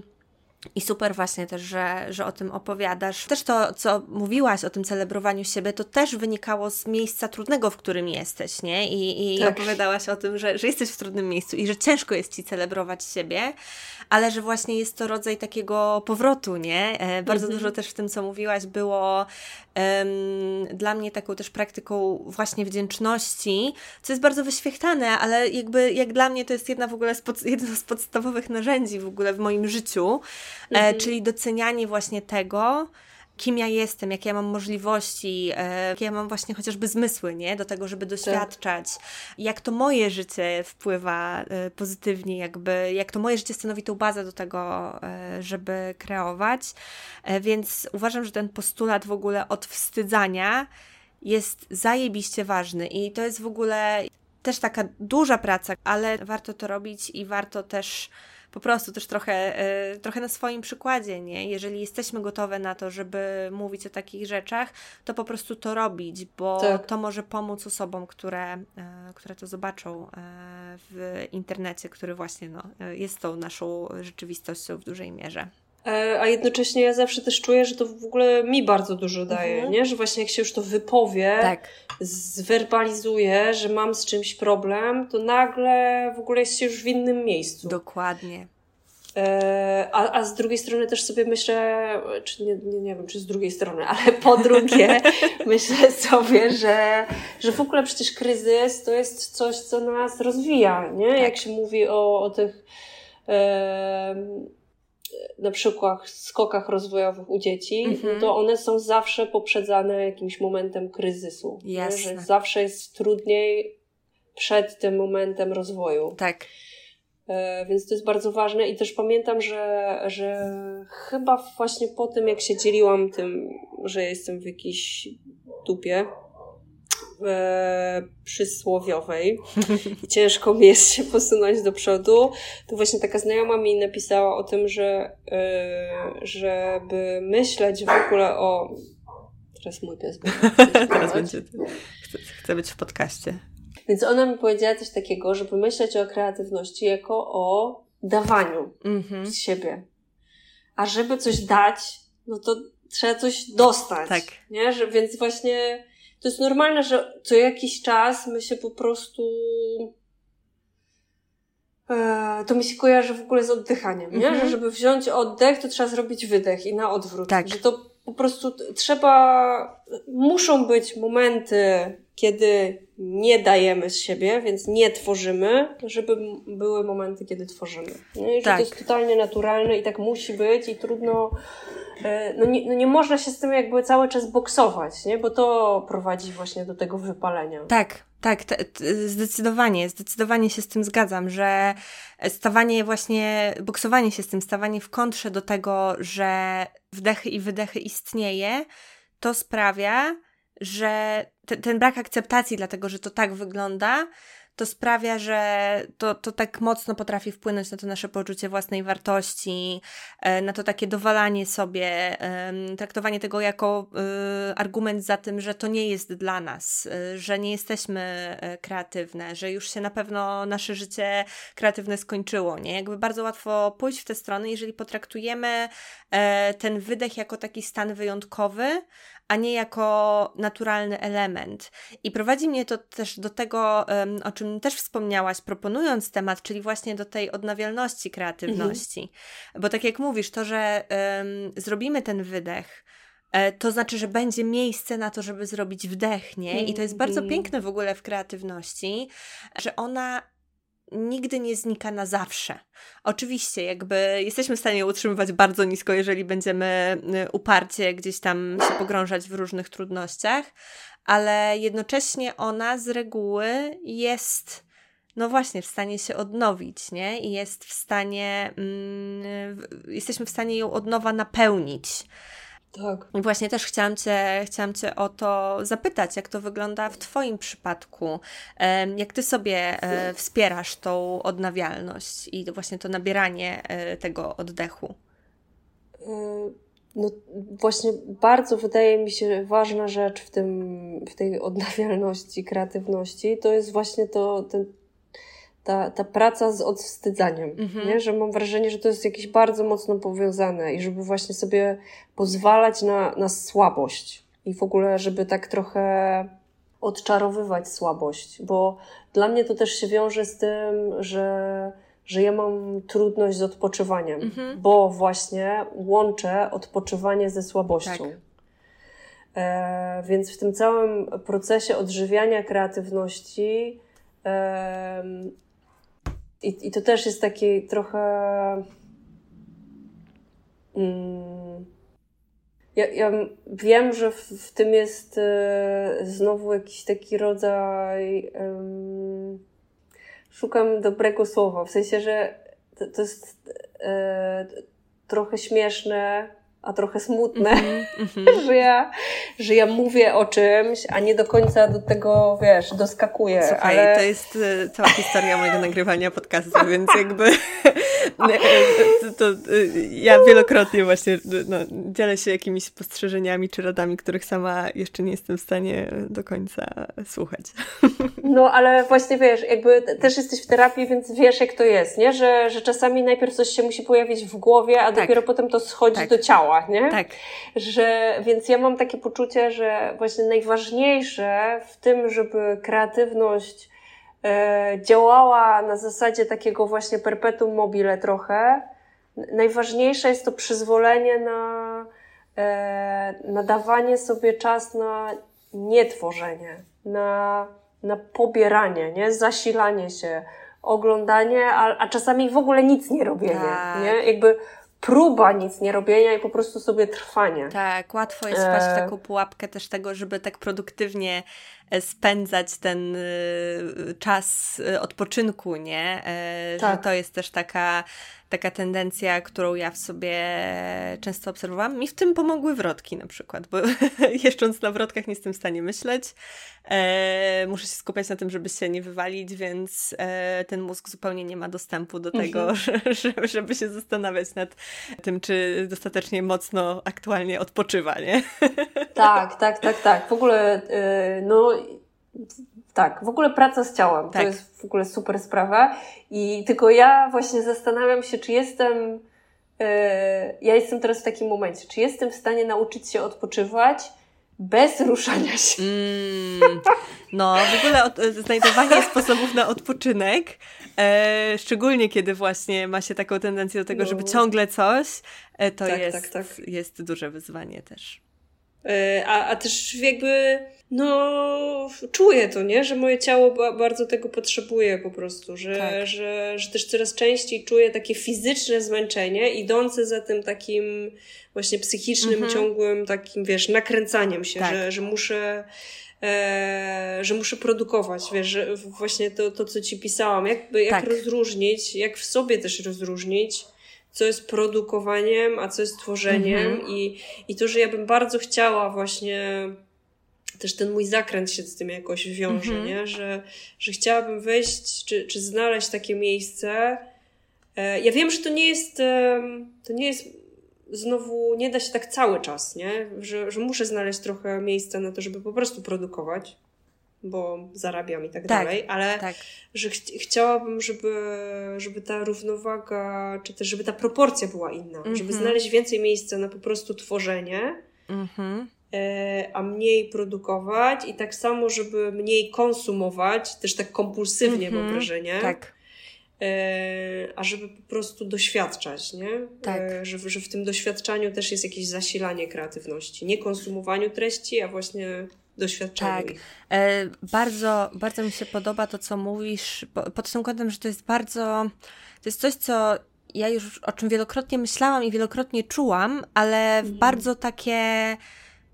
i super właśnie też, że, że o tym opowiadasz. Też to, co mówiłaś o tym celebrowaniu siebie, to też wynikało z miejsca trudnego, w którym jesteś, nie? I, i tak. opowiadałaś o tym, że, że jesteś w trudnym miejscu i że ciężko jest Ci celebrować siebie, ale że właśnie jest to rodzaj takiego powrotu, nie? E, bardzo mhm. dużo też w tym, co mówiłaś, było um, dla mnie taką też praktyką właśnie wdzięczności, co jest bardzo wyświechtane, ale jakby jak dla mnie to jest jedna w ogóle z pod, jedno z podstawowych narzędzi w ogóle w moim życiu, mhm. czyli docenianie właśnie tego, kim ja jestem, jakie ja mam możliwości, e, jakie ja mam właśnie chociażby zmysły, nie? Do tego, żeby doświadczać, tak. jak to moje życie wpływa e, pozytywnie, jakby, jak to moje życie stanowi tą bazę do tego, e, żeby kreować. Więc uważam, że ten postulat w ogóle odwstydzania jest zajebiście ważny i to jest w ogóle też taka duża praca, ale warto to robić i warto też po prostu też trochę, e, trochę na swoim przykładzie, nie? Jeżeli jesteśmy gotowe na to, żeby mówić o takich rzeczach, to po prostu to robić, bo tak. to może pomóc osobom, które, e, które to zobaczą e, w internecie, który właśnie no, jest tą naszą rzeczywistością w dużej mierze. A jednocześnie ja zawsze też czuję, że to w ogóle mi bardzo dużo daje, mhm. nie? Że właśnie jak się już to wypowie, tak. zwerbalizuje, że mam z czymś problem, to nagle w ogóle jest się już w innym miejscu. Dokładnie. E, a, a z drugiej strony też sobie myślę, czy nie, nie, nie wiem, czy z drugiej strony, ale [laughs] po drugie [laughs] myślę sobie, że, że w ogóle przecież kryzys to jest coś, co nas rozwija, nie? Tak. Jak się mówi o, o tych na przykład skokach rozwojowych u dzieci, mm-hmm. to one są zawsze poprzedzane jakimś momentem kryzysu. Że zawsze jest trudniej przed tym momentem rozwoju. Tak. E, więc to jest bardzo ważne i też pamiętam, że, że chyba właśnie po tym, jak się dzieliłam tym, że jestem w jakiejś dupie, e, przysłowiowej i ciężko mi jest się posunąć do przodu, to właśnie taka znajoma mi napisała o tym, że e, żeby myśleć w ogóle o... Teraz mój pies będzie. [laughs] Teraz będzie. Chcę, chcę być w podcaście. Więc ona mi powiedziała coś takiego, żeby myśleć o kreatywności jako o dawaniu z siebie. A żeby coś dać, no to trzeba coś dostać. Tak. Nie? Że, więc właśnie to jest normalne, że co jakiś czas my się po prostu. E, to mi się kojarzy w ogóle z oddychaniem, nie? Mm-hmm. Że żeby wziąć oddech, to trzeba zrobić wydech i na odwrót. Tak. Że to po prostu trzeba. Muszą być momenty, kiedy nie dajemy z siebie, więc nie tworzymy, żeby były momenty, kiedy tworzymy. Nie? Że tak. to jest totalnie naturalne i tak musi być i trudno E, no nie, no nie można się z tym jakby cały czas boksować, nie? Bo to prowadzi właśnie do tego wypalenia. Tak, tak, zdecydowanie, zdecydowanie się z tym zgadzam, że stawanie właśnie, boksowanie się z tym, stawanie w kontrze do tego, że wdechy i wydechy istnieje, to sprawia, że te, ten brak akceptacji, dlatego że to tak wygląda, to sprawia, że to, to tak mocno potrafi wpłynąć na to nasze poczucie własnej wartości, e, na to takie dowalanie sobie, traktowanie tego jako e, argument za tym, że to nie jest dla nas, e, że nie jesteśmy kreatywne, że już się na pewno nasze życie kreatywne skończyło, nie? Jakby bardzo łatwo pójść w tę stronę, jeżeli potraktujemy ten wydech jako taki stan wyjątkowy, a nie jako naturalny element. I prowadzi mnie to też do tego, o czym też wspomniałaś, proponując temat, czyli właśnie do tej odnawialności kreatywności. Mhm. Bo tak jak mówisz, to, że um, zrobimy ten wydech, e, to znaczy, że będzie miejsce na to, żeby zrobić wdech, nie? I to jest bardzo mhm. piękne w ogóle w kreatywności, że ona nigdy nie znika na zawsze. Oczywiście, jakby jesteśmy w stanie utrzymywać bardzo nisko, jeżeli będziemy y, uparcie gdzieś tam się pogrążać w różnych trudnościach, ale jednocześnie ona z reguły jest no właśnie, w stanie się odnowić, nie? I jest w stanie, mm, jesteśmy w stanie ją od nowa napełnić. Tak. I właśnie też chciałam cię, chciałam cię o to zapytać, jak to wygląda w Twoim przypadku. Jak Ty sobie e, wspierasz tą odnawialność i właśnie to nabieranie e, tego oddechu? E, no właśnie bardzo wydaje mi się ważna rzecz w, tym, w tej odnawialności, kreatywności, to jest właśnie to, ten, ta, ta praca z odwstydzaniem, mhm. nie? że mam wrażenie, że to jest jakieś bardzo mocno powiązane i żeby właśnie sobie pozwalać na, na słabość i w ogóle, żeby tak trochę odczarowywać słabość, bo dla mnie to też się wiąże z tym, że, że ja mam trudność z odpoczywaniem, mhm. bo właśnie łączę odpoczywanie ze słabością. Tak. E, więc w tym całym procesie odżywiania kreatywności e, i, I to też jest taki trochę. Mm, ja, ja wiem, że w, w tym jest e, znowu jakiś taki rodzaj. szukam dobrego słowa, w sensie, że to, to jest e, trochę śmieszne, a trochę smutne, mm [laughs] -hmm. że, ja, że ja mówię o czymś, a nie do końca do tego, wiesz, doskakuję. Słuchaj, ale... to jest e, cała historia mojego [laughs] nagrywania podcastu, więc jakby [laughs] to, to, ja wielokrotnie właśnie no, dzielę się jakimiś spostrzeżeniami czy radami, których sama jeszcze nie jestem w stanie do końca słuchać. No, ale właśnie wiesz, jakby też jesteś w terapii, więc wiesz, jak to jest, nie? Że, że czasami najpierw coś się musi pojawić w głowie, a tak. dopiero potem to schodzi tak. do ciała, nie? Tak. Że, więc ja mam takie poczucie, że właśnie najważniejsze w tym, żeby kreatywność e, działała na zasadzie takiego właśnie perpetuum mobile trochę, najważniejsze jest to przyzwolenie na, e, na dawanie sobie czas na nietworzenie, na na pobieranie, nie? Zasilanie się, oglądanie, a, a czasami w ogóle nic nie robienie, tak. nie? Jakby próba nic nie robienia i po prostu sobie trwanie. Tak, łatwo jest wpaść w taką pułapkę też tego, żeby tak produktywnie spędzać ten czas odpoczynku, nie? Tak. Że to jest też taka taka tendencja, którą ja w sobie często obserwowałam. Mi w tym pomogły wrotki na przykład, bo [laughs] jeżdżąc na wrotkach nie jestem w stanie myśleć. E, muszę się skupiać na tym, żeby się nie wywalić, więc e, ten mózg zupełnie nie ma dostępu do tego, mhm. [laughs] że, żeby się zastanawiać nad tym, czy dostatecznie mocno aktualnie odpoczywa, nie? [laughs] Tak, tak, tak, tak. W ogóle, no tak, w ogóle praca z ciałem tak. to jest w ogóle super sprawa. I tylko ja właśnie zastanawiam się, czy jestem. Yy, ja jestem teraz w takim momencie, czy jestem w stanie nauczyć się odpoczywać bez ruszania się. Mm, no, w ogóle od, znajdowanie [laughs] sposobów na odpoczynek, e, szczególnie kiedy właśnie ma się taką tendencję do tego, no. żeby ciągle coś, e, to tak, jest, tak, tak. jest duże wyzwanie też. E, a, a też jakby no, czuję to, nie? Że moje ciało ba bardzo tego potrzebuje po prostu, że, tak. że, że też coraz częściej czuję takie fizyczne zmęczenie, idące za tym takim właśnie psychicznym, mhm. ciągłym takim, wiesz, nakręcaniem się, tak. że, że muszę e, że muszę produkować, wiesz, że właśnie to, to co ci pisałam, jak, jak tak. rozróżnić, jak w sobie też rozróżnić, co jest produkowaniem, a co jest tworzeniem mhm. i, i to, że ja bym bardzo chciała właśnie też ten mój zakręt się z tym jakoś wiąże, mm -hmm. nie? Że, że chciałabym wejść, czy, czy znaleźć takie miejsce. E, ja wiem, że to nie jest, to nie jest znowu, nie da się tak cały czas, nie? Że, że muszę znaleźć trochę miejsca na to, żeby po prostu produkować, bo zarabiam i tak, tak dalej, ale tak. że ch chciałabym, żeby, żeby ta równowaga, czy też żeby ta proporcja była inna, mm -hmm. żeby mhm. znaleźć więcej miejsca na po prostu tworzenie. Mm -hmm E, a mniej produkować i tak samo, żeby mniej konsumować, też tak kompulsywnie mm -hmm, mam wrażenie. Tak. E, a żeby po prostu doświadczać, nie? Tak. E, że, że w tym doświadczaniu też jest jakieś zasilanie kreatywności. Nie konsumowaniu treści, a właśnie doświadczaniu tak. E, bardzo, bardzo mi się podoba to, co mówisz, pod tym kątem, że to jest bardzo, to jest coś, co ja już o czym wielokrotnie myślałam i wielokrotnie czułam, ale w mm. bardzo takie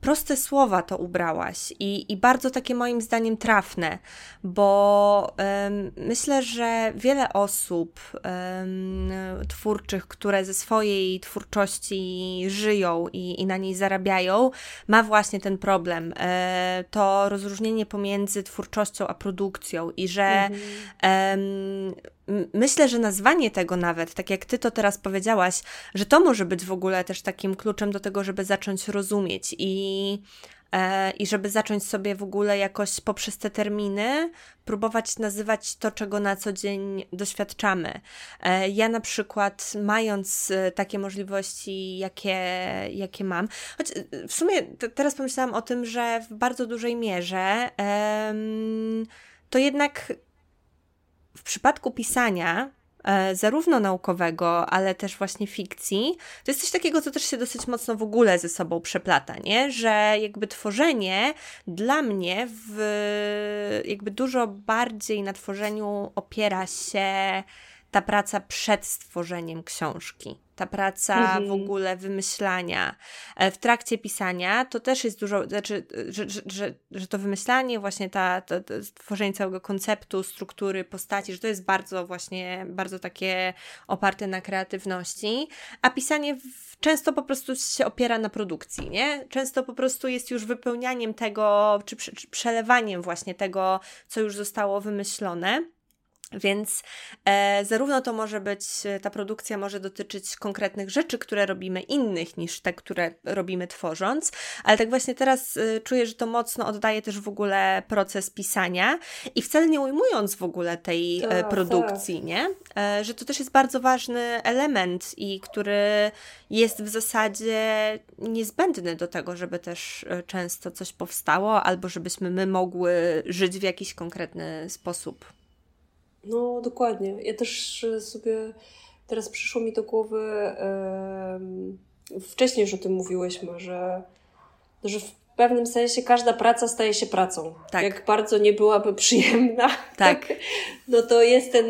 proste słowa to ubrałaś i, i bardzo takie moim zdaniem trafne, bo um, myślę, że wiele osób um, twórczych, które ze swojej twórczości żyją i, i na niej zarabiają, ma właśnie ten problem. E, to rozróżnienie pomiędzy twórczością a produkcją i że mhm. um, myślę, że nazwanie tego nawet, tak jak ty to teraz powiedziałaś, że to może być w ogóle też takim kluczem do tego, żeby zacząć rozumieć i, e, i żeby zacząć sobie w ogóle jakoś poprzez te terminy próbować nazywać to, czego na co dzień doświadczamy. E, ja na przykład, mając e, takie możliwości, jakie, jakie mam, choć e, w sumie teraz pomyślałam o tym, że w bardzo dużej mierze to jednak w przypadku pisania, e, zarówno naukowego, ale też właśnie fikcji, to jest coś takiego, co też się dosyć mocno w ogóle ze sobą przeplata, nie? Że jakby tworzenie dla mnie w jakby dużo bardziej na tworzeniu opiera się ta praca przed stworzeniem książki ta praca mhm. w ogóle wymyślania. E, w trakcie pisania to też jest dużo, znaczy, że, że, że, że to wymyślanie, właśnie ta, to, to tworzenie całego konceptu, struktury, postaci, że to jest bardzo właśnie, bardzo takie oparte na kreatywności, a pisanie w, często po prostu się opiera na produkcji, nie? Często po prostu jest już wypełnianiem tego, czy, czy przelewaniem właśnie tego, co już zostało wymyślone. Więc e, zarówno to może być, ta produkcja może dotyczyć konkretnych rzeczy, które robimy innych niż te, które robimy tworząc, ale tak właśnie teraz e, czuję, że to mocno oddaje też w ogóle proces pisania i wcale nie ujmując w ogóle tej e, tak, produkcji, tak. nie? E, że to też jest bardzo ważny element i który jest w zasadzie niezbędny do tego, żeby też e, często coś powstało albo żebyśmy my mogły żyć w jakiś konkretny sposób. No, dokładnie. Ja też sobie teraz przyszło mi do głowy, wcześniej już o tym mówiłyśmy, że, że w pewnym sensie każda praca staje się pracą. Tak. Jak bardzo nie byłaby przyjemna, [laughs] tak. no to jest ten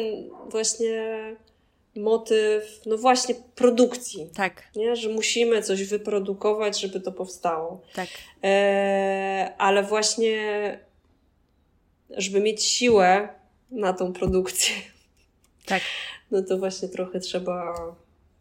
właśnie motyw, no właśnie produkcji. Tak. Nie? Że musimy coś wyprodukować, żeby to powstało. Tak. E, ale właśnie żeby mieć siłę na tą produkcję. Tak. No to właśnie trochę trzeba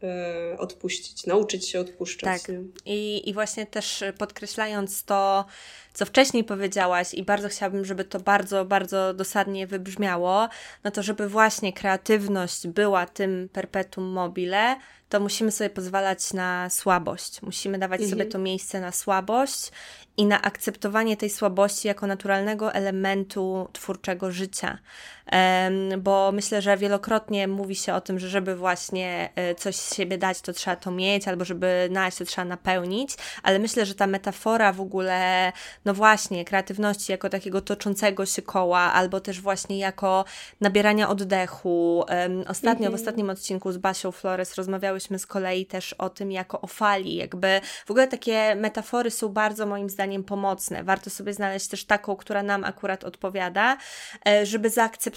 e, odpuścić, nauczyć się odpuszczać. Tak. I, I właśnie też podkreślając to, co wcześniej powiedziałaś, i bardzo chciałabym, żeby to bardzo, bardzo dosadnie wybrzmiało, no to żeby właśnie kreatywność była tym perpetuum mobile, to musimy sobie pozwalać na słabość. Musimy dawać mhm. sobie to miejsce na słabość i na akceptowanie tej słabości jako naturalnego elementu twórczego życia. Bo myślę, że wielokrotnie mówi się o tym, że żeby właśnie e, coś z siebie dać, to trzeba to mieć, albo żeby naść, to trzeba napełnić, ale myślę, że ta metafora w ogóle, no właśnie, kreatywności jako takiego toczącego się koła, albo też właśnie jako nabierania oddechu. Ostatnio, w mhm. ostatnim odcinku z Basią Flores rozmawiałyśmy z kolei też o tym jako o fali, jakby w ogóle takie metafory są bardzo moim zdaniem zdaniem pomocne. Warto sobie znaleźć też taką, która nam akurat odpowiada, e, żeby zaakceptować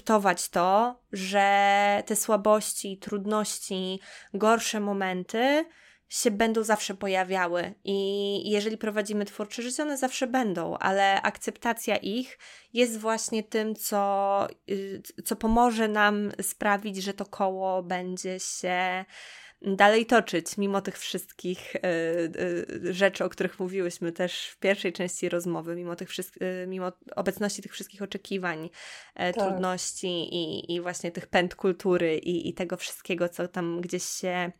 to, że te słabości, trudności, gorsze momenty się będą zawsze pojawiały. I jeżeli prowadzimy twórcze życie, one zawsze będą, ale akceptacja ich jest właśnie tym, co, y, co pomoże nam sprawić, że to koło będzie się dalej toczyć, mimo tych wszystkich y, y, rzeczy, o których mówiłyśmy też w pierwszej części rozmowy, mimo, tych y, mimo obecności tych wszystkich oczekiwań, tak. trudności i, i właśnie tych pęd kultury i, i tego wszystkiego, co tam gdzieś się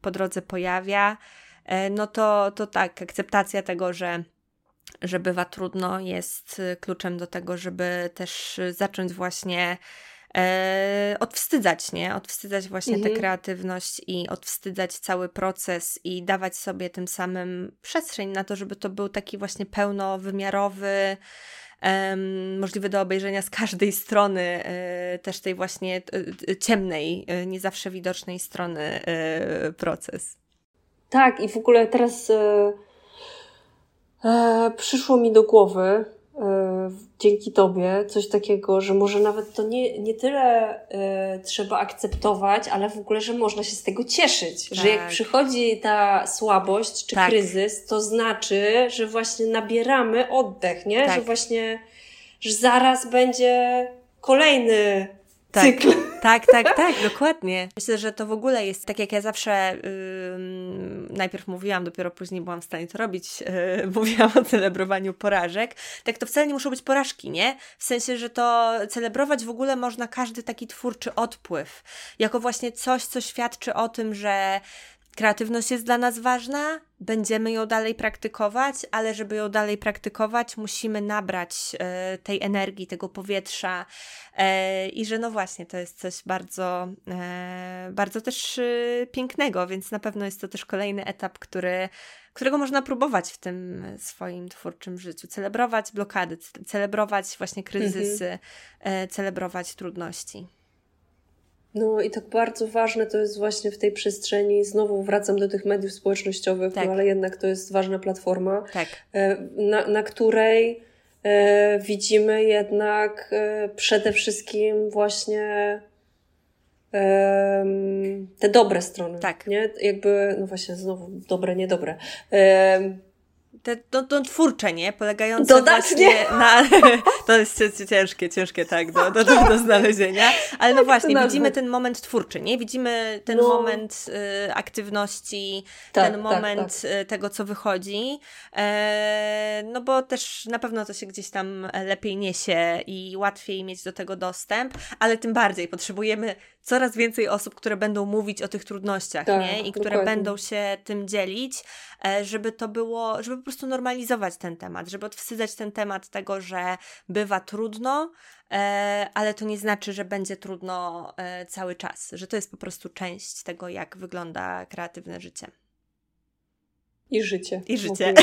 po drodze pojawia, no to, to tak, akceptacja tego, że że bywa trudno, jest kluczem do tego, żeby też zacząć właśnie e, odwstydzać, nie? Odwstydzać właśnie mhm. tę kreatywność i odwstydzać cały proces i dawać sobie tym samym przestrzeń na to, żeby to był taki właśnie pełnowymiarowy, Um, możliwy do obejrzenia z każdej strony, e, też tej właśnie e, ciemnej, e, nie zawsze widocznej strony proces. Tak, i w ogóle teraz przyszło mi do głowy, E, dzięki Tobie coś takiego, że może nawet to nie, nie tyle y, trzeba akceptować, ale w ogóle, że można się z tego cieszyć. Tak. Że jak tak. przychodzi ta słabość czy tak. kryzys, to znaczy, że właśnie nabieramy oddech, nie? Tak. Że właśnie, że zaraz będzie kolejny tak, cykl. Tak, tak, tak, dokładnie. Myślę, że to w ogóle jest tak, jak ja zawsze yy, najpierw mówiłam, dopiero później byłam w stanie to robić, yy, [laughs] mówiłam o celebrowaniu porażek. Tak to wcale nie muszą być porażki, nie? W sensie, że to celebrować w ogóle można każdy taki twórczy odpływ, jako właśnie coś, co świadczy o tym, że kreatywność jest dla nas ważna, będziemy ją dalej praktykować, ale żeby ją dalej praktykować, musimy nabrać e, tej energii, tego powietrza e, i że no właśnie, to jest coś bardzo, e, bardzo też e, pięknego, więc na pewno jest to też kolejny etap, który, którego można próbować w tym swoim twórczym życiu. Celebrować blokady, celebrować właśnie kryzysy, mhm. E, celebrować trudności. No i tak bardzo ważne to jest właśnie w tej przestrzeni, znowu wracam do tych mediów społecznościowych, tak. no ale jednak to jest ważna platforma, tak. E, na, na której e, widzimy jednak e, przede wszystkim właśnie te dobre strony. Tak. Nie? Jakby, no właśnie, znowu dobre, niedobre. E, te, no, no, twórcze, nie? Polegające właśnie na... [laughs] To jest ciężkie, ciężkie, tak, do, do, do, do znalezienia. Ale no właśnie, widzimy ten moment twórczy, nie? Widzimy ten no. moment y, aktywności, tak, ten tak, moment tak, tak. tego, co wychodzi. E, no bo też na pewno to się gdzieś tam lepiej niesie i łatwiej mieć do tego dostęp, ale tym bardziej potrzebujemy coraz więcej osób, które będą mówić o tych trudnościach, tak, nie? I które dokładnie. będą się tym dzielić, żeby to było, żeby po prostu normalizować ten temat, żeby odwsydzać ten temat tego, że bywa trudno, e, ale to nie znaczy, że będzie trudno e, cały czas, że to jest po prostu część tego, jak wygląda kreatywne życie. I życie. I życie. [laughs]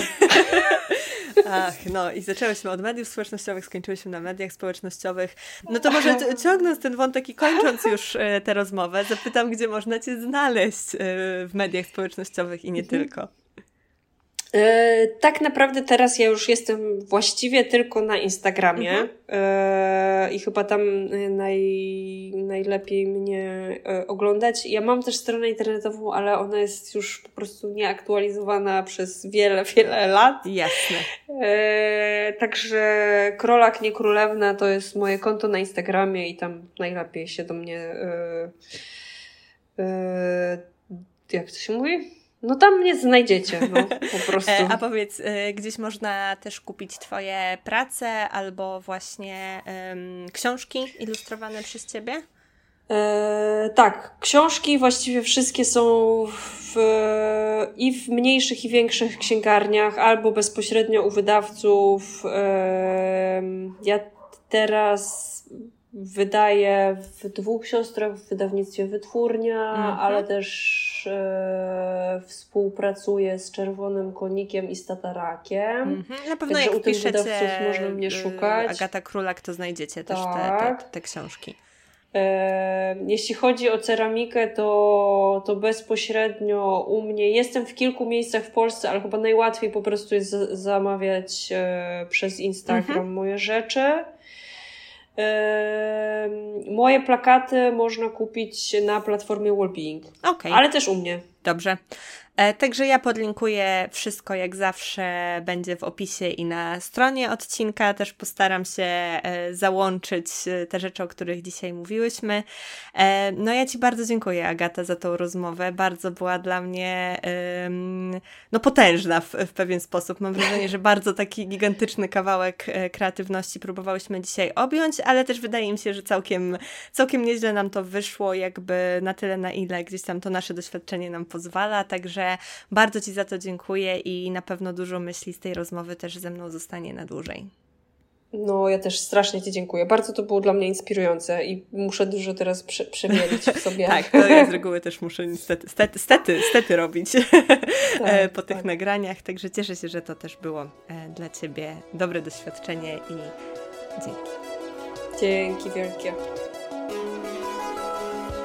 Ach, no i zaczęłyśmy od mediów społecznościowych, skończyłyśmy na mediach społecznościowych. No to może [laughs] ciągnąc ten wątek i kończąc już e, tę rozmowę, zapytam, gdzie można Cię znaleźć e, w mediach społecznościowych i nie mhm. tylko. E, tak naprawdę teraz ja już jestem właściwie tylko na Instagramie mhm. e, i chyba tam naj, najlepiej mnie e, oglądać. Ja mam też stronę internetową, ale ona jest już po prostu nieaktualizowana przez wiele, [laughs] wiele lat. Jasne. E, także Krolak, nie Królewna to jest moje konto na Instagramie i tam najlepiej się do mnie e, e, jak to się mówi? No tam mnie znajdziecie, no, po prostu. E, a powiedz, y, gdzieś można też kupić Twoje prace albo właśnie książki ilustrowane przez Ciebie? E, tak, książki właściwie wszystkie są w, i w mniejszych i większych księgarniach, albo bezpośrednio u wydawców. E, ja teraz wydaję w dwóch siostrach w wydawnictwie Wytwórnia, mhm. ale też e, współpracuję z Czerwonym Konikiem i z Tatarakiem. Mhm. Na pewno Także jak u tych wydawców można mnie y, szukać. Agata Królak, to znajdziecie też tak. te, te, te książki. E, jeśli chodzi o ceramikę, to, to bezpośrednio u mnie jestem w kilku miejscach w Polsce, ale chyba najłatwiej po prostu jest zamawiać e, przez Instagram mhm. moje rzeczy. Moje plakaty można kupić na platformie Wellbeing. Okay. Ale też u mnie. Dobrze. E, także ja podlinkuję wszystko, jak zawsze będzie w opisie i na stronie odcinka. Też postaram się e, załączyć e, te rzeczy, o których dzisiaj mówiłyśmy. No ja Ci bardzo dziękuję, Agata, za tą rozmowę. Bardzo była dla mnie no, potężna w, w pewien sposób. Mam wrażenie, że bardzo taki gigantyczny kawałek kreatywności próbowałyśmy dzisiaj objąć, ale też wydaje mi się, że całkiem, całkiem nieźle nam to wyszło, jakby na tyle, na ile gdzieś tam to nasze doświadczenie nam pozwala. Także bardzo Ci za to dziękuję i na pewno dużo myśli z tej rozmowy też ze mną zostanie na dłużej. No, ja też strasznie Ci dziękuję. Bardzo to było dla mnie inspirujące i muszę dużo teraz prze przemielić w [laughs] sobie. tak, to ja z reguły też muszę [laughs] niestety, stety, stety, stety robić [laughs] tak, po tych tak. nagraniach, także cieszę się, że to też było e, dla Ciebie dobre doświadczenie i dzięki. Dzięki wielkie.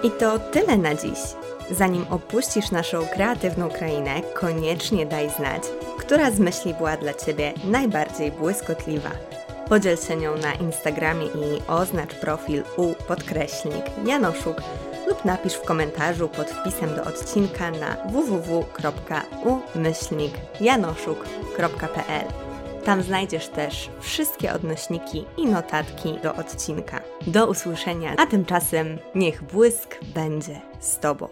I to tyle na dziś. Zanim opuścisz naszą kreatywną krainę, koniecznie daj znać, która z myśli była dla Ciebie najbardziej błyskotliwa. Podziel się nią na Instagramie i oznacz profil u podkreślnik Janoszuk lub napisz w komentarzu pod wpisem do odcinka na www.umyślnikjanoszuk.pl. Tam znajdziesz też wszystkie odnośniki i notatki do odcinka. Do usłyszenia, a tymczasem niech błysk będzie z Tobą.